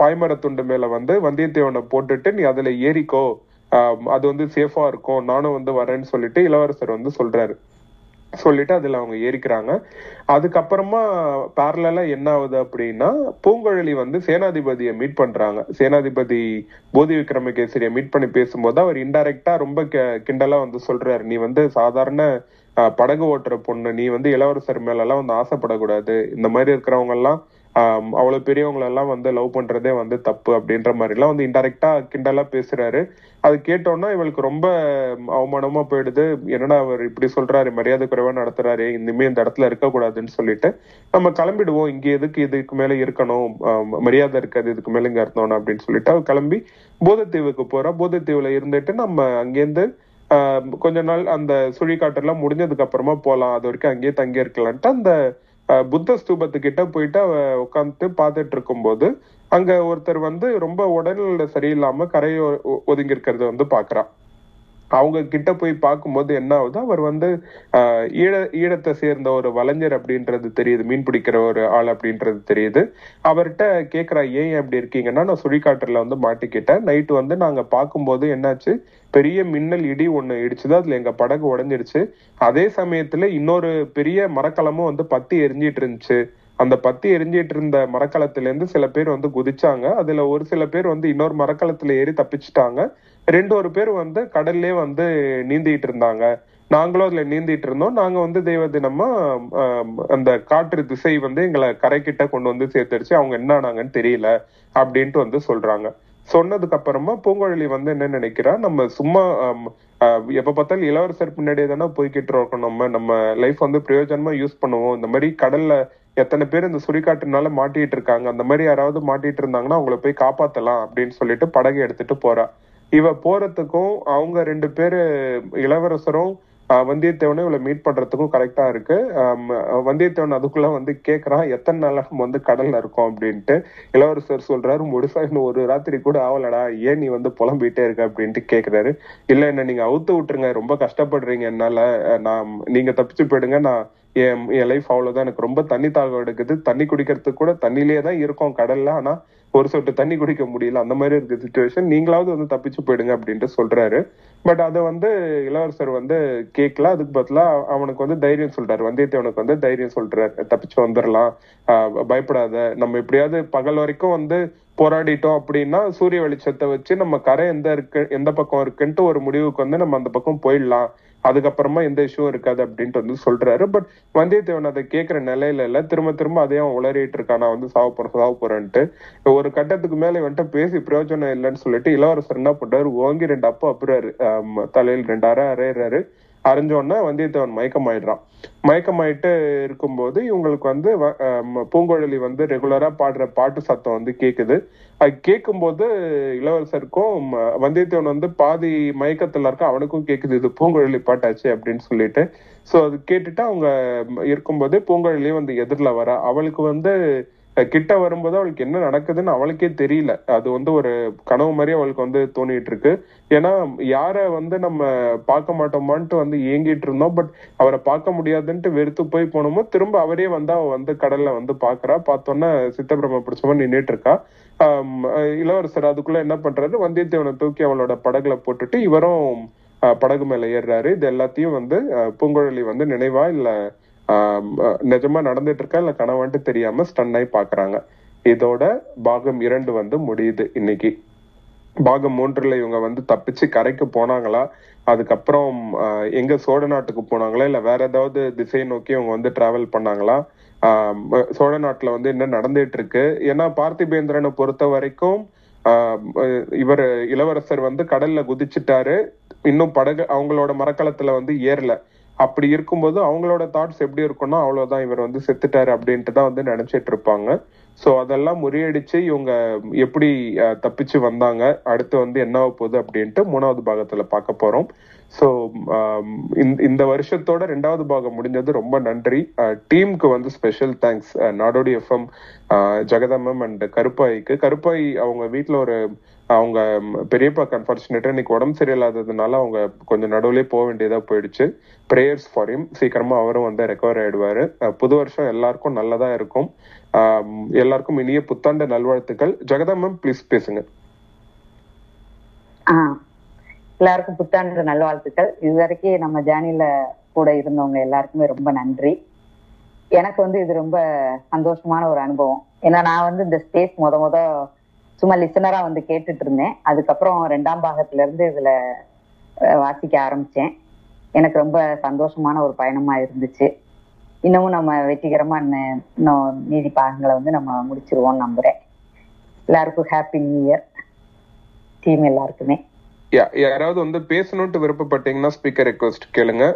பாய்மர துண்டு மேல வந்து வந்தியத்தேவனை போட்டுட்டு நீ அதுல ஏறிக்கோ. அது வந்து சேஃபா இருக்கும். நானும் வந்து வரேன்னு சொல்லிட்டு இளவரசர் வந்து சொல்றாரு. சொல்லிட்டு அதுல அவங்க ஏறிக்கிறாங்க. அதுக்கப்புறமா பேரலா என்ன ஆகுது அப்படின்னா பூங்குழலி வந்து சேனாதிபதியை மீட் பண்றாங்க. சேனாதிபதி போதி விக்ரமகேசரியை மீட் பண்ணி பேசும்போது அவர் இன்டைரக்டா ரொம்ப க கிண்டலா வந்து சொல்றாரு. நீ வந்து சாதாரண ஆஹ், படகு ஓட்டுற பொண்ணு. நீ வந்து இளவரசர் மேலெல்லாம் வந்து ஆசைப்படக்கூடாது. இந்த மாதிரி இருக்கிறவங்க எல்லாம் அவ்வளவு பெரியவங்களெல்லாம் வந்து லவ் பண்றதே வந்து தப்பு அப்படின்ற மாதிரி எல்லாம் வந்து இன்டெரக்டா கிண்டலா பேசுறாரு. அது கேட்டோம்னா இவளுக்கு ரொம்ப அவமானமா போயிடுது. என்னடா அவர் இப்படி சொல்றாரு மரியாதை குறைவா நடத்துறாரு இனிமே இந்த இடத்துல இருக்கக்கூடாதுன்னு சொல்லிட்டு நம்ம கிளம்பிடுவோம். இங்க எதுக்கு இதுக்கு மேல இருக்கணும்? மரியாதை இருக்காது இதுக்கு மேல இங்க இருந்தோம் அப்படின்னு சொல்லிட்டு அவ கிளம்பி போதத்தீவுக்கு போறா. போதத்தீவுல இருந்துட்டு நம்ம அங்கேருந்து கொஞ்ச நாள் அந்த சுழிக்காட்டெல்லாம் முடிஞ்சதுக்கு அப்புறமா போலாம். அது வரைக்கும் அங்கேயே தங்கி இருக்கலான்ட்டு அந்த புத்த ஸ்தூபத்துக்கிட்ட போயிட்டு அவ உட்காந்துட்டு பார்த்துட்டு இருக்கும்போது அங்க ஒருத்தர் வந்து ரொம்ப உடல்நிலை சரியில்லாம கரையை ஒதுங்கி இருக்கிறத வந்து பாக்குறான் அவங்க கிட்ட போய் பார்க்கும்போது என்ன ஆகுது? அவர் வந்து ஈழ ஈழத்தை சேர்ந்த ஒரு வலைஞர் அப்படின்றது தெரியுது மீன் பிடிக்கிற ஒரு ஆள் அப்படின்றது தெரியுது. அவர்கிட்ட கேட்குறா ஏன் அப்படி இருக்கீங்கன்னா நான் சுழிக்காட்டுல வந்து மாட்டிக்கிட்டேன். நைட்டு வந்து நாங்கள் பார்க்கும்போது என்னாச்சு? பெரிய மின்னல் இடி ஒன்று இடிச்சுது அதில் எங்கள் படகு உடைஞ்சிருச்சு. அதே சமயத்தில் இன்னொரு பெரிய மரக்கலமும் வந்து பத்தி எரிஞ்சிட்டு இருந்துச்சு. அந்த பத்தி எரிஞ்சிட்டு இருந்த மரக்கலத்துல இருந்து சில பேர் வந்து குதிச்சாங்க. அதுல ஒரு சில பேர் வந்து இன்னொரு மரக்கலத்துல ஏறி தப்பிச்சிட்டாங்க. ரெண்டு ஒரு பேர் வந்து கடல்லே வந்து நீந்திட்டு இருந்தாங்க. நாங்களும் அதுல நீந்திட்டு இருந்தோம். நாங்க வந்து தெய்வ தினமா அந்த காற்று திசை வந்து எங்களை கரைக்கிட்ட கொண்டு வந்து சேர்த்துருச்சு அவங்க என்ன ஆனாங்கன்னு தெரியல அப்படின்ட்டு வந்து சொல்றாங்க. சொன்னதுக்கு அப்புறமா பூங்குழலி வந்து என்ன நினைக்கிறா? நம்ம சும்மா எப்ப பார்த்தாலும் இளவரசர் பின்னாடியே தானே போய்கிட்டு இருக்கோம் நம்ம நம்ம லைஃப் வந்து பிரயோஜனமா யூஸ் பண்ணுவோம். இந்த மாதிரி கடல்ல எத்தனை பேர் இந்த சுரிக்காட்டுனால மாட்டிட்டு இருக்காங்க அந்த மாதிரி யாராவது மாட்டிட்டு இருந்தாங்கன்னா அவங்கள போய் காப்பாத்தலாம் அப்படின்னு சொல்லிட்டு படகு எடுத்துட்டு போறா. இவ போறதுக்கும் அவங்க ரெண்டு பேரு இளவரசரும் ஆஹ், வந்தியத்தேவனும் இவளை மீட் பண்றதுக்கும் கரெக்டா இருக்கு. வந்தியத்தேவன் அதுக்குள்ள வந்து கேக்குறான் எத்தனை நாளா நம்ம வந்து கடல்ல இருக்கோம்? அப்படின்ட்டு இளவரசர் சொல்றாரு முழுசா இன்னும் ஒரு ராத்திரி கூட ஆவலடா ஏன் நீ வந்து புலம்பிட்டே இருக்க? அப்படின்ட்டு கேக்குறாரு. இல்ல என்ன நீங்க அவுத்து விட்டுருங்க ரொம்ப கஷ்டப்படுறீங்க என்னால. நான் நீங்க தப்பிச்சு போயிடுங்க நான் என் என் லைஃப் அவ்வளவுதான். எனக்கு ரொம்ப தண்ணி தாகம் எடுக்குது. தண்ணி குடிக்கிறதுக்கு கூட தண்ணிலேயே தான் இருக்கோம் கடல்ல. ஆனா ஒரு சொட்டு தண்ணி குடிக்க முடியல. அந்த மாதிரி இருக்க சுச்சுவேஷன் நீங்களாவது வந்து தப்பிச்சு போயிடுங்க அப்படின்ட்டு சொல்றாரு. பட் அதை வந்து இளவரசர் வந்து கேட்கல அதுக்கு பதிலா அவனுக்கு வந்து தைரியம் சொல்றாரு. வந்தியத்தேவனுக்கு வந்து தைரியம் சொல்றாரு. தப்பிச்சு வந்துடலாம். ஆஹ் பயப்படாத. நம்ம எப்படியாவது பகல் வரைக்கும் வந்து போராடிட்டோம் அப்படின்னா சூரிய வெளிச்சத்தை வச்சு நம்ம கரை எந்த இருக்கு எந்த பக்கம் இருக்குன்ட்டு ஒரு முடிவுக்கு வந்து நம்ம அந்த பக்கம் போயிடலாம். அதுக்கப்புறமா எந்த இஷ்யூவும் இருக்காது அப்படின்ட்டு வந்து சொல்றாரு. பட் வந்தியத்தேவன் அதை கேட்கிற நிலையில இல்ல. திரும்ப திரும்ப அதே அவன் உளறிட்டு இருக்கான். நான் வந்து சாவ போறேன் சாவ போறேன்ட்டு. ஒரு கட்டத்துக்கு மேல வந்துட்டு பேசி பிரயோஜனம் இல்லைன்னு சொல்லிட்டு இளவரசர் என்ன பண்றாரு? ஓங்கி ரெண்டு அப்பா அப்புறாரு. தலையில் ரெண்டு அரை அரைறாரு அரைஞ்சோன்னா வந்தியத்தேவன் மயக்கமாயிடுறான். மயக்கமாயிட்டு இருக்கும்போது இவங்களுக்கு வந்து வ- பூங்குழலி வந்து ரெகுலரா பாடுற பாட்டு சத்தம் வந்து கேக்குது. அது கேட்கும்போது இளவரசருக்கும் ம, வந்தியத்தேவன் வந்து பாதி மயக்கத்துல இருக்க அவனுக்கும் கேக்குது இது பூங்குழலி பாட்டாச்சு அப்படின்னு சொல்லிட்டு. சோ அது கேட்டுட்டு அவங்க இருக்கும்போது பூங்குழலி வந்து எதிரில வர. அவளுக்கு வந்து கிட்ட வரும்போது அவளுக்கு என்ன நடக்குதுன்னு அவளுக்கே தெரியல. அது வந்து ஒரு கனவு மாதிரி அவளுக்கு வந்து தோணிட்டு இருக்கு. ஏன்னா யார வந்து நம்ம பார்க்க மாட்டோமான்ட்டு வந்து ஏங்கிட்டு இருந்தோம். பட் அவரை பார்க்க முடியாதுன்ட்டு வெறுத்து போய் போனோமோ திரும்ப அவரே வந்து அவ வந்து கடல்ல வந்து பாக்குறா. பார்த்தோன்னா சித்தபிரம பிடிச்ச நின்றுட்டு இருக்கா. இளவரசர் அதுக்குள்ள என்ன பண்றாரு? வந்தியத்தேவனை தூக்கி அவளோட படகுல போட்டுட்டு இவரும் படகு மேல ஏறுறாரு. இது எல்லாத்தையும் வந்து பூங்குழலி வந்து நினைவா இல்லை நிஜமா நடந்துட்டு இருக்கா இல்ல கனவான்ட்டு தெரியாம ஸ்டன் ஆகி பாக்குறாங்க. இதோட பாகம் இரண்டு வந்து முடியுது இன்னைக்கு. பாகம் மூன்றுல இவங்க வந்து தப்பிச்சு கரைக்கு போனாங்களா? அதுக்கப்புறம் எங்க சோழ நாட்டுக்கு போனாங்களா? இல்ல வேற ஏதாவது திசை நோக்கி அவங்க வந்து டிராவல் பண்ணாங்களா? ஆஹ், சோழ நாட்டுல வந்து என்ன நடந்துட்டு இருக்கு? ஏன்னா பார்த்திபேந்திரனை பொறுத்த வரைக்கும் ஆஹ், இவர் இளவரசர் வந்து கடல்ல குதிச்சுட்டாரு. இன்னும் படகு அவங்களோட மரக்கலத்துல வந்து ஏறல. அப்படி இருக்கும்போது அவங்களோட தாட்ஸ் எப்படி இருக்கும்னா அவ்வளவுதான் இவர் வந்து செத்துட்டாரு அப்படின்ட்டு தான் வந்து நினைச்சிட்டு இருப்பாங்க. ஸோ அதெல்லாம் முறியடிச்சு இவங்க எப்படி அஹ், தப்பிச்சு வந்தாங்க அடுத்து வந்து என்ன போகுது அப்படின்ட்டு மூணாவது பாகத்துல பார்க்க போறோம். சோ இந்த வருஷத்தோட ரெண்டாவது பாகம் முடிஞ்சது ரொம்ப நன்றி. டீமுக்கு வந்து special thanks Nadodi FM Jagadammam and கருப்பாய்க்கு Karuppai அவங்க வீட்டில் ஒரு அவங்க ம், பெரியப்பா அன்பார்ச்சுனேட்டா இன்னைக்கு உடம்பு சரியில்லாததுனால அவங்க கொஞ்சம் நடுவுலயே போக வேண்டியதா போயிடுச்சு. Prayers for him. சீக்கிரமா அவரும் வந்து ரெக்கவர் ஆயிடுவாரு. புது வருஷம் எல்லாருக்கும் நல்லதா இருக்கும். எல்லாருக்கும் இனிய புத்தாண்டு நல்வாழ்த்துக்கள். ஜெகதம்மம் ப்ளீஸ் பேசுங்க. ஆஹ் எல்லாருக்கும் புத்தாண்டு நல்வாழ்த்துக்கள். இது வரைக்கும் நம்ம ஜேர்னில கூட இருந்தவங்க எல்லாருக்குமே ரொம்ப நன்றி. எனக்கு வந்து இது ரொம்ப சந்தோஷமான ஒரு அனுபவம். ஏன்னா நான் வந்து இந்த ஸ்பேஸ் முத முத சும்மா லிசனரா வந்து கேட்டுட்டு இருந்தேன் அதுக்கப்புறம் ரெண்டாம் பாகத்துல இருந்து இதுல வாசிக்க ஆரம்பிச்சேன். எனக்கு ரொம்ப சந்தோஷமான ஒரு பயணமா இருந்துச்சு. இன்னமும் நம்ம வெற்றிகரமா இன்னும் இன்னும் மீதி பாகங்களை வந்து நம்ம முடிச்சிருவோம் நம்புறேன். எல்லாருக்கும் ஹாப்பி நியூ இயர் டீம் எல்லாருக்குமே. யாராவது வந்து பேசணும்ட்டு விருப்பப்பட்டீங்கன்னா ஸ்பீக்கர் ரெக்வஸ்ட் கேளுங்க.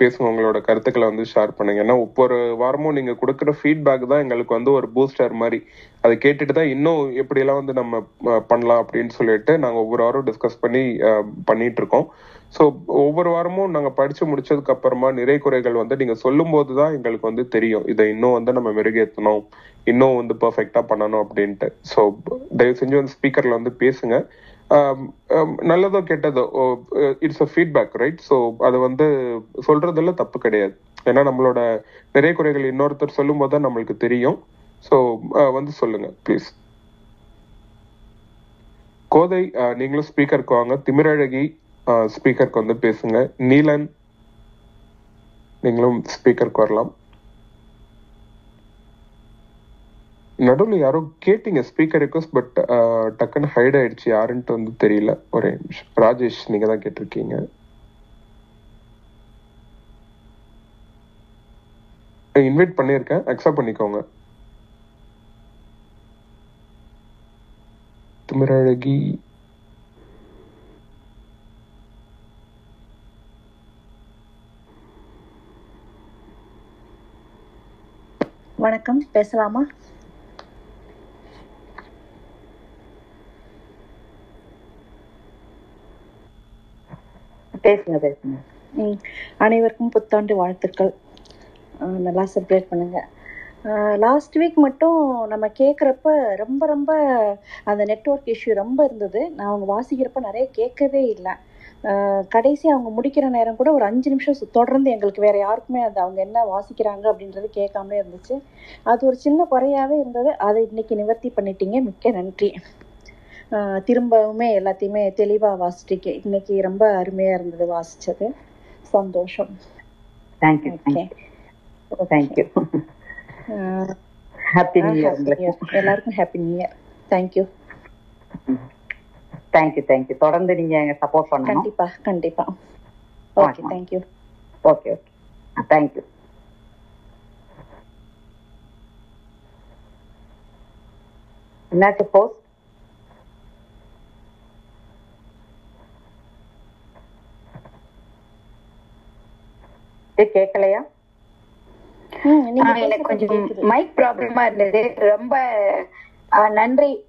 பேசுங்க உங்களோட கருத்துக்களை வந்து ஷேர் பண்ணுங்க. ஏன்னா ஒவ்வொரு வாரமும் நீங்க கொடுக்குற ஃபீட்பேக் தான் எங்களுக்கு வந்து ஒரு பூஸ்டர் மாதிரி. அதை கேட்டுட்டு தான் இன்னும் எப்படியெல்லாம் வந்து நம்ம பண்ணலாம் அப்படின்னு சொல்லிட்டு நாங்க ஒவ்வொரு வாரம் டிஸ்கஸ் பண்ணி பண்ணிட்டு இருக்கோம் ஸோ ஒவ்வொரு வாரமும் நாங்க படிச்சு முடிச்சதுக்கு அப்புறமா நிறை குறைகள் வந்து நீங்க சொல்லும் போது தான் எங்களுக்கு வந்து தெரியும். இதை இன்னும் வந்து நம்ம மெருகேற்றணும் இன்னும் வந்து பெர்ஃபெக்டா பண்ணணும் அப்படின்ட்டு. ஸோ தயவு செஞ்சு வந்து ஸ்பீக்கர்ல வந்து பேசுங்க. Um, um, நல்லதோ கெட்டதோ it's a feedback right so அது வந்து சொல்றதுல தப்பு கிடையாது. ஏன்னா நம்மளோட நிறைய குறைகள் இன்னொருத்தர் சொல்லும் போது தான் நம்மளுக்கு தெரியும். ஸோ வந்து சொல்லுங்க ப்ளீஸ் கோதை நீங்களும் ஸ்பீக்கருக்கு வாங்க. திமிரழகி ஸ்பீக்கருக்கு வந்து பேசுங்க. நீலன் நீங்களும் ஸ்பீக்கருக்கு வரலாம். நடுவில் யாரோ கேட்டீங்க ஸ்பீக்கர் ரிக்வஸ்ட் பட் டக்குன்னு ஹைட் ஆயிடுச்சு. யாருன்ட்டு வந்து தெரியல. ஒரே நிமிஷம். ராஜேஷ் நீங்க தான் கேட்டிருக்கீங்க. இன்வைட் பண்ணியிருக்கேன். அக்செப்ட் பண்ணிக்கோங்க. திமிரழகி. வணக்கம். பேசலாமா? பேசுங்க பேசுங்க. ம், அனைவருக்கும் புத்தாண்டு வாழ்த்துக்கள். நல்லா செலிப்ரேட் பண்ணுங்க. லாஸ்ட் வீக் மட்டும் நம்ம கேட்குறப்ப ரொம்ப ரொம்ப அந்த நெட்வொர்க் இஷ்யூ ரொம்ப இருந்தது. நான் அவங்க வாசிக்கிறப்ப நிறைய கேட்கவே இல்லை. கடைசி அவங்க முடிக்கிற நேரம் கூட ஒரு அஞ்சு நிமிஷம் தொடர்ந்து எங்களுக்கு வேற யாருக்குமே அது அவங்க என்ன வாசிக்கிறாங்க அப்படின்றது கேட்காமலே இருந்துச்சு. அது ஒரு சின்ன குறையாவே இருந்தது. அதை இன்னைக்கு நிவர்த்தி பண்ணிட்டீங்க. மிக்க நன்றி. திரும்பவுமே எல்லாத்தையுமே தெளிவா வாசிட்டீங்க இன்னைக்கு ரொம்ப அருமையா இருந்தது வாசிச்சது. சந்தோஷம். Thank you okay thank you happy new year எல்லாருக்கும் happy new year thank you thank you thank you தொடர்ந்து நீங்க சப்போர்ட் பண்ணணும். கண்டிப்பா கண்டிப்பா. Okay. Thank you okay okay thank you என்னாச்சு போஸ்ட் கேட்கலையா எனக்கு கொஞ்சம். மைக் ப்ராப்ளமா இருந்தது. ரொம்ப நன்றி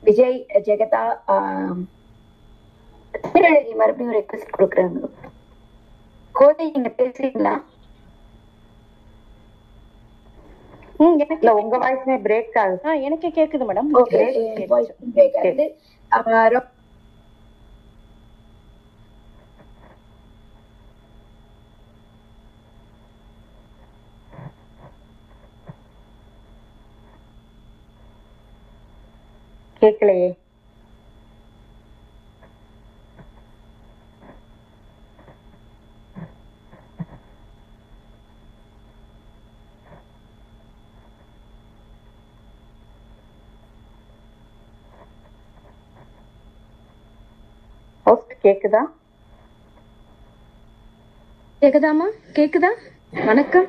விஜய் ஜெகதா தமிழழகி மறுபடியும் ரெக்வஸ்ட் கொடுக்குறாங்க. கோதை நீங்க பேசுறீங்களா? உங்க வாய்ஸ்மே பிரேக் ஆகுது. எனக்கு கேக்குது மேடம் ஓகே வாய்ஸ் பிரேக் ஆகுது ஆ, ரொம்ப- கேட்கலையே. ஹோஸ்ட் கேக்குதா? ஜெகதாமா கேக்குதா? வணக்கம்.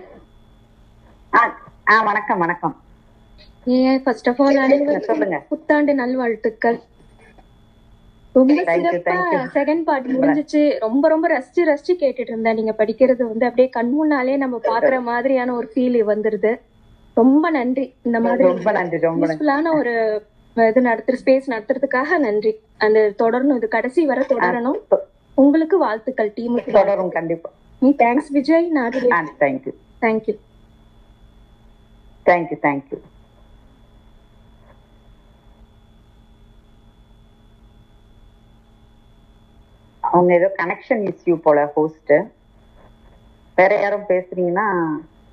ஆ வணக்கம் வணக்கம். ஏன் ஃபர்ஸ்ட் ஆஃப் ஆல் அனைவருக்கும். புத்தாண்டு நல்வாழ்த்துக்கள். ரொம்ப சிறப்பா. செகண்ட் பார்ட் முடிஞ்சிச்சு. ரொம்ப ரொம்ப ரசிச்சு ரசிச்சு கேட்டுட்டு இருந்தேன். நீங்க படிக்கிறது வந்து அப்படியே கண் முன்னாலே நம்ம பாக்குற மாதிரியான ஒரு ஃபீல் வந்துருது. ரொம்ப நன்றி. இந்த மாதிரி ரொம்ப நன்றி ரொம்ப நன்றி. யூஸ்ஃபுல்லான ஒரு இது நடத்துற ஸ்பேஸ் நடத்துறதுக்காக நன்றி. அந்த தொடரணும் இது கடைசி வரை தொடரணும். உங்களுக்கு வாழ்த்துக்கள் டீமுக்கு தொடரும் கண்டிப்பா. நீ thanks Vijay. Ah thank you thank you thank you thank you அவங்க ஏதோ கனெக்ஷன் இஷ்யூ போல ஹோஸ்ட் வேற யாரும் பேசுறீங்கன்னா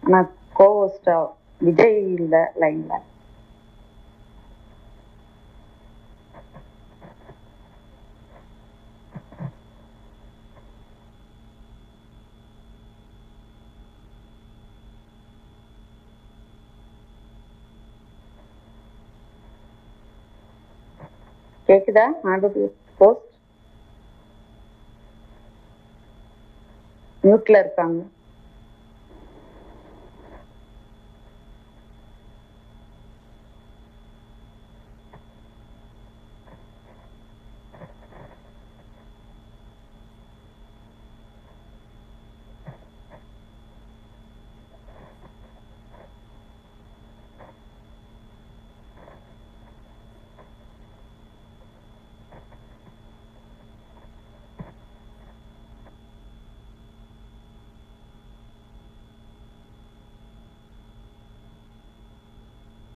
நான் கோ ஹோஸ்டா விஜய் இல்ல லைன்ல கேக்குதா? ஆண்டு போஸ்ட் மியூட்ல இருக்காங்க.